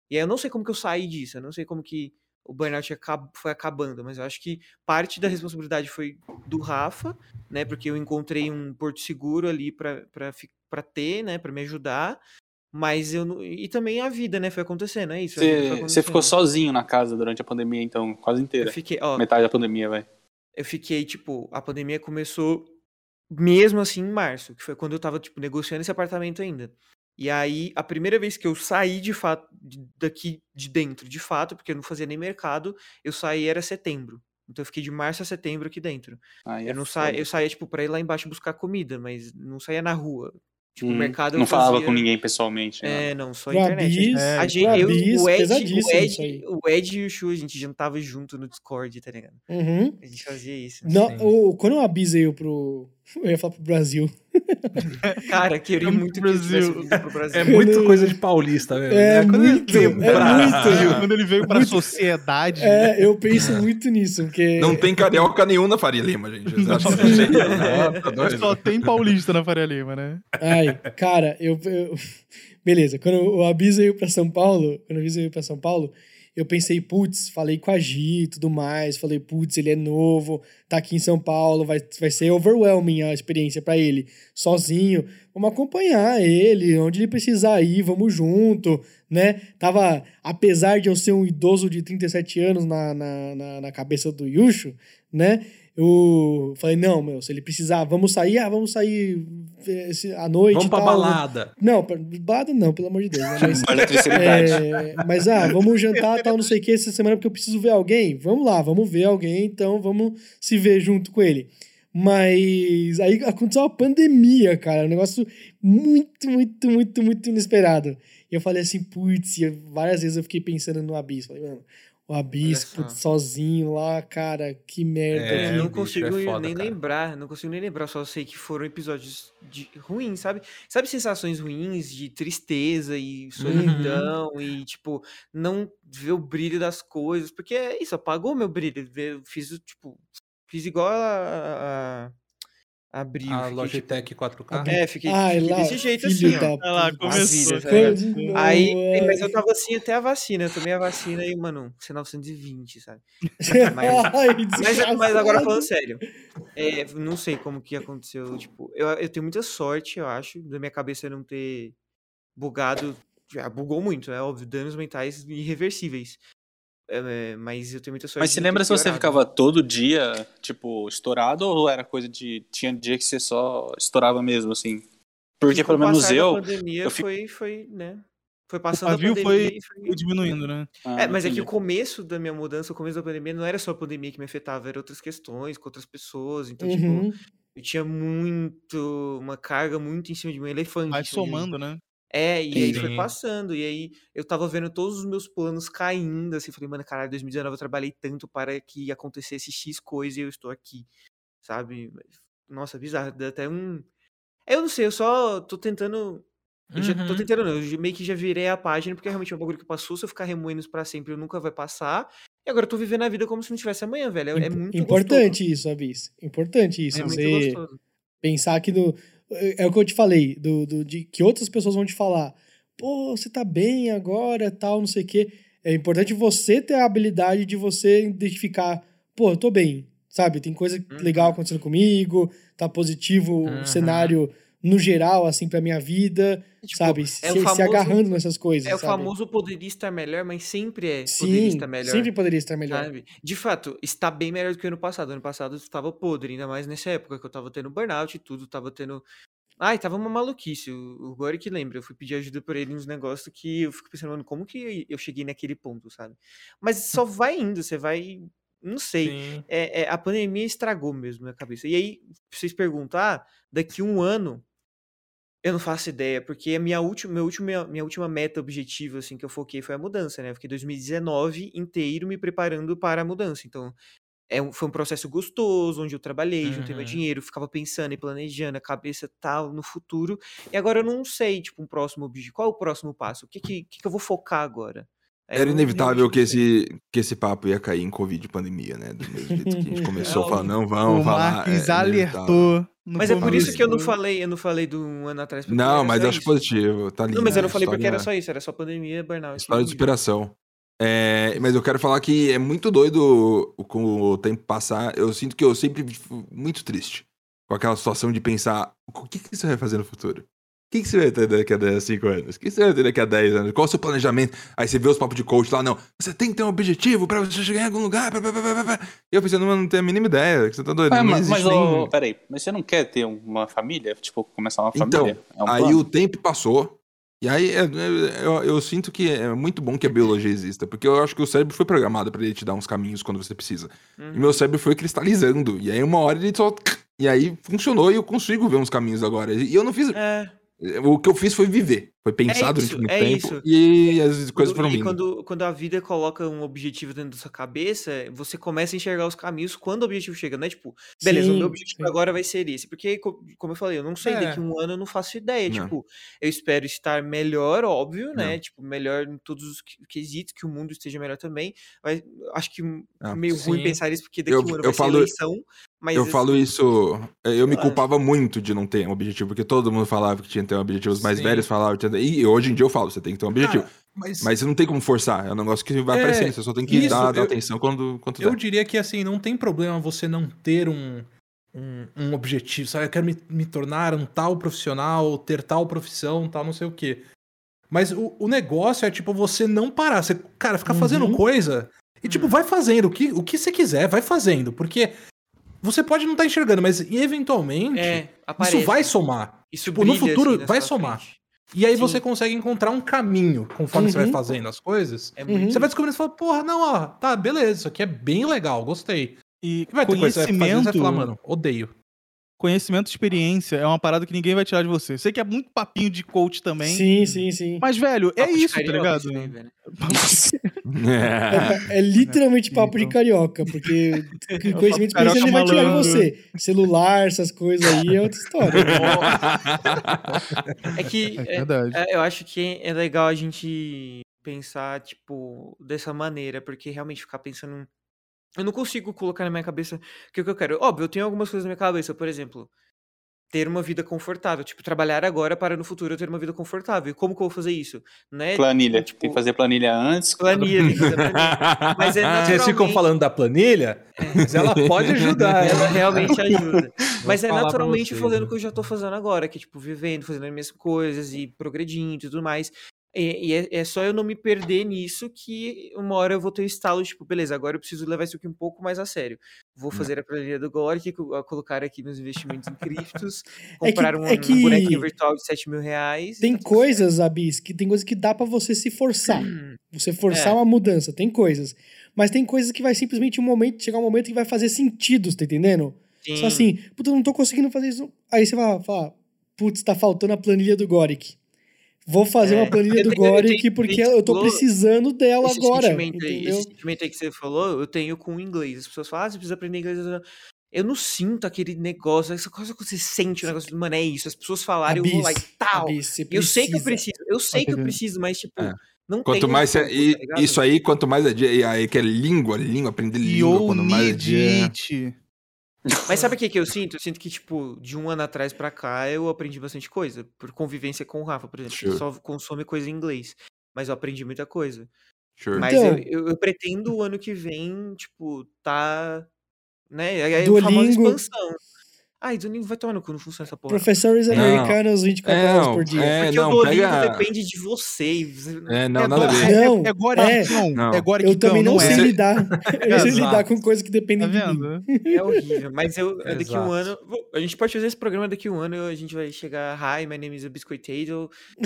E aí eu não sei como que eu saí disso, eu não sei como que o burnout foi acabando, mas eu acho que parte da responsabilidade foi do Rafa, né? Porque eu encontrei um porto seguro ali pra ter, né? Pra me ajudar. Mas eu não. E também a vida, né? Foi acontecendo, é isso. Você, ficou sozinho na casa durante a pandemia, então, quase inteira. Eu fiquei, ó, Metade da pandemia, vai. eu fiquei, tipo, a pandemia começou mesmo assim em março, que foi quando eu tava, tipo, negociando esse apartamento ainda. E aí, a primeira vez que eu saí de fato daqui de dentro, de fato, porque eu não fazia nem mercado, eu saí era setembro. Então eu fiquei de março a setembro aqui dentro. Eu é não sa... foda. eu saía, tipo, pra ir lá embaixo buscar comida, mas não saía na rua. Tipo, o Hum, mercado eu Não falava fazia- com ninguém pessoalmente. né? É, não, só Pro internet. Abis, É, A gente, eu, Abis, o Ed, o. Ed, o Ed e o Chu, a gente jantava junto no Discord, tá ligado? Uhum. A gente fazia isso. Não, Sim. o, quando eu abisei pro. Eu ia falar pro Brasil. Cara, queria Vamos muito que ele Brasil. vindo pro Brasil. É muito Quando- coisa de paulista, velho. É Quando ele muito, veio pro é Brasil, muito. Quando ele veio pra sociedade. É, eu penso muito nisso, porque. Não tem carioca nenhum na Faria Lima, gente. Que é? Não, tá. Só tem paulista na Faria Lima, né? Ai, cara, eu, eu- Beleza, quando o Abis veio pra São Paulo, quando o Abis veio pra São Paulo, eu pensei, putz, falei com a Gi e tudo mais, falei, putz, ele é novo, tá aqui em São Paulo, vai, vai ser overwhelming a experiência pra ele, sozinho. Vamos acompanhar ele, onde ele precisar ir, vamos junto, né? Tava, apesar de eu ser um idoso de 37 anos na, na, na, na cabeça do Yushu, né? Eu falei, não, meu, se ele precisar, vamos sair, ah, vamos sair eh, esse- à noite Vamos pra tal. balada. Não, pra- balada não, pelo amor de Deus. né? Mas, é, mas, ah, vamos jantar, tal, não sei o que, essa semana porque eu preciso ver alguém. Vamos lá, vamos ver alguém, então vamos se ver junto com ele. Mas aí aconteceu uma pandemia, cara, um negócio muito, muito, muito, muito inesperado. E eu falei assim, putz, várias vezes eu fiquei pensando no Abis. Falei, mano, o sozinho lá, cara, que merda. É, eu não bicho, consigo é foda, nem cara. lembrar, não consigo nem lembrar, só sei que foram episódios de, ruins, sabe? Sabe sensações ruins de tristeza e solidão e, tipo, não ver o brilho das coisas, porque é isso, apagou meu brilho, fiz, o, tipo, fiz igual a, a, a Abril, A tipo, Logitech 4K. é, fiquei, Ai, fiquei lá, desse jeito assim, ó. Olha lá, começou. Aí, mas eu tava assim até a vacina, eu tomei a vacina e, mano, ser 920, sabe? Mas- Ai, Mas, mas agora falando sério, é, não sei como que aconteceu. Tipo, eu, eu tenho muita sorte, eu acho, da minha cabeça não ter bugado. Já bugou muito, é óbvio, danos mentais irreversíveis. É, mas eu tenho muita sorte. Mas ter lembra se você ficava todo dia, tipo, estourado ou era coisa de. Tinha dia que você só estourava mesmo, assim? Porque com pelo o menos eu. pandemia eu fico- foi, foi, né? Foi O passando a pavio pandemia foi, e foi- foi diminuindo, né? Ah, É, mas é que entendi. o começo da minha mudança, o começo da pandemia, não era só a pandemia que me afetava, eram outras questões com outras pessoas. Então, tipo, Uhum. eu tinha muito, uma carga muito em cima de um elefante. Vai somando, né? É, e aí foi passando, e aí eu tava vendo todos os meus planos caindo, assim, falei, mano, caralho, 2019 eu trabalhei tanto para que acontecesse X coisa e eu estou aqui, sabe? Nossa, bizarro, dá até um... Eu não sei, eu só tô tentando... Eu já tô Uhum. tentando, não, eu meio que já virei a página, porque realmente é um bagulho que passou, se eu ficar remoendo isso pra sempre, eu nunca vai passar, e agora eu tô vivendo a vida como se não tivesse amanhã, velho, é, é Imp- muito Importante isso, Abis. Importante isso. gostoso. É você gostoso. pensar que no, é o que eu te falei, do, do, de que outras pessoas vão te falar, pô, você tá bem agora, tal, não sei o quê. É importante você ter a habilidade de você identificar, pô, eu tô bem, sabe? Tem coisa Uhum. legal acontecendo comigo, tá positivo Uhum. o cenário no geral, assim, pra minha vida, Tipo, sabe? Se, é se famoso- agarrando nessas coisas, É o sabe? famoso poderia estar melhor, mas sempre é poderia Sim, estar melhor. sempre poderia estar melhor. Sabe? De fato, está bem melhor do que ano passado. Ano passado eu estava podre, ainda mais nessa época que eu tava tendo burnout e tudo, tava tendo. Ai, tava uma maluquice. O o Gori que lembra, eu fui pedir ajuda por ele nos negócios que eu fico pensando, mano, como que eu cheguei naquele ponto, sabe? Mas só vai indo, você vai Não sei. É, é, a pandemia estragou mesmo minha cabeça. E aí, vocês perguntar, daqui um ano, eu não faço ideia, porque a minha última, minha última, minha última meta, objetivo, assim, que eu foquei foi a mudança, né? Eu fiquei 2019 inteiro me preparando para a mudança. Então, é um, foi um processo gostoso, onde eu trabalhei, juntei meu Uhum. dinheiro, ficava pensando e planejando, a cabeça tal, no futuro. E agora eu não sei, tipo, um próximo objetivo. Qual é o próximo passo? O que, que que eu vou focar agora? Aí Era inevitável que esse, que esse papo ia cair em Covid pandemia, né? Do mesmo jeito que a gente começou É a falar, óbvio. não, vamos o falar. Marques é inevitável. alertou. no Mas é por isso que eu não falei, eu não falei do um ano atrás. Não, mas acho isso. positivo. Tá lindo. Não, mas eu não falei porque era só isso, era só pandemia, burnout. História de superação. É, mas eu quero falar que é muito doido com o tempo passar. Eu sinto que eu sempre fico muito triste com aquela situação de pensar: o que, que você vai fazer no futuro? O que, que você vai ter daqui a 5 anos? O que você vai ter daqui a 10 anos? Qual o seu planejamento? Aí você vê os papos de coach lá, não. Você tem que ter um objetivo pra você chegar em algum lugar. pá, pá, pá. E eu pensando, mano, não tenho a mínima ideia. que Você tá doido? Mas, mas, mas, nem- peraí, mas você não quer ter uma família? Tipo, começar uma Então, família? É um aí plano? o tempo passou. E aí é- é- eu, eu sinto que é muito bom que a biologia exista, porque eu acho que o cérebro foi programado pra ele te dar uns caminhos quando você precisa. Uhum. E meu cérebro foi cristalizando. E aí uma hora ele só. E aí funcionou e eu consigo ver uns caminhos agora. E eu não fiz. É. O que eu fiz foi viver. Foi pensar isso, durante muito é tempo. isso. E as coisas Quando- foram e vindo. quando, quando a vida coloca um objetivo dentro da sua cabeça, você começa a enxergar os caminhos quando o objetivo chega, não é tipo, beleza, o Sim, meu objetivo sim. agora vai ser esse. Porque, co- como eu falei, eu não sei, É. daqui a um ano eu não faço ideia. Não. Tipo, eu espero estar melhor, óbvio, né? Não. Tipo, melhor em todos os que- quesitos, que o mundo esteja melhor também. Mas acho que Ah, meio ruim sim. pensar isso, porque daqui a Eu- um ano eu vai falo- ser eleição. Mas eu falo isso. Eu me culpava muito de não ter um objetivo, porque todo mundo falava que tinha que ter um objetivo. Os mais Sim. velhos falavam tinha. E hoje em dia eu falo, você tem que ter um objetivo. Mas, Mas você não tem como forçar. É um negócio que vai É, aparecendo. Você só tem que isso, dar, dar eu- atenção quando, quando eu der. diria que assim, não tem problema você não ter um, um, um objetivo, sabe? Eu quero me, me tornar um tal profissional, ter tal profissão, tal não sei o quê. Mas o, o negócio é, tipo, você não parar. Você, cara, ficar fazendo Uhum. coisa e, tipo, vai fazendo o que, o que você quiser, vai fazendo. Porque você pode não estar enxergando, mas eventualmente É, aparece. isso vai somar. Isso tipo, no brilha, futuro assim, vai somar. frente. E aí Sim. você consegue encontrar um caminho conforme você vai Uhum. fazendo as coisas. É Uhum. muito Você vai descobrindo e fala, porra, não, ó, tá, beleza, isso aqui é bem legal, gostei. E Vai ter coisa que você vai fazer, você vai conhecimento, falar, mano, odeio. Conhecimento e experiência é uma parada que ninguém vai tirar de você. Sei que é muito papinho de coach também. Sim, sim, sim. Mas, velho, é Papo de isso, tá ligado? velho. É. É, é literalmente papo de Então. carioca, porque que conhecimento Carioca especial ele vai tirar de você. Celular, essas coisas aí é outra história. É que É é, verdade. é, eu acho que é legal a gente pensar, tipo, dessa maneira, porque realmente ficar pensando. Eu não consigo colocar na minha cabeça o que, é que eu quero. Óbvio, eu tenho algumas coisas na minha cabeça, por exemplo, ter uma vida confortável. Tipo, trabalhar agora para no futuro eu ter uma vida confortável. E como que eu vou fazer isso? Né? Planilha. Tipo, Tem que fazer planilha antes. planilha, tem que fazer planilha. Mas é Vocês ficam naturalmente- falando da planilha, mas ela pode ajudar. Ela né? realmente ajuda. Mas é naturalmente vocês, fazendo né? o que eu já tô fazendo agora, que é tipo, vivendo, fazendo as minhas coisas e progredindo e tudo mais. E, e é, é só eu não me perder nisso que uma hora eu vou ter o estalo, tipo, beleza, agora eu preciso levar isso aqui um pouco mais a sério. Vou Hum. fazer a planilha do a colocar aqui meus investimentos em criptos, É que- comprar um, é um que bonequinho virtual de 7 mil reais. Tem tá coisas, Abis, que tem coisas que dá pra você se forçar. Você forçar É. uma mudança, tem coisas. Mas tem coisas que vai simplesmente um momento, chegar um momento que vai fazer sentido, tá entendendo? certo. Só Sim. assim, puta, eu não tô conseguindo fazer isso. Aí você vai falar, putz, tá faltando a planilha do Goric. Vou fazer É. uma planilha do Goric tenho- porque eu tô falou- precisando dela esse agora. sentimento, aí, Entendeu? esse sentimento aí que você falou, eu tenho com o inglês. As pessoas falam, ah, você precisa aprender inglês. Eu não sinto aquele negócio, essa coisa que você sente, o negócio, mano, é isso. As pessoas falarem, eu vou lá e tal. Abis, Eu sei que eu preciso, eu sei que eu preciso, mas, tipo, É. não Quanto tem mais você, como, e- tá isso aí, quanto mais é dia, e aí que é língua, língua, aprender língua, quanto mais é dia. Mas sabe o que, que eu sinto? Eu sinto que, tipo, de um ano atrás pra cá, eu aprendi bastante coisa. Por convivência com o Rafa, por exemplo. que Sure. só consome coisa em inglês. Mas eu aprendi muita coisa. Sure. Mas Então- eu, eu, eu pretendo o ano que vem, tipo, tá. Né? É a famosa expansão. Ai, Duolingo vai tomar no cu, não funciona essa porra. Professores Não. americanos 24 É, horas não, por dia. é, Porque não, o Duolingo pega- depende de você. e você- É, não, é, nada a ver. é, Não, é, agora é. que não. Não. É agora Eu também não, sei é. lidar. Eu sei lidar com coisas que dependem Tá de mim. É horrível. Mas eu, daqui a um ano. A gente pode fazer esse programa daqui a um ano. A gente vai chegar. Hi, my name is a Biscoitato.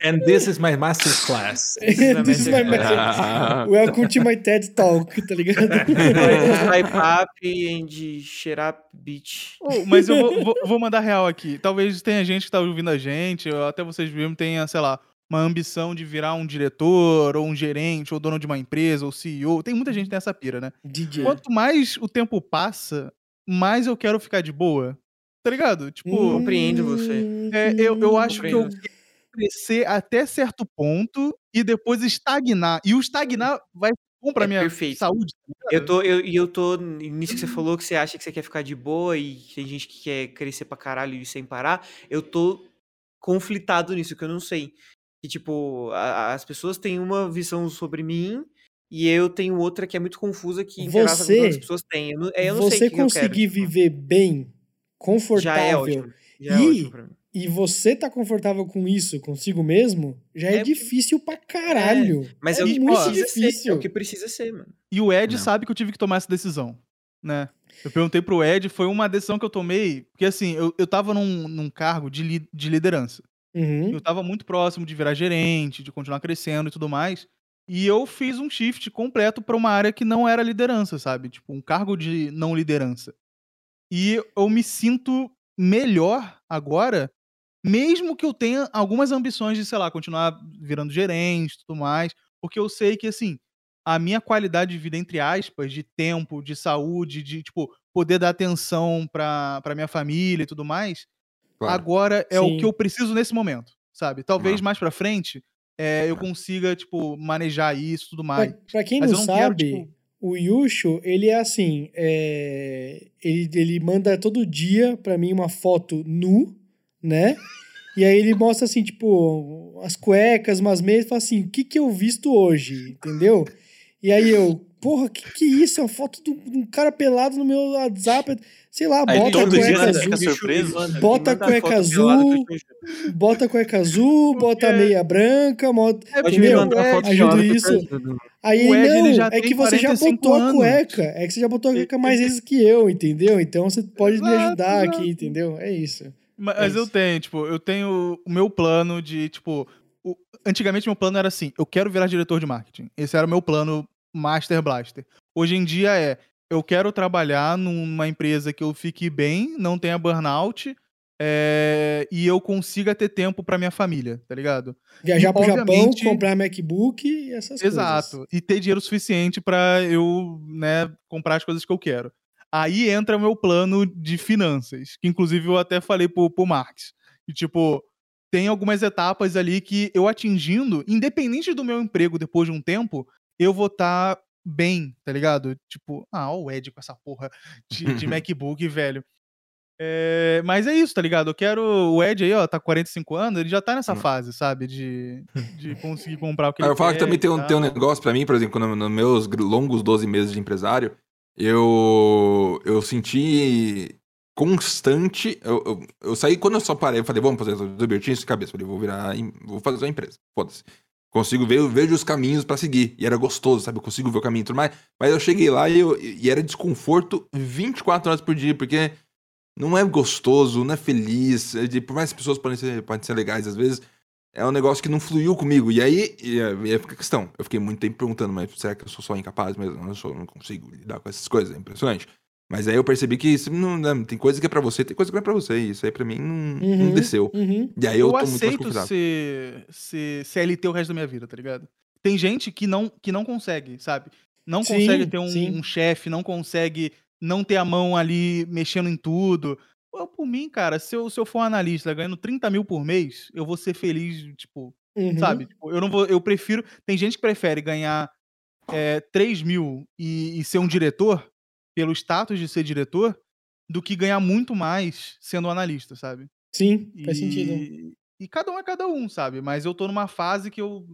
And this is my masterclass. This is my This is my message. Ah, Welcome to my TED Talk, tá ligado? Type up and up, bitch. Oh, mas eu vou, vou- vou mandar real aqui. Talvez tenha gente que tá ouvindo a gente, ou até vocês mesmo tenha, sei lá, uma ambição de virar um diretor, ou um gerente, ou dono de uma empresa, ou CEO. Tem muita gente nessa pira, né? DJ. Quanto mais o tempo passa, mais eu quero ficar de boa. Tá ligado? Tipo, Hum, compreendo você. é, eu, eu acho que eu crescer até certo ponto e depois estagnar. E o estagnar vai bom pra É minha perfeito. saúde. tá? Eu tô, eu, e eu tô nisso que você falou, que você acha que você quer ficar de boa e tem gente que quer crescer pra caralho e sem parar. Eu tô conflitado nisso, que eu não sei. Que, tipo, a- as pessoas têm uma visão sobre mim e eu tenho outra que é muito confusa que que as Você- pessoas têm. Eu não, é, eu não sei Você o que que eu quero. conseguir tipo, viver bem, confortável, Já é ótimo. Já é E- ótimo pra mim. E você tá confortável com isso, consigo mesmo, já é, É- difícil pra caralho. Mas é é, o que muito precisa ser. É difícil. o que precisa ser, mano. E o Ed Não. sabe que eu tive que tomar essa decisão, né? Eu perguntei pro Ed, foi uma decisão que eu tomei, porque assim, eu, eu tava num, num cargo de, li- de liderança. Uhum. Eu tava muito próximo de virar gerente, de continuar crescendo e tudo mais. E eu fiz um shift completo pra uma área que não era liderança, sabe? Tipo, um cargo de não liderança. E eu me sinto melhor agora, mesmo que eu tenha algumas ambições de, sei lá, continuar virando gerente e tudo mais, porque eu sei que, assim, a minha qualidade de vida, entre aspas, de tempo, de saúde, de, tipo, poder dar atenção pra, pra minha família e tudo mais, claro. agora é o Sim. que eu preciso nesse momento, sabe? Talvez Ah. mais pra frente é, eu consiga, tipo, manejar isso e tudo mais. Pra, pra quem Mas não, eu não quero, sabe, tipo- o Yusho, ele é assim, é, ele, ele manda todo dia pra mim uma foto nu, né? E aí ele mostra assim, tipo, as cuecas, umas meias, e fala assim, o que que eu visto hoje, entendeu? E aí eu, porra, que que é isso? É uma foto de um cara pelado no meu WhatsApp, sei lá, Aí bota a todo dia cueca você azul, fica surpreso. Bota a cueca azul, bota a cueca azul, bota a meia branca, bota... É foto de ajuda isso. Aí ele não, já é que você já 45 botou a cueca. É que você já botou a cueca mais vezes que eu, entendeu? Então você pode me ajudar exato. aqui, entendeu? É isso. Mas É eu tenho, tipo, eu tenho o meu plano de, tipo. o- Antigamente meu plano era assim: eu quero virar diretor de marketing. Esse era o meu plano Master Blaster. Hoje em dia é: eu quero trabalhar numa empresa que eu fique bem, não tenha burnout. é, e eu consiga ter tempo pra minha família, tá ligado? Viajar E, pro Japão, comprar MacBook e essas Exato. E ter dinheiro suficiente pra eu, né, comprar as coisas que eu quero. Aí entra o meu plano de finanças, que inclusive eu até falei pro, pro Marx. E tipo, tem algumas etapas ali que eu atingindo, independente do meu emprego depois de um tempo, eu vou estar bem, tá ligado? Tipo, ah, ó o Ed com essa porra de, de MacBook, velho. É, mas é isso, tá ligado? Eu quero. O Ed aí, ó, tá com 45 anos, ele já tá nessa Hum. fase, sabe? De, de conseguir comprar o que Ah, ele eu falo que quer também e tem um, tem um negócio pra mim, por exemplo, nos meus gr- longos 12 meses de empresário, eu, eu senti constante. Eu, eu, eu saí, quando eu só parei, eu falei, vamos fazer Bertinho isso de cabeça. Falei, vou virar, vou fazer uma empresa. Foda-se. Consigo ver, eu vejo os caminhos pra seguir. E era gostoso, sabe? Eu consigo ver o caminho e tudo mais. Mas eu cheguei lá e, eu, e era desconforto 24 horas por dia, porque não é gostoso, não é feliz. é por mais que as pessoas podem ser, podem ser legais às vezes, é um negócio que não fluiu comigo. E aí, e aí e fica a questão. Eu fiquei muito tempo perguntando, mas será que eu sou só incapaz mesmo? Eu sou, não consigo lidar com essas coisas, é impressionante. Mas aí eu percebi que isso não, né, tem coisa que é pra você, tem coisa que não é pra você. E isso aí pra mim não, não Uhum. desceu. Uhum. E aí eu, Eu, tô muito mais aceito ser, ser CLT o resto da minha vida, tá ligado? Tem gente que não, que não consegue, sabe? Não Sim, consegue ter um, um chefe, não consegue não ter a mão ali mexendo em tudo. Pô, por mim, cara, se eu, se eu for um analista ganhando 30 mil por mês, eu vou ser feliz, tipo, Uhum. sabe? Tipo, eu não vou. Eu prefiro. Tem gente que prefere ganhar é, 3 mil e, e ser um diretor, pelo status de ser diretor, do que ganhar muito mais sendo um analista, sabe? Sim, faz sentido. E, e cada um é cada um, sabe? Mas eu tô numa fase que eu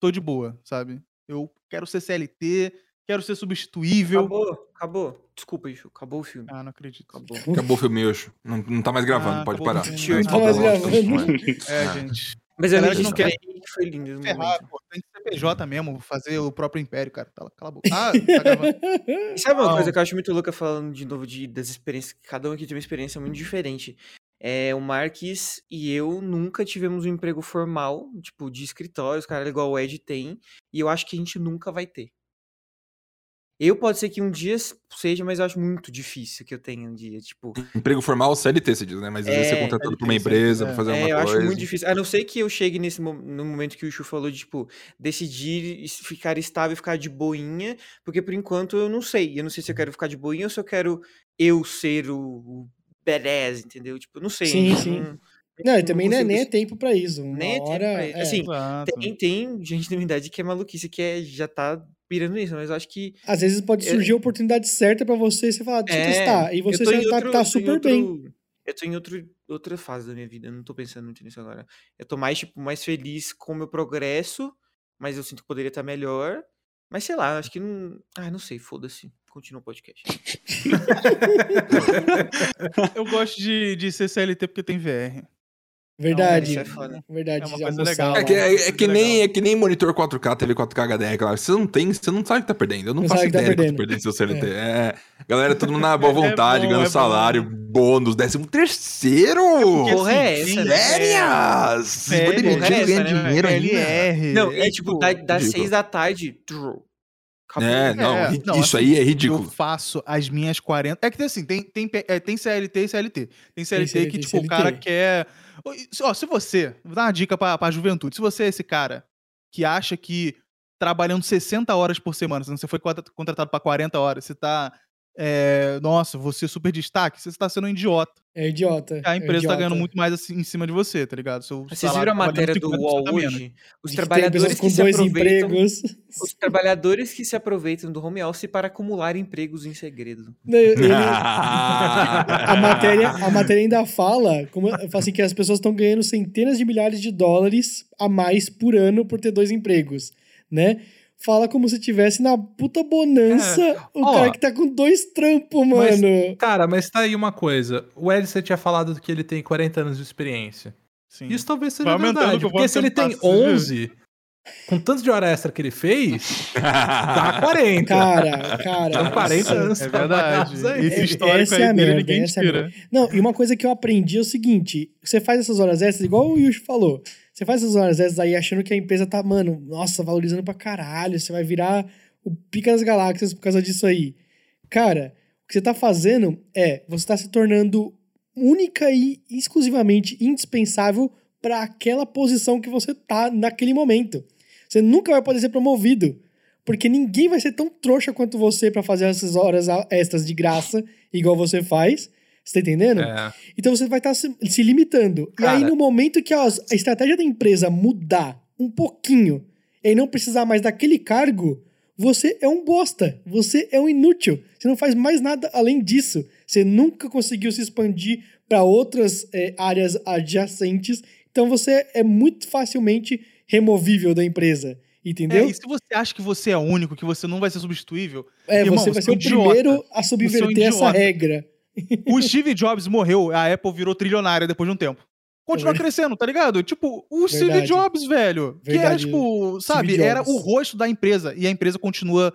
tô de boa, sabe? Eu quero ser CLT, quero ser substituível. Acabou, acabou. Desculpa, Ixo, acabou o filme. Ah, não acredito. Acabou. Acabou o filme, Yoshi. Não, não tá mais gravando, Ah, pode parar. Tio, Não tá mais gravando. É, Ah. gente. Mas eu Galera, me não quer que foi lindo Ferrar, pô, tem que ser PJ mesmo, fazer o próprio império, cara. Tá- Cala a boca. Ah, tá gravando. E sabe uma Não. coisa que eu acho muito louca falando de novo de, das experiências, cada um aqui tem uma experiência muito diferente. É, o Marques e eu nunca tivemos um emprego formal, tipo, de escritório, os caras igual o Ed tem, e eu acho que a gente nunca vai ter. Eu pode ser que um dia seja, mas eu acho muito difícil que eu tenha um dia, tipo, Emprego formal, CLT, você diz, né? Mas às vezes você é É, contratado por uma empresa é. pra fazer É, uma eu coisa. acho muito difícil. A não ser que eu chegue nesse no momento que o Chu falou de, tipo, decidir ficar estável e ficar de boinha, porque por enquanto eu não sei. Eu não sei se eu quero ficar de boinha ou se eu quero eu ser o, o badass, entendeu? Tipo, eu não sei. Sim, sim. Não, Não, e também não é, nem é tempo pra isso. Uma Nem é tempo hora. pra isso. é. Assim, Exato. tem, tem gente da minha idade que é maluquice, que é, já tá pirando nisso, mas eu acho que. Às vezes pode É- surgir a oportunidade certa pra você e você falar, deixa eu É, testar. E eu você já tá, outro- tá eu em super bem. outro- Eu tô em outro, outra fase da minha vida, eu não tô pensando muito nisso agora. Eu tô mais, tipo, mais feliz com o meu progresso, mas eu sinto que poderia estar melhor. Mas sei lá, acho que não. Ah, não sei, foda-se. Continua o podcast. Eu gosto de, de ser CLT porque tem VR. Verdade. isso é foda. Verdade. É uma coisa legal. É que, é, é que nem, é que nem monitor 4K, TV 4K HDR, claro. Você não tem, você não sabe o que tá perdendo. Eu não Não faço que tá ideia do que eu tô perdendo. perdendo seu CLT. É. Galera, todo mundo na boa É vontade, bom, ganhando é salário, bônus, décimo terceiro! porque, Porra, é assim, essa, né? Férias! Férias, é ganhar né, dinheiro ainda. LR. Não, é tipo, da- das seis da tarde. Acabou. É, não, É, não, isso assim, aí é Eu ridículo. faço as minhas 40. É que tem assim, tem, tem, é, tem CLT e CLT. Tem CLT CLT, que, tipo, CLT. o cara quer. Ó, se você. Vou dar uma dica pra, pra juventude. Se você é esse cara que acha que trabalhando 60 horas por semana, se você foi contra- contratado pra 40 horas, você tá. É, nossa, você é super destaque, você tá sendo um idiota. É idiota. A é empresa tá idiota. ganhando muito mais assim, em cima de você, tá ligado? Seu Vocês salário viram a tá matéria do 50% UOL menos. hoje? Os trabalhadores que se dois aproveitam. empregos. Os trabalhadores que se aproveitam do home office para acumular empregos em segredo. Ele- a, matéria, a matéria ainda fala, como, fala assim, que as pessoas estão ganhando centenas de milhares de dólares a mais por ano por ter dois empregos, né? Fala como se tivesse na puta bonança o ó, cara que tá com dois trampos, mas- mano. Cara, mas tá aí uma coisa. O Ed, você tinha falado que ele tem 40 anos de experiência. Sim. Isso talvez seja verdade. Porque se ele tem passa, você vê. 11, com tanto de hora extra que ele fez, dá 40. Cara, cara. São 40 nossa. anos É verdade. aí. Esse É- histórico essa aí é a merda, ninguém essa é a tira. Não, e uma coisa que eu aprendi é o seguinte: você faz essas horas extras, igual o Yushi falou. Você faz essas horas aí achando que a empresa tá, mano, nossa, valorizando pra caralho. Você vai virar o pica das galáxias por causa disso aí. Cara, o que você tá fazendo é, você tá se tornando única e exclusivamente indispensável para aquela posição que você tá naquele momento. Você nunca vai poder ser promovido. Porque ninguém vai ser tão trouxa quanto você pra fazer essas horas extras de graça, igual você faz. Você tá entendendo? É. Então você vai estar se, se limitando. e aí, Cara. no momento que a, a estratégia da empresa mudar um pouquinho e não precisar mais daquele cargo, você é um bosta. Você é um inútil. Você não faz mais nada além disso. Você nunca conseguiu se expandir para outras é, áreas adjacentes. Então você é muito facilmente removível da empresa. Entendeu? É, e se você acha que você é único, que você não vai ser substituível, É, Irmão, você vai você ser é o idiota. primeiro a é subverter essa regra. o Steve Jobs morreu, a Apple virou trilionária depois de um tempo. Continua verdade. crescendo, tá ligado? Tipo, o Steve Verdade. Jobs, velho. Que era, Verdade. tipo, sabe, Steve era o rosto da empresa. E a empresa continua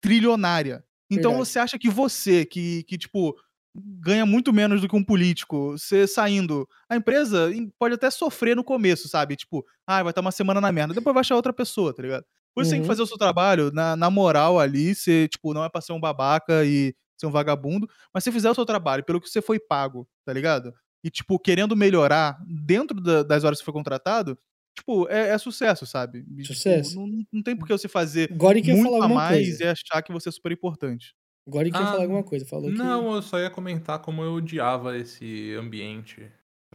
trilionária. Então Verdade. você acha que você, que, que, tipo, ganha muito menos do que um político, você saindo. A empresa em- pode até sofrer no começo, sabe? Tipo, ah, vai estar uma semana na merda. Depois vai achar outra pessoa, tá ligado? Por isso tem que Uhum. fazer o seu trabalho na, na moral ali, você, tipo, não é pra ser um babaca e ser um vagabundo, mas se fizer o seu trabalho pelo que você foi pago, tá ligado? E, tipo, querendo melhorar dentro da- das horas que foi contratado, tipo, é, é sucesso, sabe? E, tipo, Sucesso. não, não tem por que você fazer Agora que muito falar a alguma mais coisa. e achar que você é super importante. Agora que Ah, falar alguma coisa. Falou que... Não, eu só ia comentar como eu odiava esse ambiente.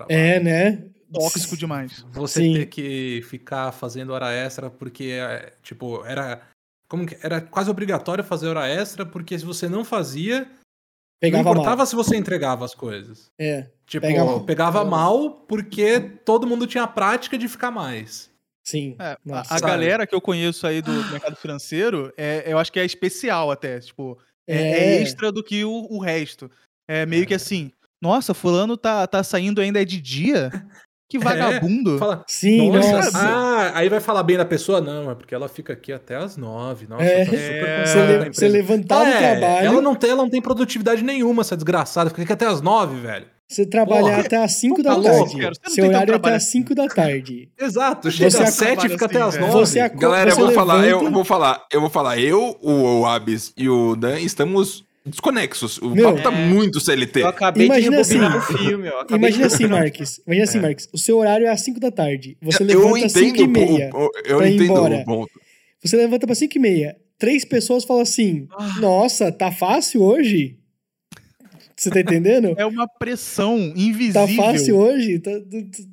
É, né? Tóxico demais. Você Sim. ter que ficar fazendo hora extra porque, é, tipo, era. Como que. Era quase obrigatório fazer hora extra, porque se você não fazia, Pegava não importava mal. se você entregava as coisas. É. Tipo, Pega mal. pegava Pega mal porque todo mundo tinha a prática de ficar mais. Sim. É, a- galera que eu conheço aí do mercado financeiro, é, eu acho que é especial até. Tipo, é, é É. extra do que o, o resto. É meio que assim, nossa, fulano tá, tá saindo ainda é de dia? Que vagabundo. Fala, Sim, nossa, nossa. ah, aí vai falar bem da pessoa? Não, é porque ela fica aqui até as nove. Nossa, É. tá super É, Você, concentrada le- você levantar do É, trabalho, Ela não, tem, ela não tem produtividade nenhuma, essa desgraçada. Fica aqui até as nove, velho. você trabalhar Porra. até as 5 da Tá tarde. louco, cara. Você Seu horário é até as 5 da tarde. Exato, chega Você às sete e trabalha fica até assim, as velho. nove. Você Galera, eu você vou falar, eu levanta- vou falar, eu vou falar, eu, o, o Abis e o Dan estamos desconexos. O Meu, papo tá é. muito CLT. Eu acabei Imagina de assim, um filme, Imagina de assim, Marques. Imagina assim, Marques. O seu horário é às 5 da tarde. Você eu levanta às 5 e meia. o- o- eu pra ir entendo embora. o ponto. Você levanta pra 5 e meia. Três pessoas falam assim: Ah. Nossa, tá fácil hoje? Você tá entendendo? É uma pressão Tá invisível. fácil hoje? Tá,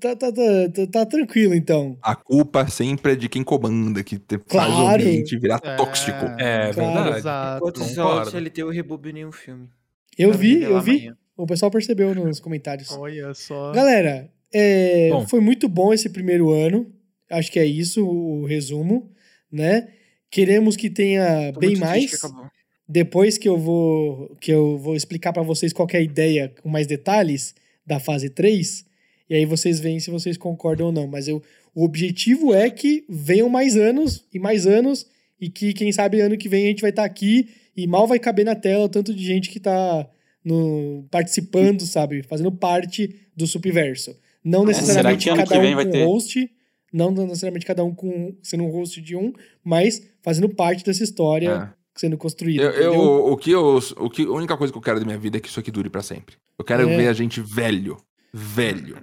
tá, tá, tá, tá- tá tranquilo, então. A culpa sempre é de quem comanda, que te- faz o Claro. ambiente virar É. tóxico. É Claro, verdade. Exato. Enquanto Concordo. só CLT eu rebobinei um filme. Eu vi, eu vi. amanhã. O pessoal percebeu nos comentários. Olha só. Galera, é, foi muito bom esse primeiro ano. Acho que é isso o resumo, né? Queremos que tenha Tô bem triste que mais. acabou. Depois que eu vou que eu vou explicar pra vocês qual é a ideia com mais detalhes da fase 3, e aí vocês veem se vocês concordam ou não, mas eu, o objetivo é que venham mais anos e mais anos e que quem sabe ano que vem a gente vai estar aqui e mal vai caber na tela o tanto de gente que tá no, participando, sabe, fazendo parte do Subverso. Não necessariamente será que ano cada um com ter? host, não necessariamente cada um com sendo um host de um, mas fazendo parte dessa história É. sendo construída. Eu, eu- o que eu, o que, a única coisa que eu quero da minha vida é que isso aqui dure pra sempre. Eu quero É. ver a gente velho, velho,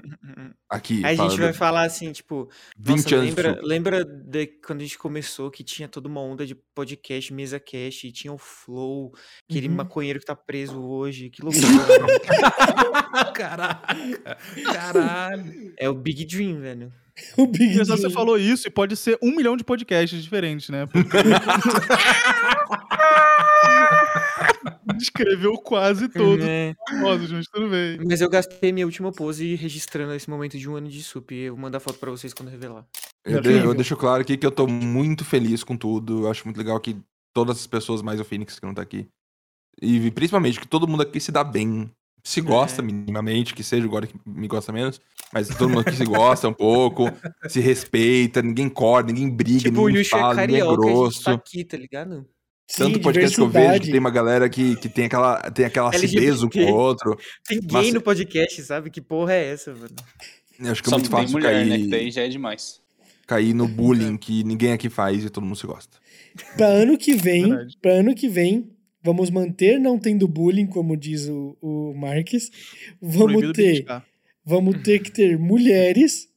aqui. Aí a gente vai falar assim, tipo, 20 nossa, anos lembra, de lembra de quando a gente começou que tinha toda uma onda de podcast, mesa cast, e tinha o Flow, aquele Uhum. maconheiro que tá preso hoje, que loucura. né? Caraca, caralho. é o Big Dream, velho. O Big Engraçado, Você Dream. falou isso e pode ser um milhão de podcasts diferentes, né? Porque- Descreveu quase todos É, os famosos, mas tudo bem. Mas eu gastei minha última pose registrando esse momento de um ano de sup. E eu vou mandar foto pra vocês quando revelar. Eu, de- eu deixo claro aqui que eu tô muito feliz com tudo. Eu acho muito legal que todas as pessoas, mais o Phoenix que não tá aqui. E principalmente que todo mundo aqui se dá bem. Se gosta É. minimamente, que seja agora que me gosta menos. Mas todo mundo aqui se gosta um pouco, se respeita, ninguém corta, ninguém briga, Tipo, o ninguém é fala, ninguém é gente grosso. tá aqui, tá ligado? Sim, Tanto podcast que eu vejo que tem uma galera que, que tem aquela, tem aquela acidez um com o outro. Tem gay Mas- no podcast, sabe? Que porra é essa, mano? Eu acho que é Só muito não tem fácil mulher, cair, né? Que daí já é demais. cair no bullying que ninguém aqui faz e todo mundo se gosta. Pra ano que vem, pra ano que vem, vamos manter não tendo bullying, como diz o, o Marques. Vamos Proibido ter, criticar. vamos ter que ter mulheres.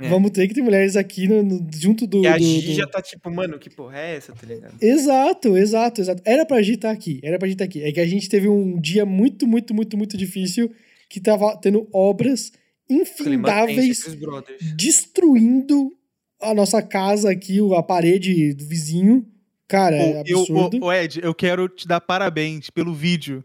É. Vamos ter que ter mulheres aqui no, no- junto do. E a do- Gi do- já tá tipo, mano, que porra é essa, tá ligado? Exato, exato, exato. Era pra gente estar aqui, era pra gente estar aqui. É que a gente teve um dia muito, muito, muito, muito difícil que tava tendo obras infindáveis destruindo a nossa casa aqui, o- a parede do vizinho. Cara, é eu- absurdo. ô, ô, Ed, eu quero te dar parabéns pelo vídeo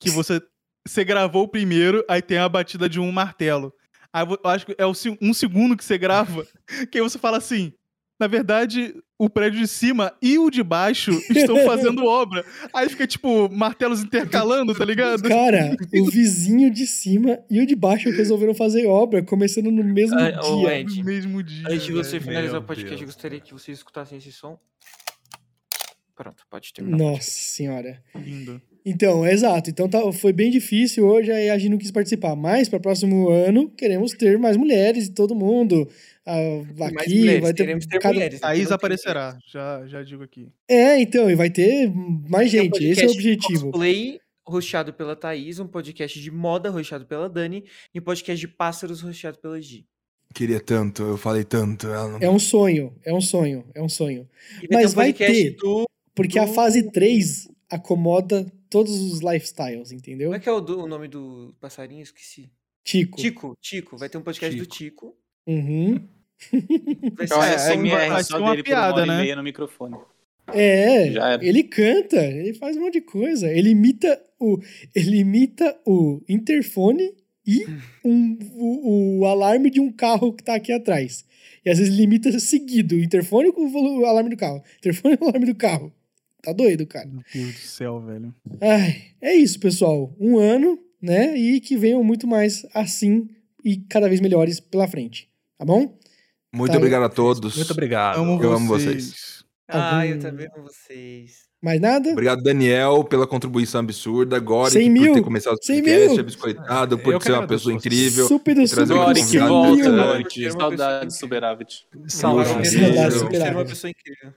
que você, você gravou o primeiro, aí tem a batida de um martelo. Aí eu acho que é um segundo que você grava, que aí você fala assim. Na verdade, o prédio de cima e o de baixo estão fazendo obra. Aí fica, tipo, martelos intercalando, tá ligado? Cara, o vizinho de cima e o de baixo resolveram fazer obra, começando no mesmo Ah, dia. Ed, No mesmo dia. Antes de você finalizar o podcast, eu gostaria que vocês escutassem esse som. Pronto, pode terminar. Nossa senhora. Lindo. Então, exato. Então tá, foi bem difícil hoje, aí a gente não quis participar. Mas para próximo ano, queremos ter mais mulheres e todo mundo. ah, aqui mulheres, vai ter. queremos ter cada- mulheres. não tem aparecerá, já, já digo aqui. É, então, e vai ter mais. Tem um gente. Esse é o objetivo. Cosplay, rosteado pela Thaís, um podcast de moda, rosteado pela Dani, e um podcast de pássaros, rosteado pela Gi. Queria tanto, eu falei tanto. Ela não... É um sonho, é um sonho, é um sonho. E Mas vai ter. do. Porque a Do- fase 3 acomoda todos os lifestyles, entendeu? Como é que é o, do- o nome do passarinho? Esqueci. Tico. Tico, Tico. Vai ter um podcast do Tico. Uhum. Vai ser É, só é, um- vai ser só uma dele por uma piada, hora né? e meia no microfone. É, era. ele canta, ele faz um monte de coisa. Ele imita o, ele imita o interfone e um, o, o alarme de um carro que tá aqui atrás. E às vezes limita seguido. O interfone com o alarme do carro. Interfone com o alarme do carro. Tá doido, cara. Meu Deus do céu, velho. Ai, é isso, pessoal. Um ano, né? E que venham muito mais assim e cada vez melhores pela frente. Tá bom? Muito Tá. obrigado a todos. Muito obrigado. Amo Eu amo vocês. Ah, eu também amo vocês. Mais nada? Obrigado, Daniel, pela contribuição absurda. Agora 100 por mil. ter começado o 100 podcast, é biscoitado, por Eu ser que uma pessoa vocês. incrível. Super do super convidado super volta. Ser Saudades, pessoa- Superávit. É superávit. uma pessoa incrível.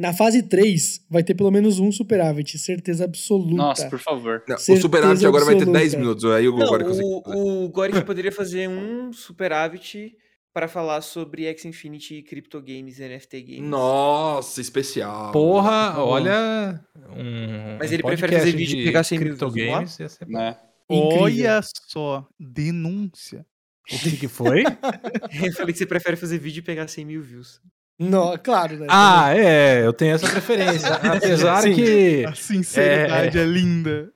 Na fase 3, vai ter pelo menos um superávit, certeza absoluta. Nossa, por favor. Não, o Superávit agora vai ter absoluta. 10 minutos. Aí o Não, Agora que eu sei que- o, o Goric poderia fazer um superávit para falar sobre X Infinity Crypto Games e NFT Games. Nossa, especial. Porra, olha. Um, Mas um ele prefere podcast fazer vídeo e pegar 100 mil? Games. ia ser. Né? Olha só, denúncia. O que, que foi? Eu falei que você prefere fazer vídeo e pegar 100 mil views. Não, claro, né? ah, é, eu tenho essa preferência. Apesar Sim. que. A sinceridade é, linda.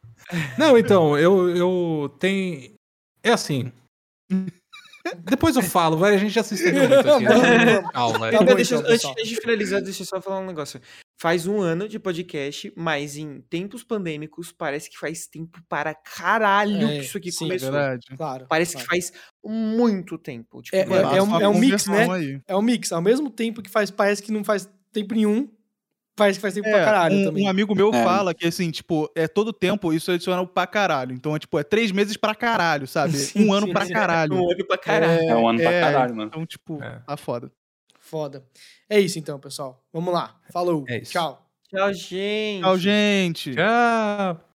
Não, então, eu, eu tenho. É assim. Depois eu falo, vai, a gente já se estendeu muito aqui. Calma. Tá bom, deixa- então, antes pessoal. de finalizar, deixa eu só falar um negócio. Faz um ano de podcast, mas em tempos pandêmicos parece que faz tempo para caralho É, que isso aqui sim, É começou. verdade. Claro. Parece claro. que faz muito tempo. Tipo, É- mano, é um- é um mix, né? aí. É um mix. Ao mesmo tempo que faz, parece que não faz tempo nenhum, parece que faz tempo É, pra caralho um, também. um amigo meu É. fala que, assim, tipo, é todo tempo isso adiciona o pra caralho. Então, é, tipo, é três meses pra caralho, sabe? Sim, um ano sim, pra sim. caralho. um ano pra caralho. É um ano pra é, caralho, mano. Então, tipo, É. tá foda. Foda. É isso então, pessoal. Vamos lá. Falou. É isso. Tchau. Tchau, gente. Tchau, gente. Tchau.